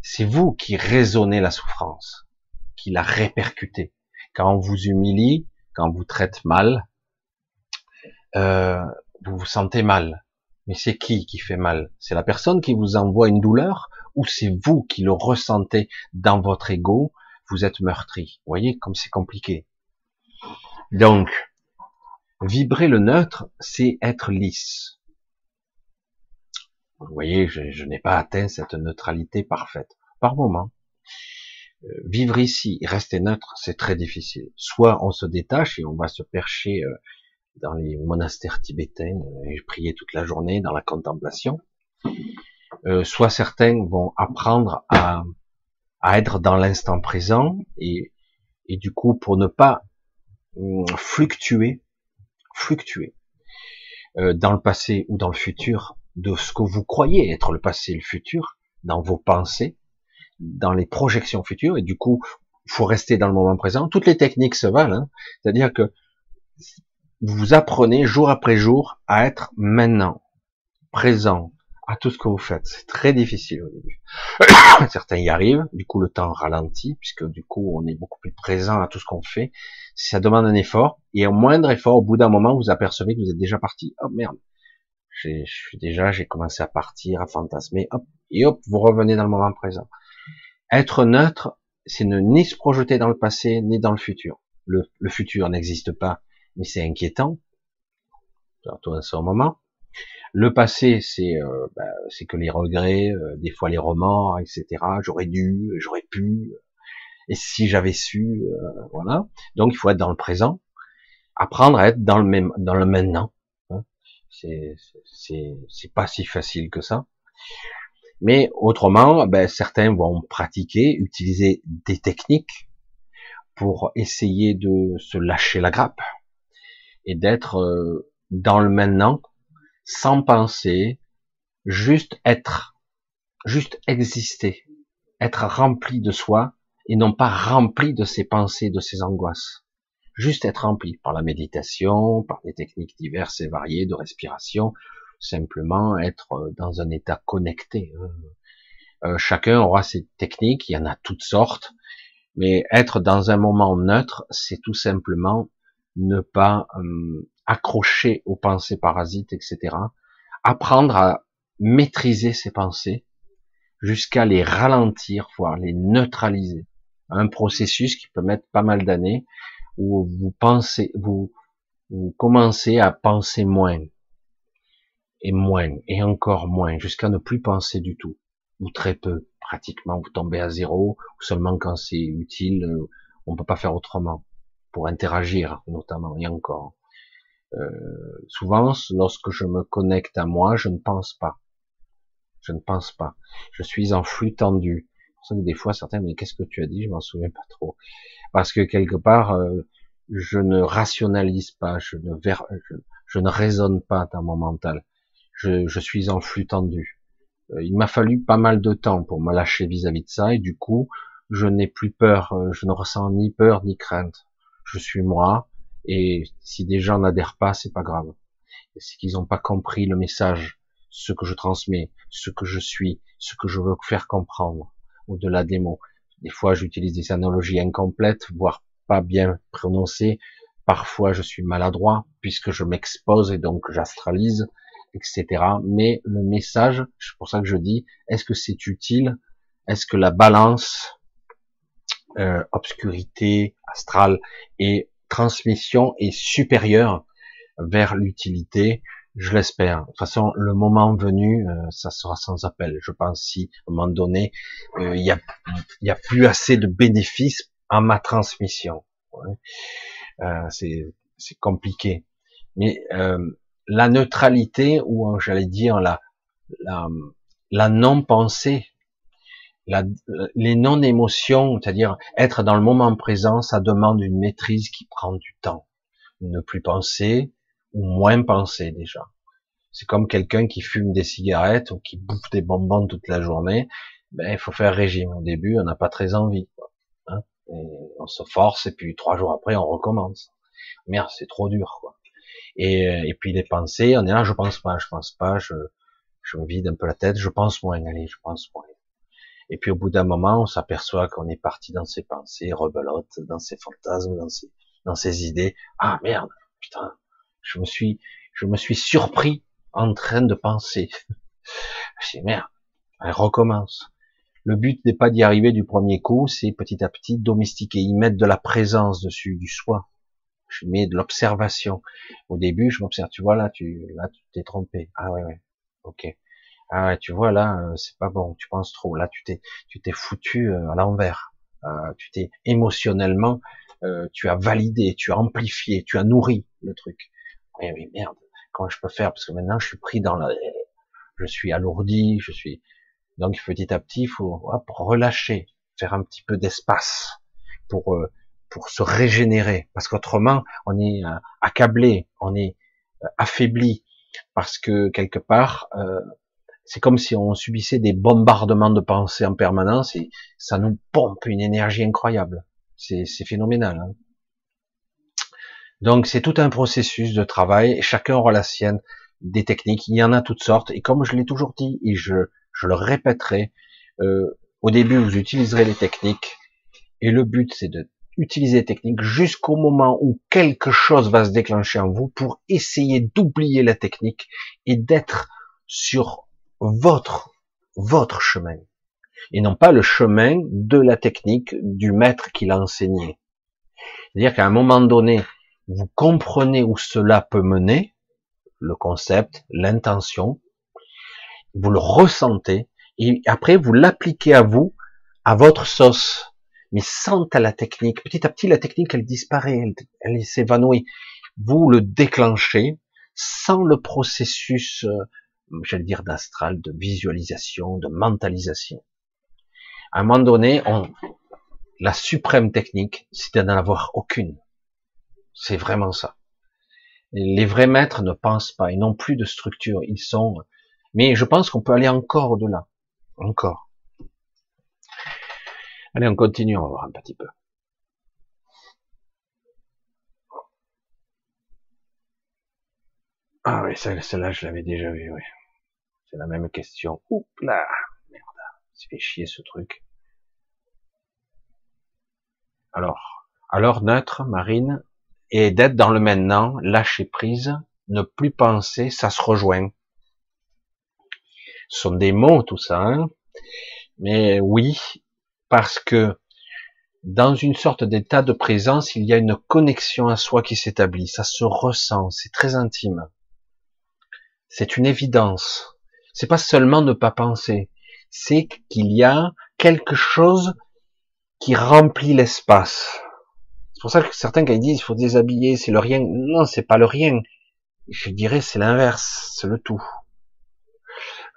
C'est vous qui raisonnez la souffrance, qui la répercutez. Quand on vous humilie, quand vous traite mal, euh, vous vous sentez mal. Mais c'est qui qui fait mal? C'est la personne qui vous envoie une douleur ou c'est vous qui le ressentez dans votre ego? Vous êtes meurtri. Vous voyez comme c'est compliqué. Donc, vibrer le neutre, c'est être lisse. Vous voyez, je, n'ai pas atteint cette neutralité parfaite. Par moment, vivre ici rester neutre, c'est très difficile. Soit on se détache et on va se percher euh, dans les monastères tibétains euh, et prier toute la journée dans la contemplation. soit certains vont apprendre à, à être dans l'instant présent et, et du coup pour ne pas hum, fluctuer, fluctuer dans le passé ou dans le futur, de ce que vous croyez être le passé et le futur, dans vos pensées, dans les projections futures, et du coup, il faut rester dans le moment présent. Toutes les techniques se valent, hein. c'est-à-dire que vous apprenez jour après jour à être maintenant, présent, à tout ce que vous faites. C'est très difficile au début. Certains y arrivent, du coup le temps ralentit, puisque du coup on est beaucoup plus présent à tout ce qu'on fait. Ça demande un effort, et au moindre effort, au bout d'un moment, vous apercevez que vous êtes déjà parti. Oh merde, je suis déjà, j'ai commencé à partir, à fantasmer, hop, et hop, vous revenez dans le moment présent. Être neutre, c'est ne ni se projeter dans le passé, ni dans le futur. Le, futur n'existe pas, mais c'est inquiétant, surtout à ce moment. Le passé, c'est euh, bah, que les regrets, euh, des fois les remords, etc. J'aurais dû, j'aurais pu, et si j'avais su, euh, voilà. Donc il faut être dans le présent, apprendre à être dans le même, dans le maintenant. C'est c'est pas si facile que ça. Mais autrement, ben, certains vont pratiquer, utiliser des techniques pour essayer de se lâcher la grappe et d'être euh, dans le maintenant, sans penser, juste être, juste exister, être rempli de soi et non pas rempli de ses pensées, de ses angoisses. Juste être rempli par la méditation, par des techniques diverses et variées de respiration, simplement être euh, dans un état connecté. Hein. Euh, chacun aura ses techniques, il y en a toutes sortes, mais être dans un moment neutre, c'est tout simplement ne pas euh, accrocher aux pensées parasites, etc. Apprendre à maîtriser ses pensées jusqu'à les ralentir, voire les neutraliser. Un processus qui peut mettre pas mal d'années, où vous pensez, vous commencez à penser moins, et moins, et encore moins, jusqu'à ne plus penser du tout, ou très peu, pratiquement, vous tombez à zéro, ou seulement quand c'est utile, euh, on peut pas faire autrement, pour interagir, notamment, et encore. Euh, souvent, lorsque je me connecte à moi, je ne pense pas. Je ne pense pas. Je suis en flux tendu. Que des fois, certains disent, qu'est-ce que tu as dit? Je m'en souviens pas trop parce que quelque part, euh, je ne rationalise pas, je ne, je, ne raisonne pas dans mon mental. Je, je suis en flux tendu. Euh, il m'a fallu pas mal de temps pour me lâcher vis-à-vis de ça, et du coup, je n'ai plus peur, euh, je ne ressens ni peur ni crainte. Je suis moi, et si des gens n'adhèrent pas, c'est pas grave. C'est qu'ils n'ont pas compris le message, ce que je transmets, ce que je suis, ce que je veux faire comprendre, au-delà des mots. Des fois, j'utilise des analogies incomplètes, voire pas bien prononcées. Parfois, je suis maladroit puisque je m'expose et donc j'astralise, etc. Mais le message, c'est pour ça que je dis, est-ce que c'est utile? Est-ce que la balance euh, obscurité astrale et transmission est supérieure vers l'utilité? Je l'espère. De toute façon, le moment venu, euh, ça sera sans appel. Je pense si, à un moment donné, euh, il a, y a plus assez de bénéfices en ma transmission. C'est compliqué. Mais la neutralité, ou j'allais dire la, la, la non-pensée, les non-émotions, c'est-à-dire être dans le moment présent, ça demande une maîtrise qui prend du temps. Ne plus penser ou moins penser déjà. C'est comme quelqu'un qui fume des cigarettes ou qui bouffe des bonbons toute la journée. Ben, il faut faire régime. Au début, on n'a pas très envie. Hein on se force et puis trois jours après, on recommence. Merde, c'est trop dur. Quoi. Et, et puis les pensées, on est là, je pense pas, je pense pas, je, je me vide un peu la tête, je pense moins, allez, je pense moins. Et puis au bout d'un moment, on s'aperçoit qu'on est parti dans ses pensées, rebelote, dans ses fantasmes, dans ses, dans ses idées. Ah merde, putain, je me suis, je me suis surpris en train de penser. Dis merde, elle recommence. Le but n'est pas d'y arriver du premier coup, c'est petit à petit domestiquer, y mettre de la présence dessus, du soi. Je mets de l'observation. Au début, je m'observe. Tu vois là, tu là, tu t'es trompé. Ah ouais, ouais. Ok. Ah ouais, tu vois là, euh, c'est pas bon. Tu penses trop. Là, tu t'es, tu t'es foutu euh, à l'envers. Euh, tu t'es émotionnellement, tu as validé, tu as amplifié, tu as nourri le truc. Oui, mais merde. Comment je peux faire? Parce que maintenant, je suis pris dans la, je suis alourdi, je suis. Donc petit à petit, il faut hop, relâcher, faire un petit peu d'espace pour pour se régénérer, parce qu'autrement, on est accablé, on est affaibli, parce que quelque part, euh, c'est comme si on subissait des bombardements de pensées en permanence et ça nous pompe une énergie incroyable. C'est phénoménal. Hein. Donc c'est tout un processus de travail chacun aura la sienne, des techniques. Il y en a toutes sortes et comme je l'ai toujours dit et je, je le répéterai, euh, au début vous utiliserez les techniques et le but c'est de utiliser les techniques jusqu'au moment où quelque chose va se déclencher en vous pour essayer d'oublier la technique et d'être sur votre, votre chemin. Et non pas le chemin de la technique du maître qui l'a enseigné. C'est-à-dire qu'à un moment donné, vous comprenez où cela peut mener, le concept, l'intention, vous le ressentez, et après vous l'appliquez à vous, à votre sauce, mais à la technique. Petit à petit, la technique, elle disparaît, elle, elle s'évanouit. Vous le déclenchez sans le processus euh, j'allais dire d'astral, de visualisation, de mentalisation. À un moment donné, on, la suprême technique, c'est d'en avoir aucune. C'est vraiment ça. Les vrais maîtres ne pensent pas, ils n'ont plus de structure, ils sont, mais je pense qu'on peut aller encore au-delà. Encore. Allez, on continue, on va voir un petit peu. Ah oui, celle-là, je l'avais déjà vue, oui. C'est la même question. Oups là, merde, ça fait chier ce truc. Alors, alors neutre, Marine, et d'être dans le maintenant, lâcher prise, ne plus penser, ça se rejoint. Ce sont des mots tout ça, hein mais oui, parce que dans une sorte d'état de présence, il y a une connexion à soi qui s'établit, ça se ressent, c'est très intime. C'est une évidence c'est pas seulement ne pas penser, c'est qu'il y a quelque chose qui remplit l'espace. C'est pour ça que certains ils disent il faut déshabiller, c'est le rien. Non, c'est pas le rien. Je dirais c'est l'inverse, c'est le tout.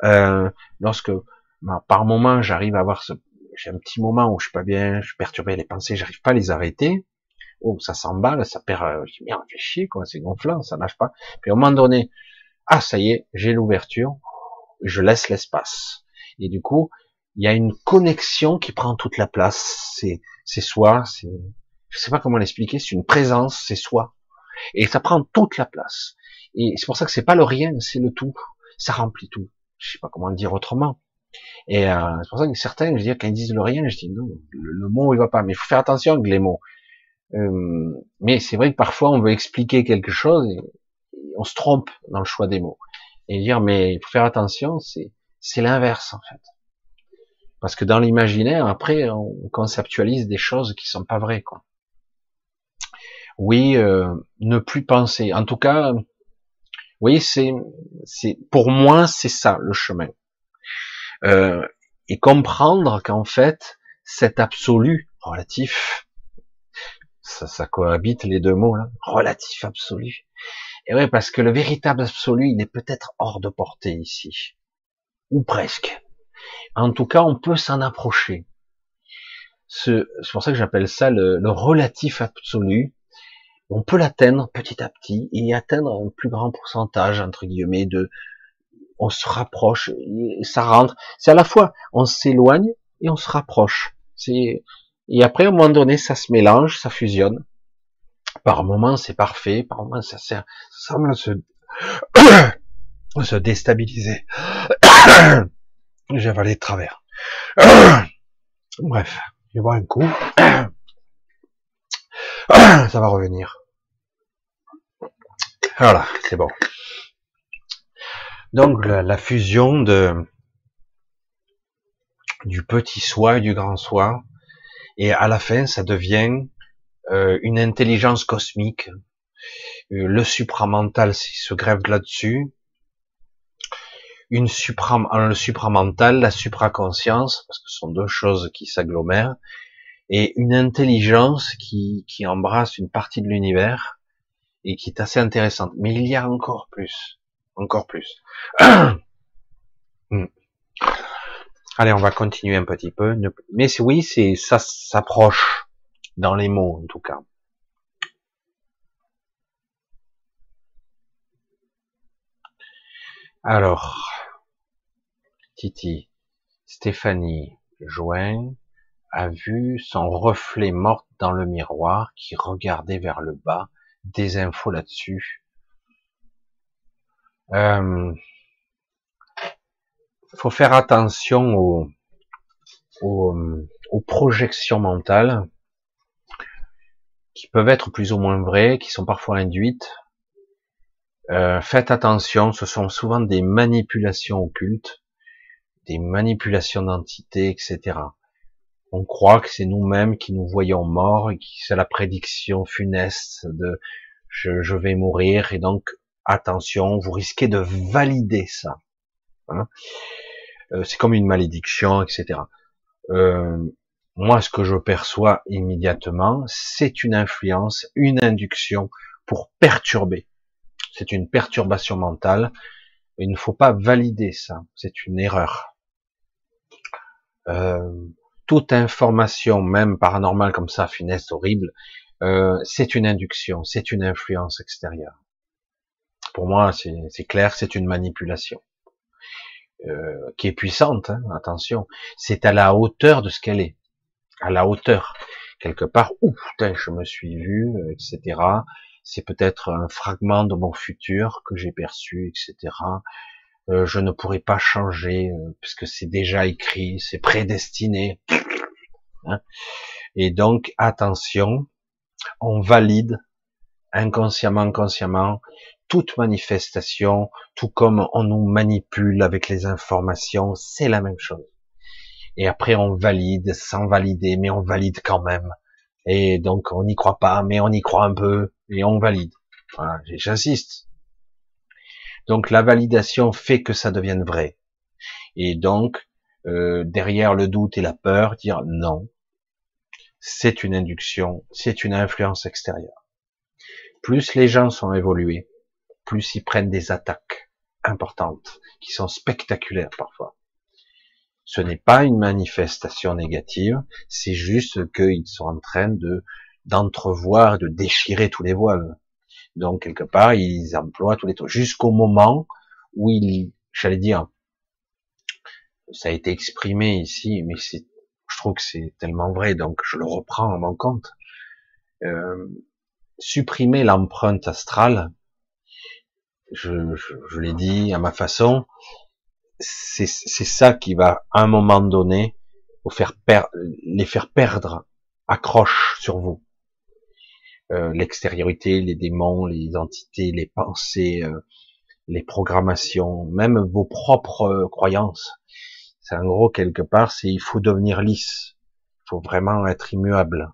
Euh, lorsque bah, par moment j'arrive à avoir ce, j'ai un petit moment où je suis pas bien, je suis perturbé les pensées, j'arrive pas à les arrêter. Oh, ça s'emballe, ça perd, euh, je dis merde, fait chier quoi, c'est gonflant, ça nage pas. Puis au moment donné, ah ça y est, j'ai l'ouverture, je laisse l'espace. Et du coup, il y a une connexion qui prend toute la place. C'est, c'est soi, c'est, je sais pas comment l'expliquer, c'est une présence, c'est soi. Et ça prend toute la place. Et c'est pour ça que c'est pas le rien, c'est le tout. Ça remplit tout. Je sais pas comment le dire autrement. Et euh, c'est pour ça que certains, je dis, quand ils disent le rien, je dis non, le, mot il va pas. Mais il faut faire attention avec les mots. Euh, mais c'est vrai que parfois on veut expliquer quelque chose et on se trompe dans le choix des mots et dire mais il faut faire attention, c'est c'est l'inverse en fait. Parce que dans l'imaginaire, après, on conceptualise des choses qui sont pas vraies, quoi. Oui, euh, ne plus penser. En tout cas, oui, c'est, c'est, pour moi, c'est ça le chemin. Euh, et comprendre qu'en fait, cet absolu relatif, ça, ça cohabite les deux mots là, relatif absolu. Et oui, parce que le véritable absolu, il est peut-être hors de portée ici, ou presque. En tout cas, on peut s'en approcher. C'est pour ça que j'appelle ça le, le, relatif absolu. On peut l'atteindre petit à petit et atteindre un plus grand pourcentage entre guillemets de. On se rapproche, ça rentre. C'est à la fois on s'éloigne et on se rapproche. Et après, à un moment donné, ça se mélange, ça fusionne. Par moments, c'est parfait. Par moments, ça, sert, ça semble se, se déstabiliser. J'ai avalé de travers. Bref, je vais un coup. Ça va revenir. Voilà, c'est bon. Donc la, fusion de du petit soi et du grand soi, et à la fin, ça devient euh, une intelligence cosmique. Euh, le supramental se grève là-dessus. Une supra, le supramental, la supraconscience, parce que ce sont deux choses qui s'agglomèrent, et une intelligence qui embrasse une partie de l'univers et qui est assez intéressante. Mais il y a encore plus, encore plus. Hmm. Allez, on va continuer un petit peu. Mais oui, c'est ça s'approche dans les mots en tout cas. Alors, Titi, Stéphanie Join a vu son reflet mort dans le miroir qui regardait vers le bas. Des infos là-dessus. Euh, faut faire attention aux, aux, projections mentales qui peuvent être plus ou moins vraies, qui sont parfois induites. Euh, faites attention, ce sont souvent des manipulations occultes, des manipulations d'entités, etc. On croit que c'est nous-mêmes qui nous voyons morts et que c'est la prédiction funeste de je, je, vais mourir et donc attention, vous risquez de valider ça. Hein. Euh, c'est comme une malédiction, etc. Euh, moi, ce que je perçois immédiatement, c'est une influence, une induction pour perturber. C'est une perturbation mentale. Il ne faut pas valider ça. C'est une erreur. Euh, toute information, même paranormale comme ça, funeste, horrible, c'est une induction, c'est une influence extérieure. Pour moi, c'est clair, c'est une manipulation. Euh, qui est puissante, hein, attention, c'est à la hauteur de ce qu'elle est, à la hauteur. Quelque part, ouh, putain, je me suis vu, euh, etc. C'est peut-être un fragment de mon futur que j'ai perçu, etc. Euh, je ne pourrai pas changer puisque c'est déjà écrit, c'est prédestiné. Hein. Et donc, attention, on valide inconsciemment, consciemment, toute manifestation, tout comme on nous manipule avec les informations, c'est la même chose. Et après on valide sans valider, mais on valide quand même. Et donc on n'y croit pas, mais on y croit un peu, et on valide. Voilà, j'insiste. Donc la validation fait que ça devienne vrai. Et donc euh, derrière le doute et la peur, dire non, c'est une induction, c'est une influence extérieure. Plus les gens sont évolués, plus ils prennent des attaques importantes, qui sont spectaculaires parfois. Ce n'est pas une manifestation négative, c'est juste qu'ils sont en train de d'entrevoir, de déchirer tous les voiles. Donc quelque part, ils emploient tous les trucs jusqu'au moment où ils, j'allais dire, ça a été exprimé ici, mais c'est, je trouve que c'est tellement vrai, donc je le reprends à mon compte. Euh, supprimer l'empreinte astrale, je, je, l'ai dit à ma façon, c'est ça qui va, à un moment donné, vous faire les faire perdre accroche sur vous. Euh, L'extériorité, les démons, les entités, les pensées, euh, les programmations, même vos propres euh, croyances. C'est en gros quelque part, c'est il faut devenir lisse. Il faut vraiment être immuable.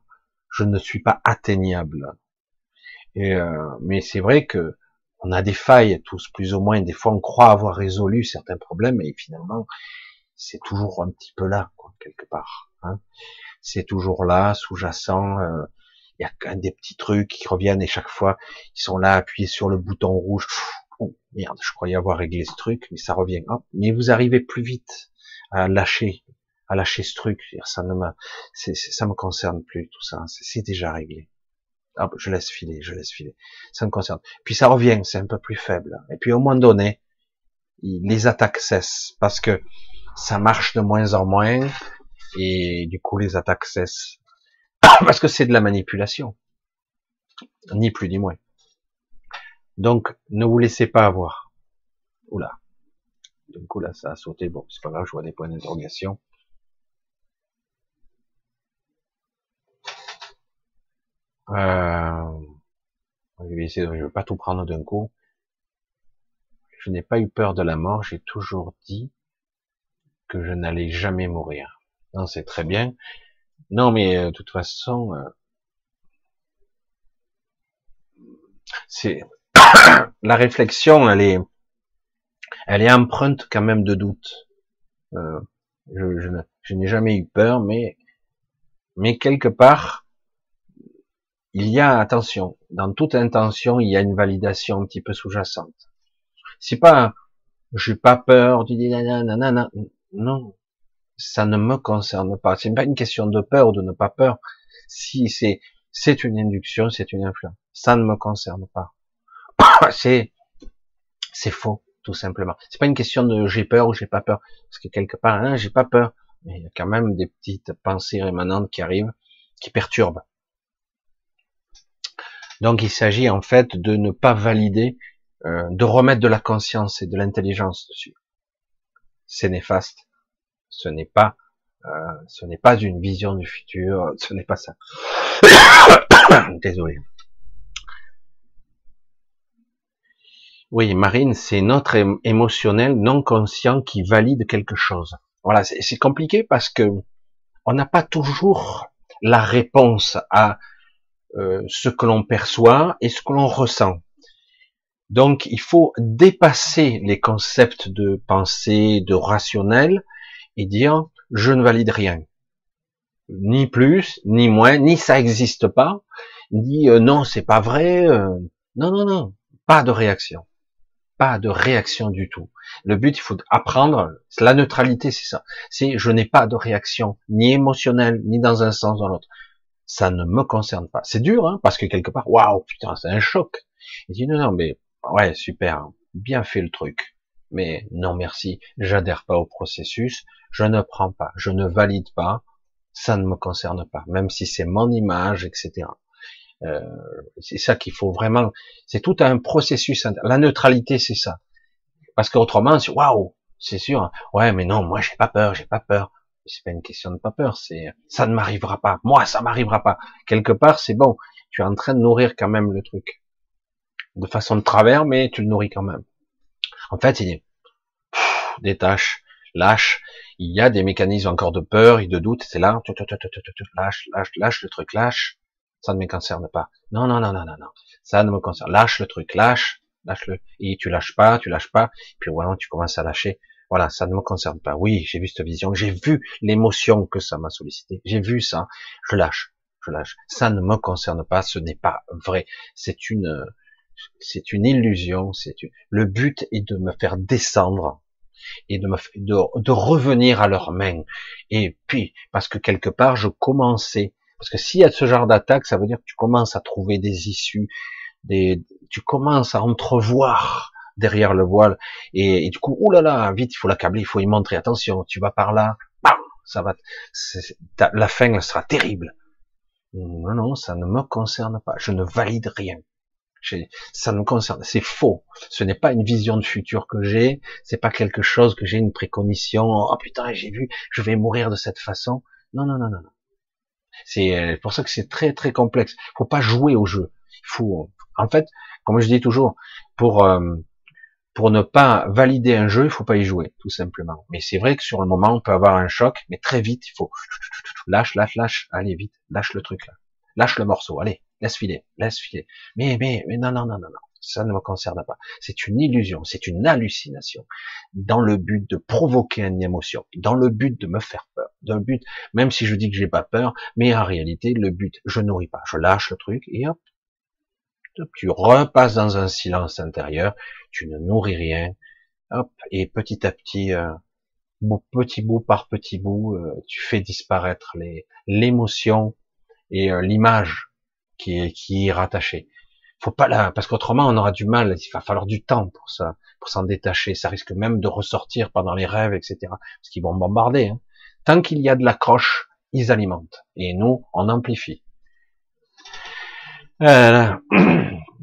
Je ne suis pas atteignable. Et, euh, mais c'est vrai que on a des failles tous plus ou moins. Des fois, on croit avoir résolu certains problèmes et finalement, c'est toujours un petit peu là, quoi, quelque part. Hein. C'est toujours là, sous-jacent. Euh, il y a des petits trucs qui reviennent et chaque fois, ils sont là appuyés sur le bouton rouge. Oh, merde, je croyais avoir réglé ce truc, mais ça revient. mais vous arrivez plus vite à lâcher, à lâcher ce truc. Ça ne me, ça me concerne plus tout ça. C'est déjà réglé. Hop, je laisse filer, je laisse filer. Ça me concerne. Puis ça revient, c'est un peu plus faible. Et puis au moment donné, les attaques cessent parce que ça marche de moins en moins et du coup les attaques cessent parce que c'est de la manipulation, ni plus ni moins. Donc ne vous laissez pas avoir. Oula. Du coup là ça a sauté. Bon, c'est pas grave, je vois des points d'interrogation. Euh, je vais essayer, je vais pas tout prendre d'un coup. Je n'ai pas eu peur de la mort, j'ai toujours dit que je n'allais jamais mourir. Non, c'est très bien. Non, mais euh, de toute façon, euh, c'est la réflexion, elle est, elle est empreinte quand même de doute. Euh, je, je n'ai jamais eu peur, mais, mais quelque part, il y a attention. Dans toute intention, il y a une validation un petit peu sous-jacente. C'est pas, j'ai pas peur, dis nanana, non, ça ne me concerne pas. C'est pas une question de peur ou de ne pas peur. Si c'est, c'est une induction, c'est une influence. Ça ne me concerne pas. c'est, c'est faux, tout simplement. C'est pas une question de j'ai peur ou j'ai pas peur. Parce que quelque part, hein, j'ai pas peur. Mais il y a quand même des petites pensées rémanentes qui arrivent, qui perturbent. Donc il s'agit en fait de ne pas valider, euh, de remettre de la conscience et de l'intelligence dessus. C'est néfaste ce n'est pas, euh, ce n'est pas une vision du futur, ce n'est pas ça. Désolé. Oui, Marine, c'est notre émotionnel non conscient qui valide quelque chose. Voilà, c'est compliqué parce que on n'a pas toujours la réponse à euh, ce que l'on perçoit et ce que l'on ressent. Donc, il faut dépasser les concepts de pensée, de rationnel, et dire je ne valide rien, ni plus, ni moins, ni ça n'existe pas, ni euh, non c'est pas vrai, euh, non non non, pas de réaction, pas de réaction du tout. Le but il faut apprendre, la neutralité c'est ça, c'est je n'ai pas de réaction ni émotionnelle ni dans un sens ou dans l'autre. Ça ne me concerne pas. C'est dur hein, parce que quelque part, waouh putain c'est un choc. Il dit non non mais ouais super, bien fait le truc mais non merci, j'adhère pas au processus, je ne prends pas, je ne valide pas, ça ne me concerne pas, même si c'est mon image, etc. Euh, c'est ça qu'il faut vraiment, c'est tout un processus. La neutralité, c'est ça. Parce qu'autrement, c'est waouh, c'est sûr. Ouais, mais non, moi j'ai pas peur, j'ai pas peur. C'est pas une question de pas peur, c'est ça ne m'arrivera pas. Moi, ça m'arrivera pas. Quelque part, c'est bon. Tu es en train de nourrir quand même le truc de façon de travers, mais tu le nourris quand même. En fait, il est détache, lâche. Il y a des mécanismes encore de peur et de doute. C'est là, lâche, lâche, lâche le truc, lâche. Ça ne me concerne pas. Non, non, non, non, non, non. Ça ne me concerne. Lâche le truc, lâche, lâche-le. Et tu lâches pas, tu lâches pas. Puis vraiment, tu commences à lâcher. Voilà, ça ne me concerne pas. Oui, j'ai vu cette vision, j'ai vu l'émotion que ça m'a sollicité. J'ai vu ça. Je lâche, je lâche. Ça ne me concerne pas. Ce n'est pas vrai. C'est une, c'est une illusion. C'est le but est de me faire descendre et de, me, de, de revenir à leurs mains. Et puis, parce que quelque part, je commençais, parce que s'il y a ce genre d'attaque, ça veut dire que tu commences à trouver des issues, des, tu commences à entrevoir derrière le voile, et, du coup, oulala, vite, il faut l'accabler, il faut y montrer, attention, tu vas par là, bam, ça va, la fin elle sera terrible. Non, non, ça ne me concerne pas, je ne valide rien ça me concerne, c'est faux. Ce n'est pas une vision de futur que j'ai, c'est pas quelque chose que j'ai une préconition. Oh putain, j'ai vu, je vais mourir de cette façon. Non, non, non, non. C'est euh, pour ça que c'est très très complexe. Faut pas jouer au jeu. Faut, en fait, comme je dis toujours, pour euh, pour ne pas valider un jeu, il faut pas y jouer, tout simplement. Mais c'est vrai que sur le moment, on peut avoir un choc, mais très vite, il faut lâche, lâche, lâche, allez vite, lâche le truc là, lâche le morceau, allez, laisse filer, laisse filer. Mais, mais, mais non, non, non, non, non. ça ne me concerne pas. C'est une illusion, c'est une hallucination, dans le but de provoquer une émotion, dans le but de me faire peur, dans le but, même si je dis que j'ai pas peur, mais en réalité, le but, je nourris pas, je lâche le truc, et hop, tu repasses dans un silence intérieur, tu ne nourris rien, hop, et petit à petit, euh, petit bout par petit bout, euh, tu fais disparaître l'émotion et euh, l'image qui est qui est rattachée. Faut pas là, parce qu'autrement on aura du mal. Il va falloir du temps pour ça, pour s'en détacher. Ça risque même de ressortir pendant les rêves, etc. Parce qu'ils vont bombarder. Hein. Tant qu'il y a de l'accroche, ils alimentent. Et nous, on amplifie. Voilà.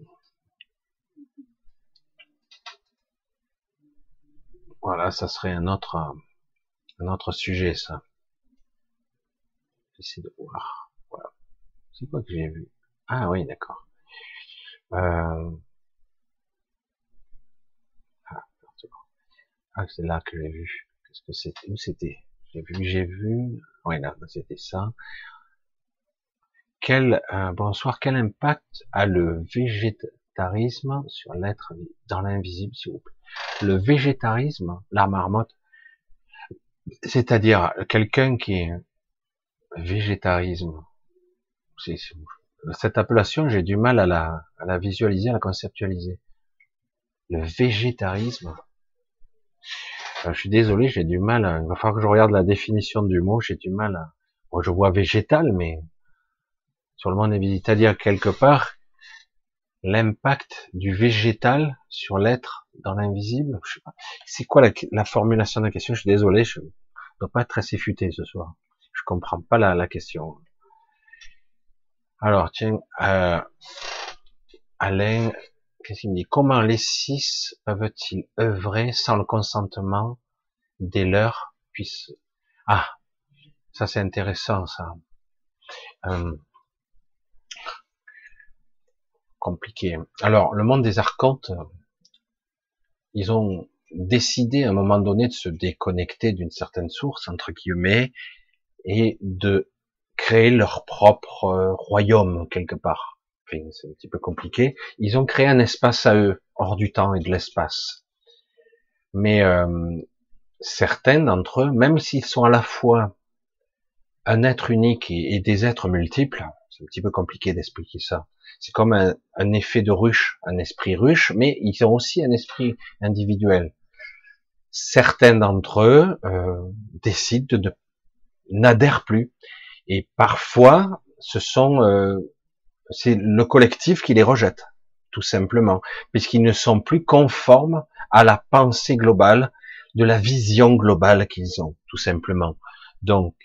Voilà, ça serait un autre, un autre sujet, ça. J'essaie de voir. C'est quoi que j'ai vu? Ah oui, d'accord. Euh... Ah, ah c'est là que j'ai vu. Qu'est-ce que c'était? Où c'était? J'ai vu, j'ai vu. Oui, là, c'était ça. Quel euh, bonsoir. Quel impact a le végétarisme sur l'être dans l'invisible, s'il vous plaît? Le végétarisme, la marmotte, c'est-à-dire quelqu'un qui est végétarisme. Cette appellation, j'ai du mal à la, à la visualiser, à la conceptualiser. Le végétarisme. Euh, je suis désolé, j'ai du mal. À, il va falloir que je regarde la définition du mot. J'ai du mal. À, moi, je vois végétal, mais sur le monde invisible, c'est-à-dire quelque part l'impact du végétal sur l'être dans l'invisible. Je sais pas. C'est quoi la, la, formulation de la question? Je suis désolé, je ne dois pas être assez futé ce soir. Je comprends pas la, la question. Alors, tiens, euh, Alain, qu'est-ce qu'il me dit? Comment les six peuvent-ils œuvrer sans le consentement des leurs puissent Ah, ça c'est intéressant, ça. Euh, compliqué. Alors, le monde des archontes, ils ont décidé à un moment donné de se déconnecter d'une certaine source, entre guillemets, et de créer leur propre euh, royaume quelque part. c'est un petit peu compliqué. Ils ont créé un espace à eux, hors du temps et de l'espace. Mais euh, certains d'entre eux, même s'ils sont à la fois un être unique et, des êtres multiples, c'est un petit peu compliqué d'expliquer ça. C'est comme un, un, effet de ruche, un esprit ruche, mais ils ont aussi un esprit individuel. Certains d'entre eux euh, décident de n'adhèrent plus et parfois, ce sont, euh, c'est le collectif qui les rejette, tout simplement, puisqu'ils ne sont plus conformes à la pensée globale, de la vision globale qu'ils ont, tout simplement. Donc,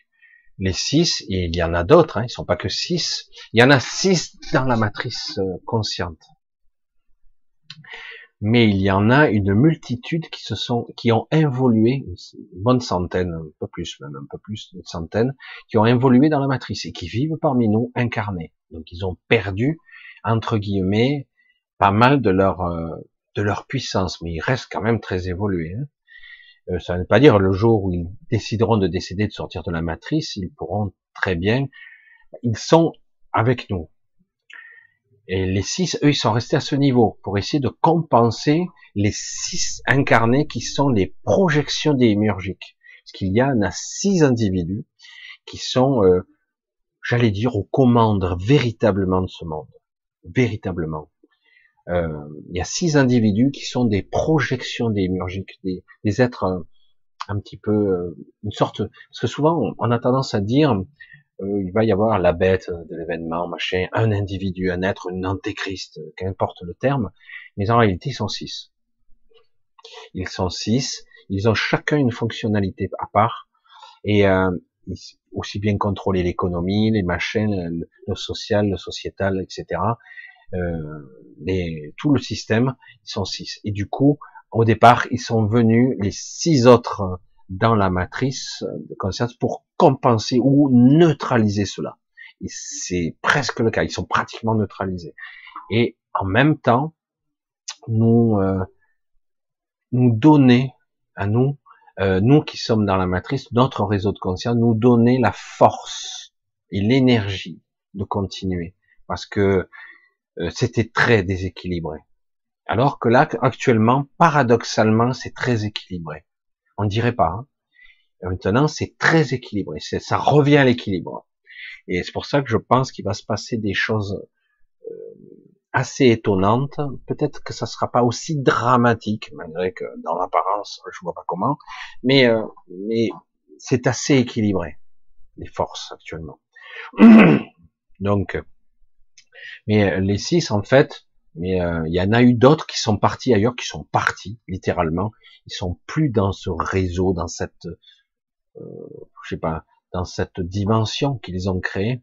les six, et il y en a d'autres, hein, ils sont pas que six, il y en a six dans la matrice euh, consciente mais il y en a une multitude qui se sont, qui ont évolué, une bonne centaine, un peu plus même, un peu plus d'une centaine, qui ont évolué dans la matrice et qui vivent parmi nous incarnés. Donc ils ont perdu, entre guillemets, pas mal de leur euh, de leur puissance, mais ils restent quand même très évolués. Hein. Euh, ça ne veut pas dire le jour où ils décideront de décider de sortir de la matrice, ils pourront très bien, ils sont avec nous. Et les six, eux, ils sont restés à ce niveau pour essayer de compenser les six incarnés qui sont les projections démiurgiques. Parce qu'il y en a six individus qui sont, euh, j'allais dire, aux commandes véritablement de ce monde. Véritablement. Euh, il y a six individus qui sont des projections démiurgiques, des, des êtres un, un, petit peu, euh, une sorte, parce que souvent on a tendance à dire, euh, il va y avoir la bête de l'événement, machin, un individu, un être, un antéchrist, qu'importe le terme, mais en réalité ils sont six. Ils sont six, ils ont chacun une fonctionnalité à part, et euh, aussi bien contrôler l'économie, les machines, le, social, le sociétal, etc. Euh, les, tout le système, ils sont six. Et du coup, au départ, ils sont venus les six autres dans la matrice de conscience pour compenser ou neutraliser cela. C'est presque le cas. Ils sont pratiquement neutralisés. Et en même temps, nous euh, nous donner à nous, euh, nous qui sommes dans la matrice, notre réseau de conscience, nous donner la force et l'énergie de continuer, parce que euh, c'était très déséquilibré. Alors que là, actuellement, paradoxalement, c'est très équilibré. On dirait pas. Hein. Maintenant, c'est très équilibré. Ça revient à l'équilibre. Et c'est pour ça que je pense qu'il va se passer des choses euh, assez étonnantes. Peut-être que ça sera pas aussi dramatique, malgré que dans l'apparence, je vois pas comment. Mais, euh, mais c'est assez équilibré les forces actuellement. Donc, mais les six en fait, mais euh, il y en a eu d'autres qui sont partis ailleurs, qui sont partis littéralement. Ils sont plus dans ce réseau, dans cette, euh, je sais pas, dans cette dimension qu'ils ont créée.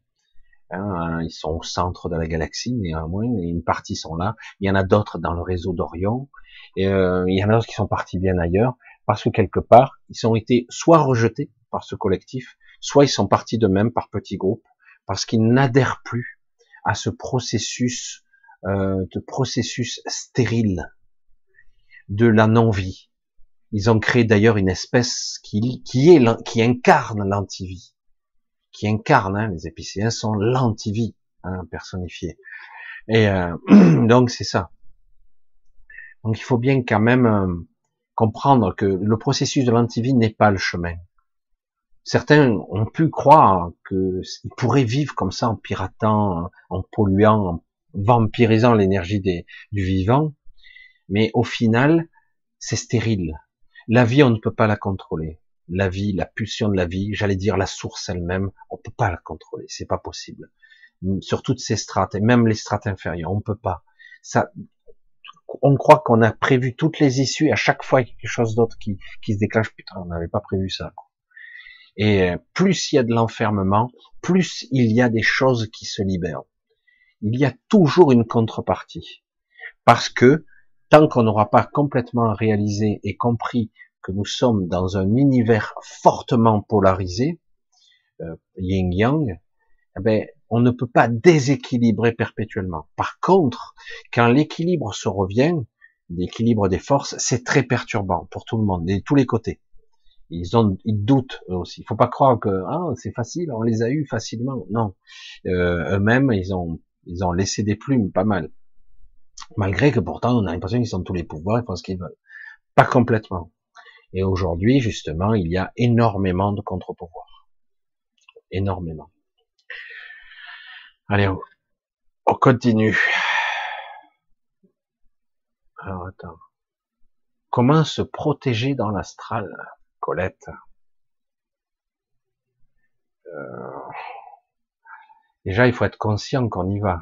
Hein, ils sont au centre de la galaxie, néanmoins, et une partie sont là. Il y en a d'autres dans le réseau d'Orion, et euh, il y en a d'autres qui sont partis bien ailleurs, parce que quelque part, ils ont été soit rejetés par ce collectif, soit ils sont partis de même par petits groupes, parce qu'ils n'adhèrent plus à ce processus euh, de processus stérile de la non-vie. Ils ont créé d'ailleurs une espèce qui, qui est qui incarne l'antivie, qui incarne. Hein, les épicéens sont l'antivie hein, personnifiée. Et euh, donc c'est ça. Donc il faut bien quand même euh, comprendre que le processus de l'antivie n'est pas le chemin. Certains ont pu croire qu'ils pourraient vivre comme ça en piratant, en polluant, en vampirisant l'énergie du vivant, mais au final, c'est stérile. La vie, on ne peut pas la contrôler. La vie, la pulsion de la vie, j'allais dire la source elle-même, on ne peut pas la contrôler, c'est pas possible. Sur toutes ces strates, et même les strates inférieures, on ne peut pas. Ça, on croit qu'on a prévu toutes les issues, à chaque fois il y a quelque chose d'autre qui, qui se déclenche, putain, on n'avait pas prévu ça. Et plus il y a de l'enfermement, plus il y a des choses qui se libèrent. Il y a toujours une contrepartie. Parce que tant qu'on n'aura pas complètement réalisé et compris que nous sommes dans un univers fortement polarisé, euh, yin-yang, eh ben, on ne peut pas déséquilibrer perpétuellement. Par contre, quand l'équilibre se revient, l'équilibre des forces, c'est très perturbant pour tout le monde, de tous les côtés. Ils ont, ils doutent eux aussi. Il faut pas croire que ah c'est facile, on les a eus facilement. Non, euh, eux-mêmes ils ont, ils ont laissé des plumes pas mal. Malgré que pourtant on a l'impression qu'ils ont tous les pouvoirs, ils font ce qu'ils veulent. Pas complètement. Et aujourd'hui justement il y a énormément de contre-pouvoirs, énormément. Allez, on, on continue. Alors attends. Comment se protéger dans l'astral? Euh, déjà, il faut être conscient qu'on y va.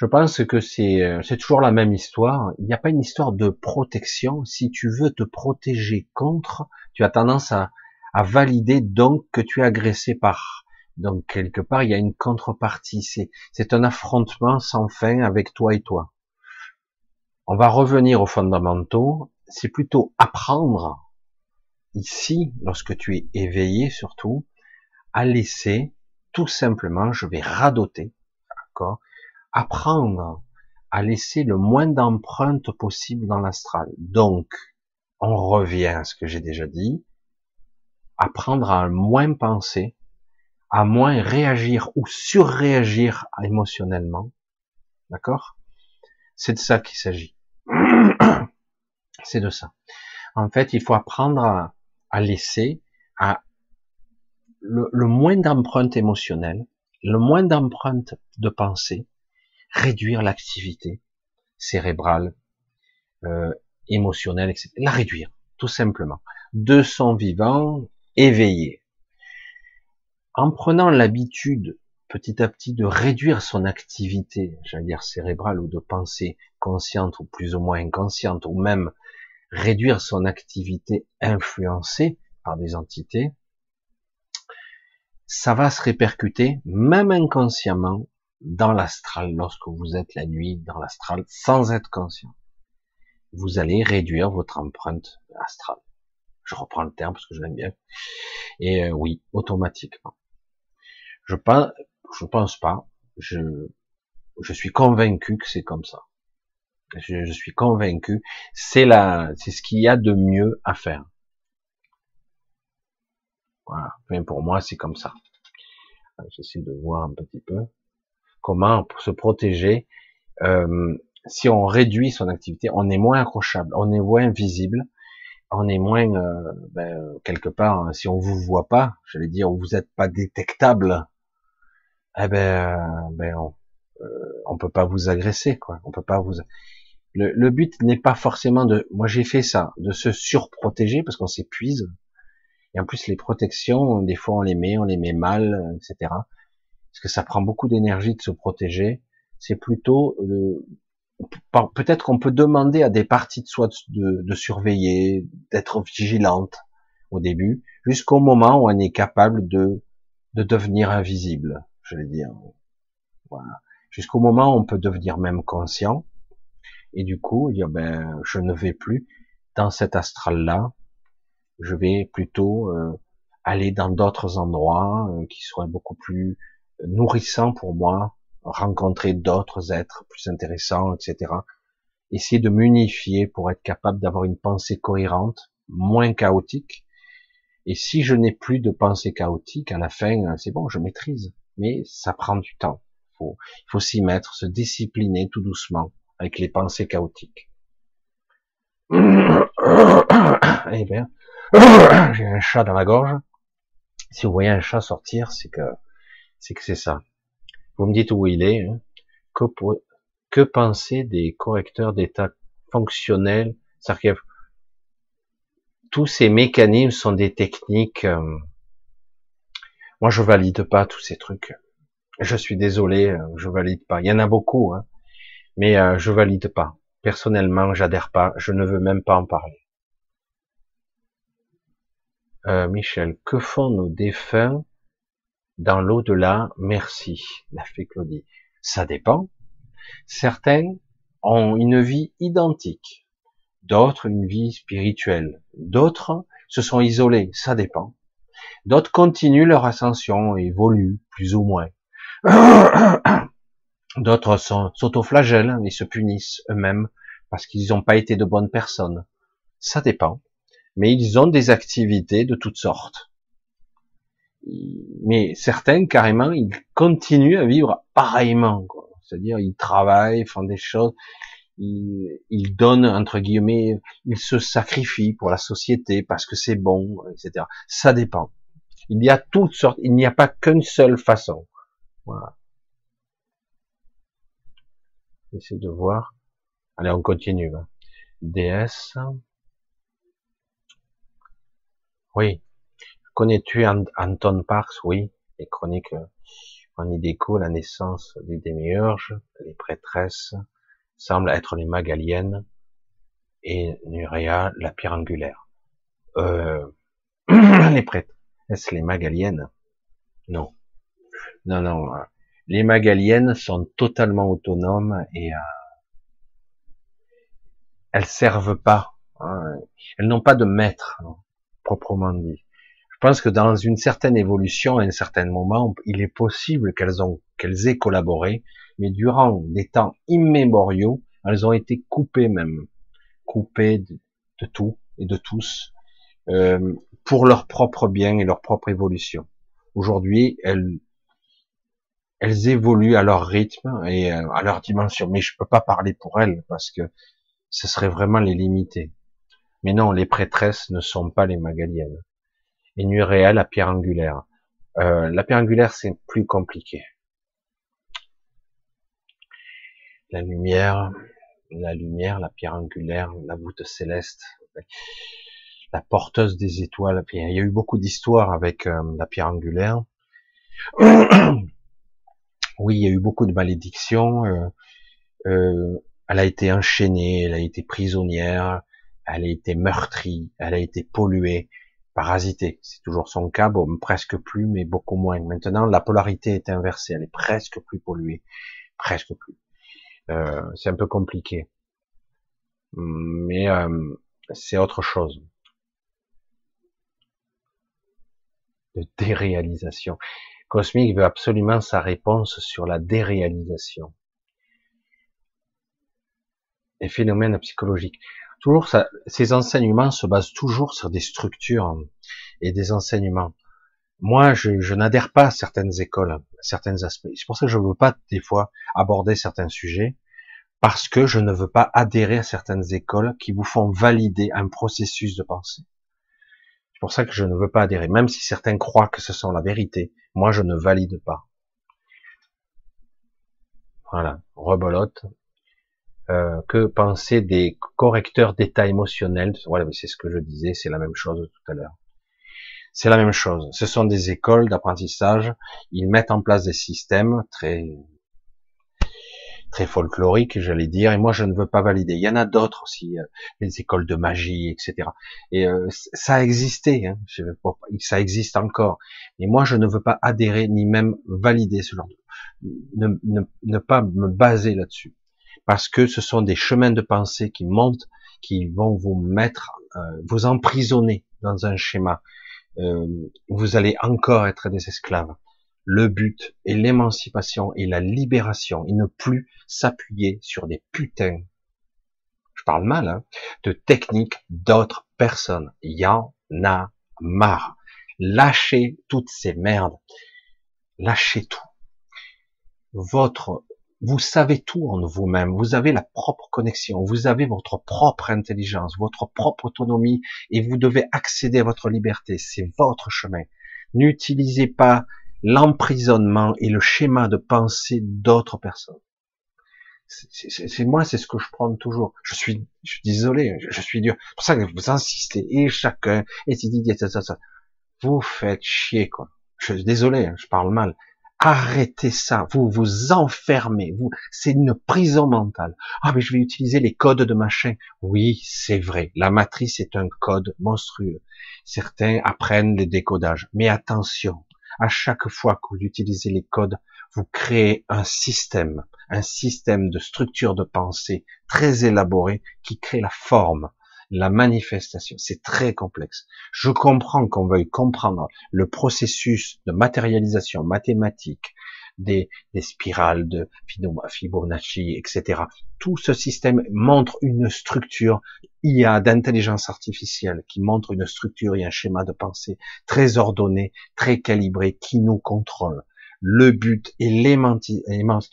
Je pense que c'est euh, c'est toujours la même histoire. Il n'y a pas une histoire de protection. Si tu veux te protéger contre, tu as tendance à, valider donc que tu es agressé par. Donc quelque part, il y a une contrepartie. C'est un affrontement sans fin avec toi et toi. On va revenir aux fondamentaux c'est plutôt apprendre ici, lorsque tu es éveillé surtout, à laisser tout simplement, je vais radoter, d'accord, apprendre à laisser le moins d'empreintes possible dans l'astral. Donc, on revient à ce que j'ai déjà dit, apprendre à moins penser, à moins réagir ou surréagir émotionnellement, d'accord C'est de ça qu'il s'agit. C'est de ça. En fait, il faut apprendre à, laisser à le, moins d'empreintes émotionnelles, le moins d'empreintes de pensée, réduire l'activité cérébrale, euh, émotionnelle, etc. La réduire, tout simplement. De son vivant, éveillé. En prenant l'habitude petit à petit de réduire son activité, j'allais dire cérébrale ou de pensée consciente ou plus ou moins inconsciente, ou même réduire son activité influencée par des entités, ça va se répercuter, même inconsciemment, dans l'astral, lorsque vous êtes la nuit dans l'astral, sans être conscient. Vous allez réduire votre empreinte astrale. Je reprends le terme parce que je l'aime bien. Et euh, oui, automatiquement. Je pense, je pense pas. Je, je suis convaincu que c'est comme ça. Je, suis convaincu, c'est la, c'est ce qu'il y a de mieux à faire. Voilà. Pour moi, c'est comme ça. J'essaie de voir un petit peu comment se protéger. Euh, si on réduit son activité, on est moins accrochable, on est moins visible, on est moins euh, ben, quelque part. Hein, si on vous voit pas, j'allais dire, vous n'êtes pas détectable, eh ben, ben on, euh, on peut pas vous agresser, quoi. On peut pas vous. Le, le but n'est pas forcément de. Moi, j'ai fait ça, de se surprotéger parce qu'on s'épuise. Et en plus, les protections, des fois, on les met, on les met mal, etc. Parce que ça prend beaucoup d'énergie de se protéger. C'est plutôt euh, peut-être qu'on peut demander à des parties de soi de, de surveiller, d'être vigilante au début, jusqu'au moment où on est capable de, de devenir invisible, je vais dire. Voilà. Jusqu'au moment où on peut devenir même conscient, et du coup, dire, ben, je ne vais plus dans cet astral-là, je vais plutôt euh, aller dans d'autres endroits euh, qui seraient beaucoup plus nourrissants pour moi, rencontrer d'autres êtres plus intéressants, etc. Essayer de m'unifier pour être capable d'avoir une pensée cohérente, moins chaotique. Et si je n'ai plus de pensée chaotique, à la fin, c'est bon, je maîtrise. Mais ça prend du temps. Faut, il faut s'y mettre, se discipliner tout doucement avec les pensées chaotiques. Eh bien, j'ai un chat dans la gorge. Si vous voyez un chat sortir, c'est que c'est que c'est ça. Vous me dites où il est. Hein. Que, que penser des correcteurs d'état fonctionnels tous ces mécanismes sont des techniques. Euh, moi, je valide pas tous ces trucs. Je suis désolé, euh, je valide pas. Il y en a beaucoup, hein, mais euh, je valide pas. Personnellement, j'adhère pas. Je ne veux même pas en parler. Michel, que font nos défunts dans l'au-delà, merci, la fait Claudie. Ça dépend. Certains ont une vie identique, d'autres une vie spirituelle, d'autres se sont isolés, ça dépend. D'autres continuent leur ascension, évoluent plus ou moins. D'autres s'autoflagellent et se punissent eux-mêmes parce qu'ils n'ont pas été de bonnes personnes. Ça dépend. Mais ils ont des activités de toutes sortes. Mais certains carrément ils continuent à vivre pareillement c'est-à-dire ils travaillent font des choses ils, ils, donnent entre guillemets ils se sacrifient pour la société parce que c'est bon etc ça dépend. Il y a toutes sortes il n'y a pas qu'une seule façon Essayez de voir. Allez on continue DS oui. Connais-tu Anton Parks? Oui, les chroniques euh, en Idéco, la naissance des démiurges, les prêtresses semblent être les magaliennes et Nurea la pierre angulaire. Euh, les prêtresses, les magaliennes? Non. Non, non. Les magaliennes sont totalement autonomes et euh, elles servent pas. Hein. Elles n'ont pas de maître, hein, proprement dit. Je pense que dans une certaine évolution, à un certain moment, il est possible qu'elles aient collaboré, mais durant des temps immémoriaux, elles ont été coupées même, coupées de, tout et de tous, euh, pour leur propre bien et leur propre évolution. Aujourd'hui, elles, elles évoluent à leur rythme et euh, à leur dimension. Mais je peux pas parler pour elles parce que ce serait vraiment les limiter. Mais non, les prêtresses ne sont pas les magaliennes et nuit réelle à pierre angulaire. Euh, la pierre angulaire, c'est plus compliqué. La lumière, la lumière, la pierre angulaire, la voûte céleste, la porteuse des étoiles. Il y a eu beaucoup d'histoires avec euh, la pierre angulaire. oui, il y a eu beaucoup de malédictions. Euh, elle a été enchaînée, elle a été prisonnière, elle a été meurtrie, elle a été polluée, parasité. C'est toujours son cas, bon, presque plus, mais beaucoup moins. Maintenant, la polarité est inversée, elle est presque plus polluée, presque plus. Euh, c'est un peu compliqué, mais euh, c'est autre chose. De déréalisation. Cosmique veut absolument sa réponse sur la déréalisation. Les phénomènes psychologiques toujours ça, ces enseignements se basent toujours sur des structures et des enseignements. Moi, je, je n'adhère pas à certaines écoles, à certains aspects. C'est pour ça que je ne veux pas des fois aborder certains sujets parce que je ne veux pas adhérer à certaines écoles qui vous font valider un processus de pensée. C'est pour ça que je ne veux pas adhérer, même si certains croient que ce sont la vérité. Moi, je ne valide pas. Voilà, rebolote. Euh, que penser des correcteurs d'état émotionnel? Voilà, c'est ce que je disais, c'est la même chose tout à l'heure. C'est la même chose. Ce sont des écoles d'apprentissage. Ils mettent en place des systèmes très très folkloriques, j'allais dire. Et moi, je ne veux pas valider. Il y en a d'autres aussi, euh, les écoles de magie, etc. Et euh, ça a existé. Hein. Ça existe encore. Et moi, je ne veux pas adhérer ni même valider ce genre. De... Ne, ne, ne pas me baser là-dessus, parce que ce sont des chemins de pensée qui montent, qui vont vous mettre, euh, vous emprisonner dans un schéma euh, vous allez encore être des esclaves. Le but est l'émancipation et la libération et ne plus s'appuyer sur des putains, je parle mal, hein, de techniques d'autres personnes. Il y en a marre. Lâchez toutes ces merdes. Lâchez tout. Votre vous savez tout en vous-même, vous avez la propre connexion, vous avez votre propre intelligence, votre propre autonomie, et vous devez accéder à votre liberté, c'est votre chemin. N'utilisez pas l'emprisonnement et le schéma de pensée d'autres personnes. C'est moi, c'est ce que je prends toujours. Je suis, je suis désolé, je, suis dur. C'est pour ça que vous insistez, et chacun, et ça, ça, ça. Vous faites chier, quoi. Je suis désolé, hein, je parle mal. Arrêtez ça, vous vous enfermez, vous, c'est une prison mentale. Ah mais je vais utiliser les codes de machin. Oui, c'est vrai, la matrice est un code monstrueux. Certains apprennent le décodage, mais attention, à chaque fois que vous utilisez les codes, vous créez un système, un système de structure de pensée très élaboré qui crée la forme, la manifestation. C'est très complexe. Je comprends qu'on veuille comprendre le processus de matérialisation mathématique des, des spirales de Fibonacci, etc. Tout ce système montre une structure IA d'intelligence artificielle qui montre une structure et un schéma de pensée très ordonné, très calibré, qui nous contrôle. Le but est l'immense.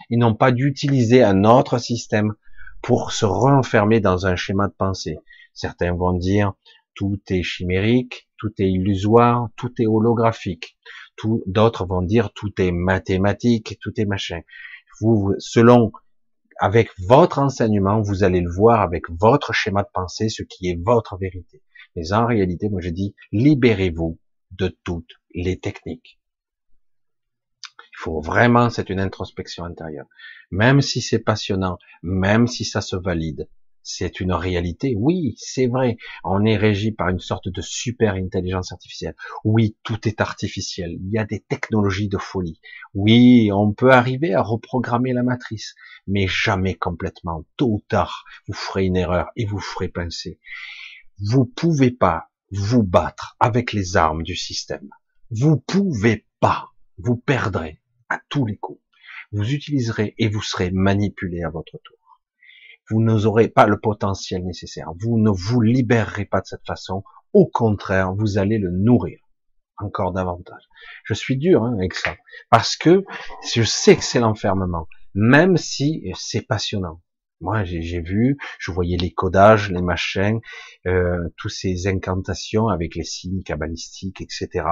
Ils n'ont pas d'utiliser un autre système pour se renfermer dans un schéma de pensée. Certains vont dire tout est chimérique, tout est illusoire, tout est holographique. D'autres vont dire tout est mathématique, tout est machin. Vous, selon, avec votre enseignement, vous allez le voir avec votre schéma de pensée, ce qui est votre vérité. Mais en réalité, moi je dis, libérez-vous de toutes les techniques. Il faut vraiment, c'est une introspection intérieure. Même si c'est passionnant, même si ça se valide, c'est une réalité. Oui, c'est vrai. On est régi par une sorte de super intelligence artificielle. Oui, tout est artificiel. Il y a des technologies de folie. Oui, on peut arriver à reprogrammer la matrice, mais jamais complètement. Tôt ou tard, vous ferez une erreur et vous ferez pincer. Vous pouvez pas vous battre avec les armes du système. Vous pouvez pas. Vous perdrez à tous les coups. Vous utiliserez et vous serez manipulé à votre tour vous n'aurez pas le potentiel nécessaire. Vous ne vous libérerez pas de cette façon. Au contraire, vous allez le nourrir encore davantage. Je suis dur hein, avec ça parce que je sais que c'est l'enfermement, même si c'est passionnant. Moi, j'ai vu, je voyais les codages, les machins, euh, tous ces incantations avec les signes cabalistiques, etc.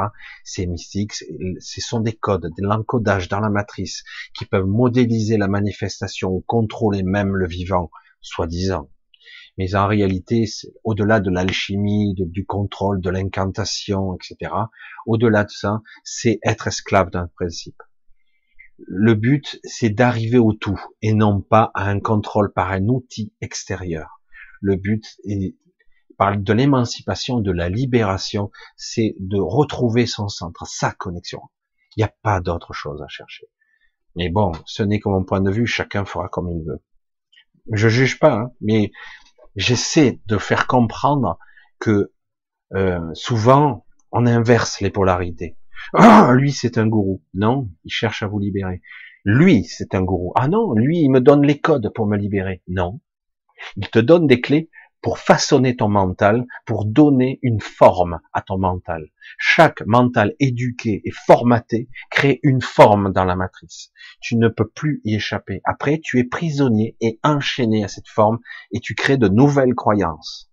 Ces mystiques, ce sont des codes, de l'encodage dans la matrice qui peuvent modéliser la manifestation ou contrôler même le vivant soi-disant. Mais en réalité, au-delà de l'alchimie, du contrôle, de l'incantation, etc., au-delà de ça, c'est être esclave d'un principe. Le but, c'est d'arriver au tout et non pas à un contrôle par un outil extérieur. Le but est par de l'émancipation, de la libération, c'est de retrouver son centre, sa connexion. Il n'y a pas d'autre chose à chercher. Mais bon, ce n'est que mon point de vue, chacun fera comme il veut je juge pas, hein, mais j'essaie de faire comprendre que euh, souvent on inverse les polarités. Ah, lui c'est un gourou. Non, il cherche à vous libérer. Lui c'est un gourou. Ah non, lui il me donne les codes pour me libérer. Non, il te donne des clés pour façonner ton mental, pour donner une forme à ton mental. Chaque mental éduqué et formaté crée une forme dans la matrice. Tu ne peux plus y échapper. Après, tu es prisonnier et enchaîné à cette forme et tu crées de nouvelles croyances.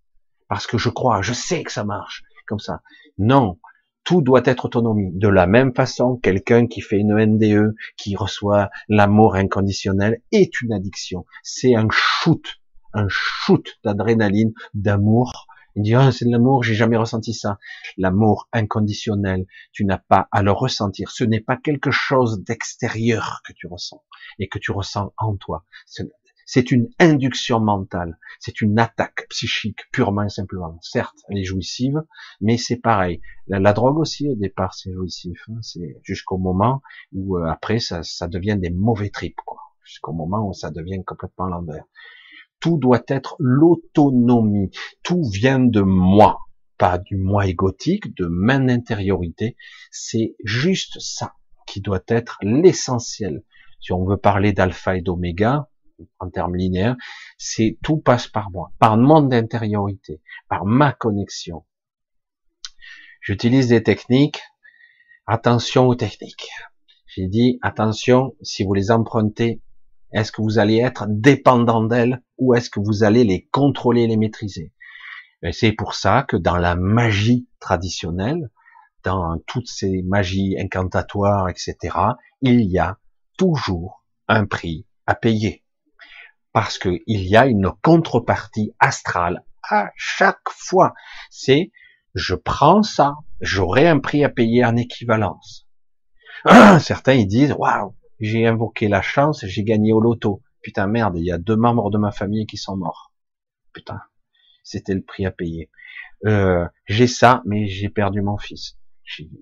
Parce que je crois, je sais que ça marche comme ça. Non, tout doit être autonomie. De la même façon, quelqu'un qui fait une NDE, qui reçoit l'amour inconditionnel, est une addiction. C'est un shoot un shoot d'adrénaline, d'amour. Il dit, ah, c'est de l'amour, j'ai jamais ressenti ça. L'amour inconditionnel, tu n'as pas à le ressentir. Ce n'est pas quelque chose d'extérieur que tu ressens et que tu ressens en toi. C'est une induction mentale. C'est une attaque psychique purement et simplement. Certes, elle est jouissive, mais c'est pareil. La, drogue aussi, au départ, c'est jouissif. Hein. C'est jusqu'au moment où euh, après, ça, devient des mauvais tripes, quoi. Jusqu'au moment où ça devient complètement l'envers. Tout doit être l'autonomie. Tout vient de moi, pas du moi égotique, de mon intériorité. C'est juste ça qui doit être l'essentiel. Si on veut parler d'alpha et d'oméga, en termes linéaires, c'est tout passe par moi, par mon intériorité, par ma connexion. J'utilise des techniques. Attention aux techniques. J'ai dit attention, si vous les empruntez, est-ce que vous allez être dépendant d'elles ou est-ce que vous allez les contrôler, les maîtriser? C'est pour ça que dans la magie traditionnelle, dans toutes ces magies incantatoires, etc., il y a toujours un prix à payer. Parce qu'il y a une contrepartie astrale à chaque fois. C'est, je prends ça, j'aurai un prix à payer en équivalence. Certains ils disent, waouh, j'ai invoqué la chance, j'ai gagné au loto. Putain merde, il y a deux membres de ma famille qui sont morts. Putain, c'était le prix à payer. Euh, j'ai ça, mais j'ai perdu mon fils.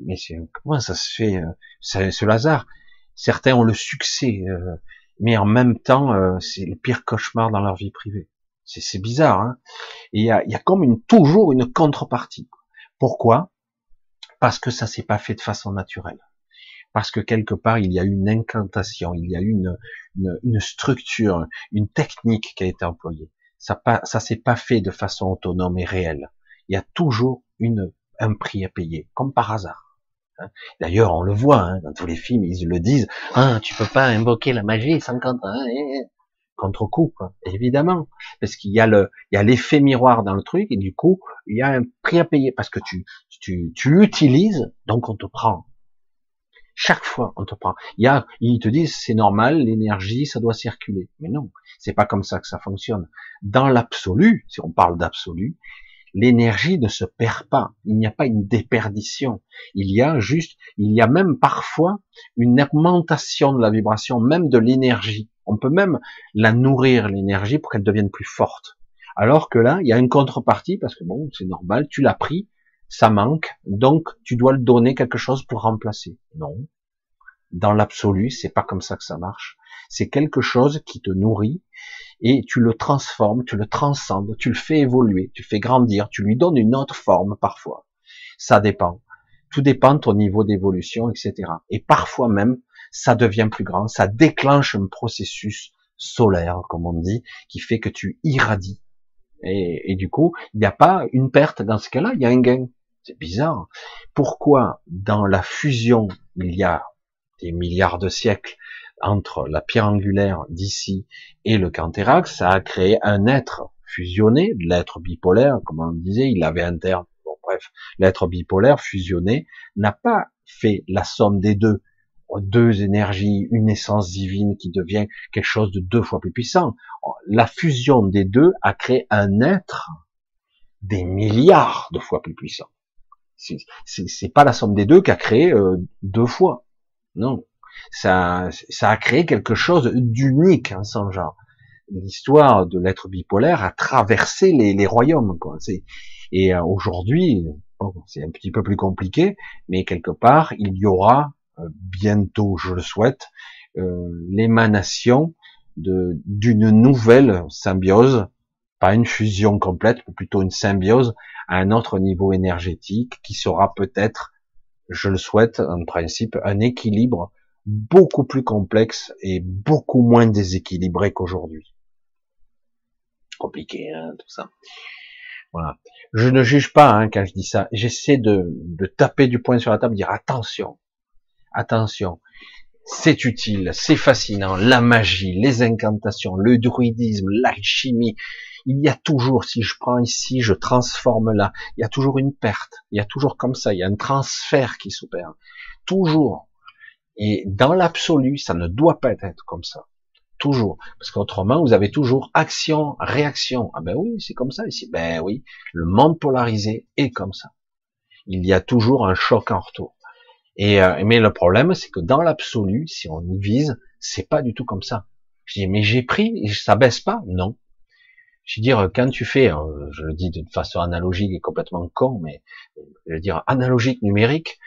Mais comment ça se fait euh, C'est le hasard. Certains ont le succès, euh, mais en même temps, euh, c'est le pire cauchemar dans leur vie privée. C'est bizarre. Hein il y a, y a comme une, toujours une contrepartie. Pourquoi? Parce que ça s'est pas fait de façon naturelle parce que quelque part il y a une incantation, il y a une, une, structure, une technique qui a été employée. Ça pas, ça s'est pas fait de façon autonome et réelle. Il y a toujours une, un prix à payer, comme par hasard. Hein. D'ailleurs, on le voit hein, dans tous les films, ils le disent. Ah, tu peux pas invoquer la magie sans contre hein, contre coup, quoi. évidemment, parce qu'il y a le, il y a l'effet miroir dans le truc et du coup, il y a un prix à payer parce que tu, tu, tu utilises, donc on te prend. Chaque fois, on te prend. Il y a, ils te disent, c'est normal, l'énergie, ça doit circuler. Mais non, c'est pas comme ça que ça fonctionne. Dans l'absolu, si on parle d'absolu, l'énergie ne se perd pas. Il n'y a pas une déperdition. Il y a juste, il y a même parfois une augmentation de la vibration, même de l'énergie. On peut même la nourrir, l'énergie, pour qu'elle devienne plus forte. Alors que là, il y a une contrepartie, parce que bon, c'est normal, tu l'as pris, ça manque, donc tu dois le donner quelque chose pour remplacer. Non. Dans l'absolu, c'est pas comme ça que ça marche. C'est quelque chose qui te nourrit et tu le transformes, tu le transcendes, tu le fais évoluer, tu fais grandir, tu lui donnes une autre forme parfois. Ça dépend. Tout dépend de ton niveau d'évolution, etc. Et parfois même, ça devient plus grand, ça déclenche un processus solaire, comme on dit, qui fait que tu irradies. Et, et du coup, il n'y a pas une perte dans ce cas-là, il y a un gain. C'est bizarre. Pourquoi dans la fusion, il y a des milliards de siècles entre la pierre angulaire d'ici et le Canthérax, ça a créé un être fusionné, l'être bipolaire, comme on disait, il avait un terme. Bon, bref, l'être bipolaire fusionné n'a pas fait la somme des deux, deux énergies, une essence divine qui devient quelque chose de deux fois plus puissant. La fusion des deux a créé un être des milliards de fois plus puissant c'est pas la somme des deux qui a créé euh, deux fois. Non, ça, ça a créé quelque chose d'unique en son genre. L'histoire de l'être bipolaire a traversé les, les royaumes. Quoi. Et euh, aujourd'hui, c'est un petit peu plus compliqué, mais quelque part, il y aura euh, bientôt, je le souhaite, l'émanation d'une nouvelle symbiose, pas une fusion complète, mais plutôt une symbiose à un autre niveau énergétique qui sera peut-être, je le souhaite, en principe, un équilibre beaucoup plus complexe et beaucoup moins déséquilibré qu'aujourd'hui. Compliqué, hein, tout ça. Voilà. Je ne juge pas hein, quand je dis ça. J'essaie de, de taper du poing sur la table, dire attention, attention. C'est utile, c'est fascinant, la magie, les incantations, le druidisme, l'alchimie. Il y a toujours, si je prends ici, je transforme là, il y a toujours une perte, il y a toujours comme ça, il y a un transfert qui s'opère. Toujours. Et dans l'absolu, ça ne doit pas être comme ça. Toujours. Parce qu'autrement, vous avez toujours action, réaction. Ah ben oui, c'est comme ça ici. Ben oui, le monde polarisé est comme ça. Il y a toujours un choc en retour. Et euh, mais le problème, c'est que dans l'absolu, si on y vise, c'est pas du tout comme ça. Je dis, mais j'ai pris, ça baisse pas? Non. Je veux dire, quand tu fais, euh, je le dis de façon analogique et complètement con, mais je veux dire analogique numérique,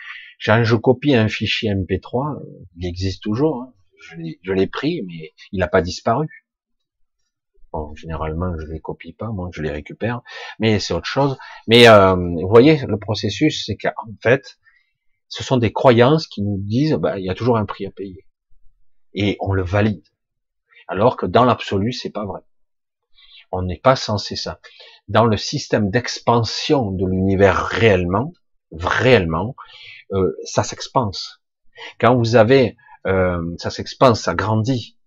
quand je copie un fichier MP3, il existe toujours. Hein je l'ai pris, mais il n'a pas disparu. Bon, généralement, je les copie pas, moi, je les récupère, mais c'est autre chose. Mais euh, vous voyez, le processus, c'est qu'en fait, ce sont des croyances qui nous disent, bah, il y a toujours un prix à payer, et on le valide. Alors que dans l'absolu, c'est pas vrai. On n'est pas censé ça. Dans le système d'expansion de l'univers réellement, réellement, euh, ça s'expanse. Quand vous avez euh, ça s'expanse, ça grandit,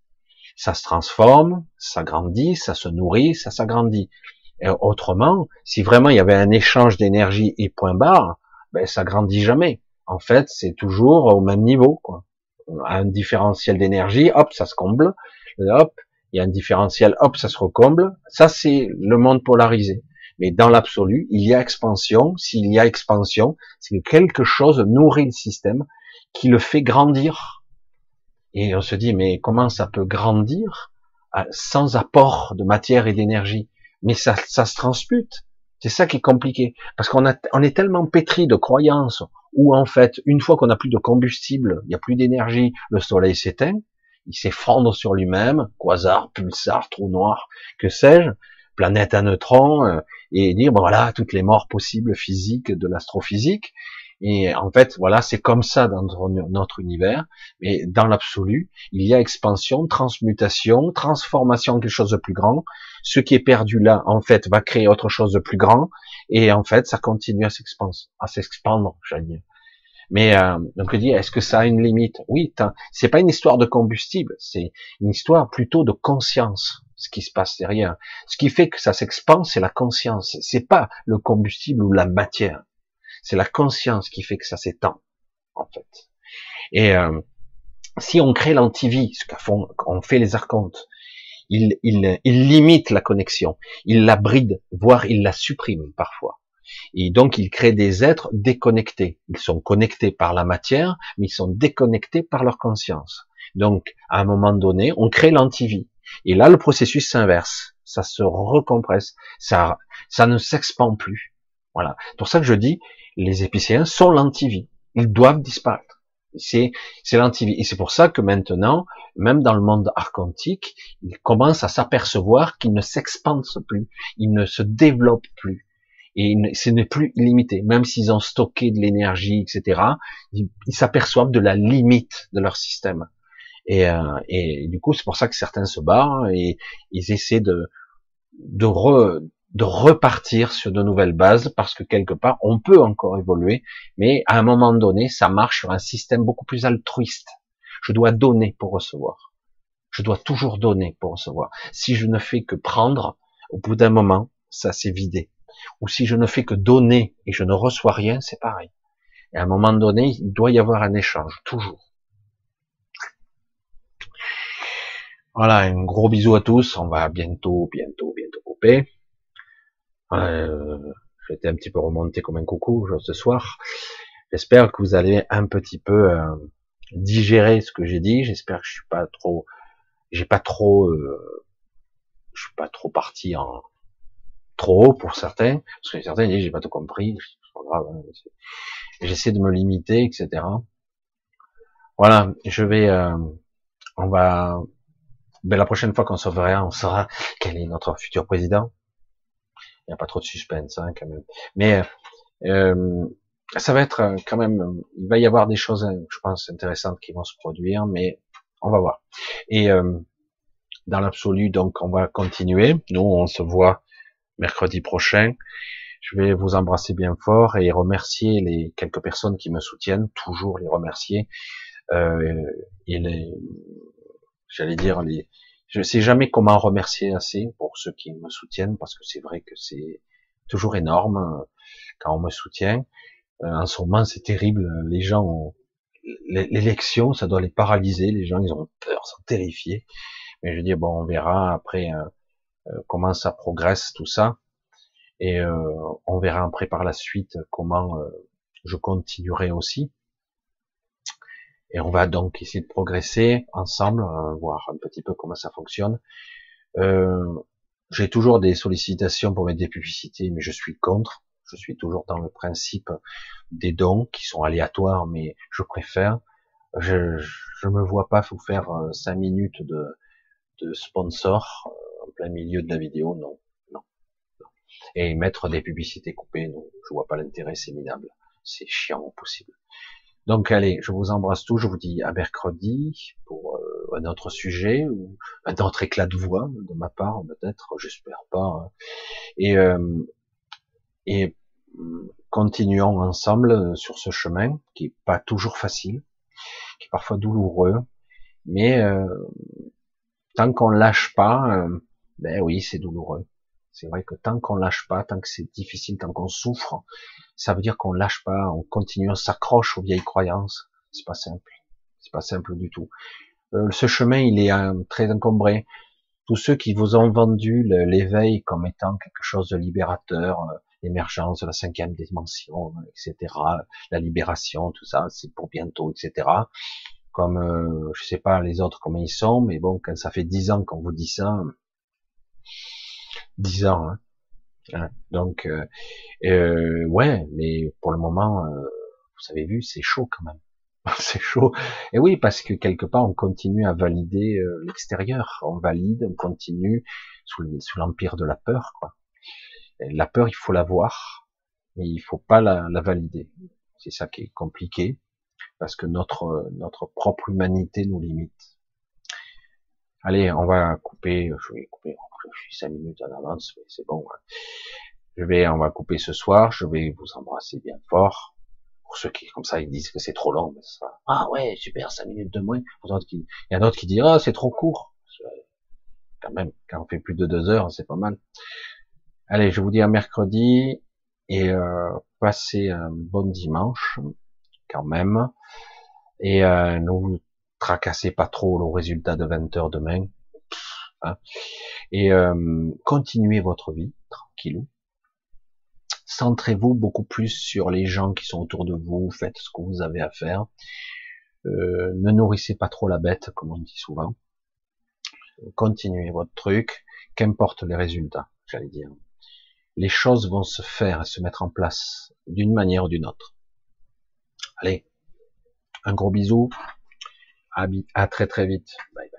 ça se transforme, ça grandit, ça se nourrit, ça s'agrandit. Autrement, si vraiment il y avait un échange d'énergie et point barre, ben ça grandit jamais. En fait, c'est toujours au même niveau, quoi. Un différentiel d'énergie, hop, ça se comble, hop, il y a un différentiel, hop, ça se recomble. Ça, c'est le monde polarisé. Mais dans l'absolu, il y a expansion. S'il y a expansion, c'est que quelque chose nourrit le système qui le fait grandir et on se dit, mais comment ça peut grandir sans apport de matière et d'énergie? Mais ça, ça se transmute. C'est ça qui est compliqué. Parce qu'on on est tellement pétri de croyances où en fait, une fois qu'on n'a plus de combustible, il n'y a plus d'énergie, le soleil s'éteint, il s'effondre sur lui-même, quasar, pulsar, trou noir, que sais-je, planète à neutrons, euh, et dire, voilà, toutes les morts possibles physiques de l'astrophysique, et en fait, voilà, c'est comme ça dans notre univers. Mais dans l'absolu, il y a expansion, transmutation, transformation quelque chose de plus grand. Ce qui est perdu là, en fait, va créer autre chose de plus grand. Et en fait, ça continue à s'expandre, à s'expandre. Mais euh, donc je dis, est-ce que ça a une limite? Oui, c'est pas une histoire de combustible, c'est une histoire plutôt de conscience. Ce qui se passe derrière, ce qui fait que ça s'expande, c'est la conscience. C'est pas le combustible ou la matière. C'est la conscience qui fait que ça s'étend, en fait. Et euh, si on crée l'antivie, ce qu'on fait les archontes, il, il, il limite la connexion, il la bride, voire il la supprime parfois. Et donc, il crée des êtres déconnectés. Ils sont connectés par la matière, mais ils sont déconnectés par leur conscience. Donc, à un moment donné, on crée l'antivie. Et là, le processus s'inverse. Ça se recompresse. Ça, ça ne s'expand plus. Voilà. Pour ça que je dis, les épicéens sont l'antivie. Ils doivent disparaître. C'est, c'est l'antivie. Et c'est pour ça que maintenant, même dans le monde archontique, ils commencent à s'apercevoir qu'ils ne s'expandent plus, ils ne se développent plus. Et ce n'est plus illimité. Même s'ils ont stocké de l'énergie, etc., ils s'aperçoivent de la limite de leur système. Et, euh, et du coup, c'est pour ça que certains se barrent et ils essaient de, de, re, de repartir sur de nouvelles bases parce que quelque part on peut encore évoluer, mais à un moment donné ça marche sur un système beaucoup plus altruiste. Je dois donner pour recevoir. Je dois toujours donner pour recevoir. Si je ne fais que prendre, au bout d'un moment, ça s'est vidé. Ou si je ne fais que donner et je ne reçois rien, c'est pareil. Et à un moment donné, il doit y avoir un échange, toujours. Voilà, un gros bisou à tous. On va bientôt, bientôt, bientôt couper. Euh, J'étais un petit peu remonté comme un coucou ce soir. J'espère que vous allez un petit peu euh, digérer ce que j'ai dit. J'espère que je suis pas trop, j'ai pas trop, euh, je suis pas trop parti en trop haut pour certains, parce que certains disent j'ai pas tout compris. Hein, j'essaie de me limiter, etc. Voilà, je vais, euh, on va, ben, la prochaine fois qu'on se verra, on saura quel est notre futur président. Il n'y a pas trop de suspense hein, quand même. Mais euh, ça va être euh, quand même, il va y avoir des choses, euh, je pense, intéressantes qui vont se produire, mais on va voir. Et euh, dans l'absolu, donc, on va continuer. Nous, on se voit mercredi prochain. Je vais vous embrasser bien fort et remercier les quelques personnes qui me soutiennent, toujours les remercier. Euh, et les, j'allais dire les, je sais jamais comment remercier assez pour ceux qui me soutiennent parce que c'est vrai que c'est toujours énorme euh, quand on me soutient. Euh, en ce moment, c'est terrible. Les gens ont l'élection, ça doit les paralyser. Les gens, ils ont peur, sont terrifiés. Mais je dis bon, on verra après euh, comment ça progresse tout ça, et on verra après par la suite comment je continuerai aussi. Et on va donc essayer de progresser ensemble, voir un petit peu comment ça fonctionne. Euh, j'ai toujours des sollicitations pour mettre des publicités, mais je suis contre. Je suis toujours dans le principe des dons qui sont aléatoires, mais je préfère. Je je me vois pas vous faire euh, cinq minutes de, de sponsor euh, plein milieu de la vidéo, non, non, non. Et mettre des publicités coupées, non, je vois pas l'intérêt, c'est minable, c'est chiant au possible. Donc allez, je vous embrasse tous, je vous dis à mercredi pour euh, un autre sujet ou un autre éclat de voix de ma part peut-être, j'espère pas. Hein. Et euh, et mm, continuons ensemble sur ce chemin qui est pas toujours facile, qui est parfois douloureux, mais euh, tant qu'on lâche pas, ben oui c'est douloureux. C'est vrai que tant qu'on lâche pas, tant que c'est difficile, tant qu'on souffre, ça veut dire qu'on lâche pas, on continue, on s'accroche aux vieilles croyances. C'est pas simple. C'est pas simple du tout. Euh, ce chemin, il est euh, très encombré. Tous ceux qui vous ont vendu l'éveil comme étant quelque chose de libérateur, euh, l'émergence de la cinquième dimension, etc., la libération, tout ça, c'est pour bientôt, etc. Comme je sais pas les autres comment ils sont, mais bon, quand ça fait dix ans qu'on vous dit ça, dix ans, hein, donc, euh, euh, ouais, mais pour le moment, euh, vous avez vu, c'est chaud quand même. c'est chaud. Et oui, parce que quelque part, on continue à valider euh, l'extérieur. On valide, on continue sous, l'empire de la peur. Quoi. la peur, il faut la voir, mais il faut pas la, la valider. C'est ça qui est compliqué, parce que notre notre propre humanité nous limite. Allez, on va couper. Je vais couper je suis cinq minutes en avance, mais c'est bon. Hein. Je vais, on va couper ce soir, je vais vous embrasser bien fort. Pour ceux qui, comme ça, ils disent que c'est trop long, mais ah ouais, super, cinq minutes de moins. Il y a d'autres qui disent, ah, c'est trop court. Quand même, quand on fait plus de deux heures, c'est pas mal. Allez, je vous dis à mercredi, et euh, passez un bon dimanche, quand même. Et euh, ne vous tracassez pas trop le résultat de 20 heures demain. Hein et euh, continuez votre vie tranquillou. Centrez-vous beaucoup plus sur les gens qui sont autour de vous, faites ce que vous avez à faire. Euh, ne nourrissez pas trop la bête, comme on dit souvent. Continuez votre truc, qu'importe les résultats, j'allais dire. Les choses vont se faire et se mettre en place d'une manière ou d'une autre. Allez, un gros bisou, à, très très vite. Bye bye.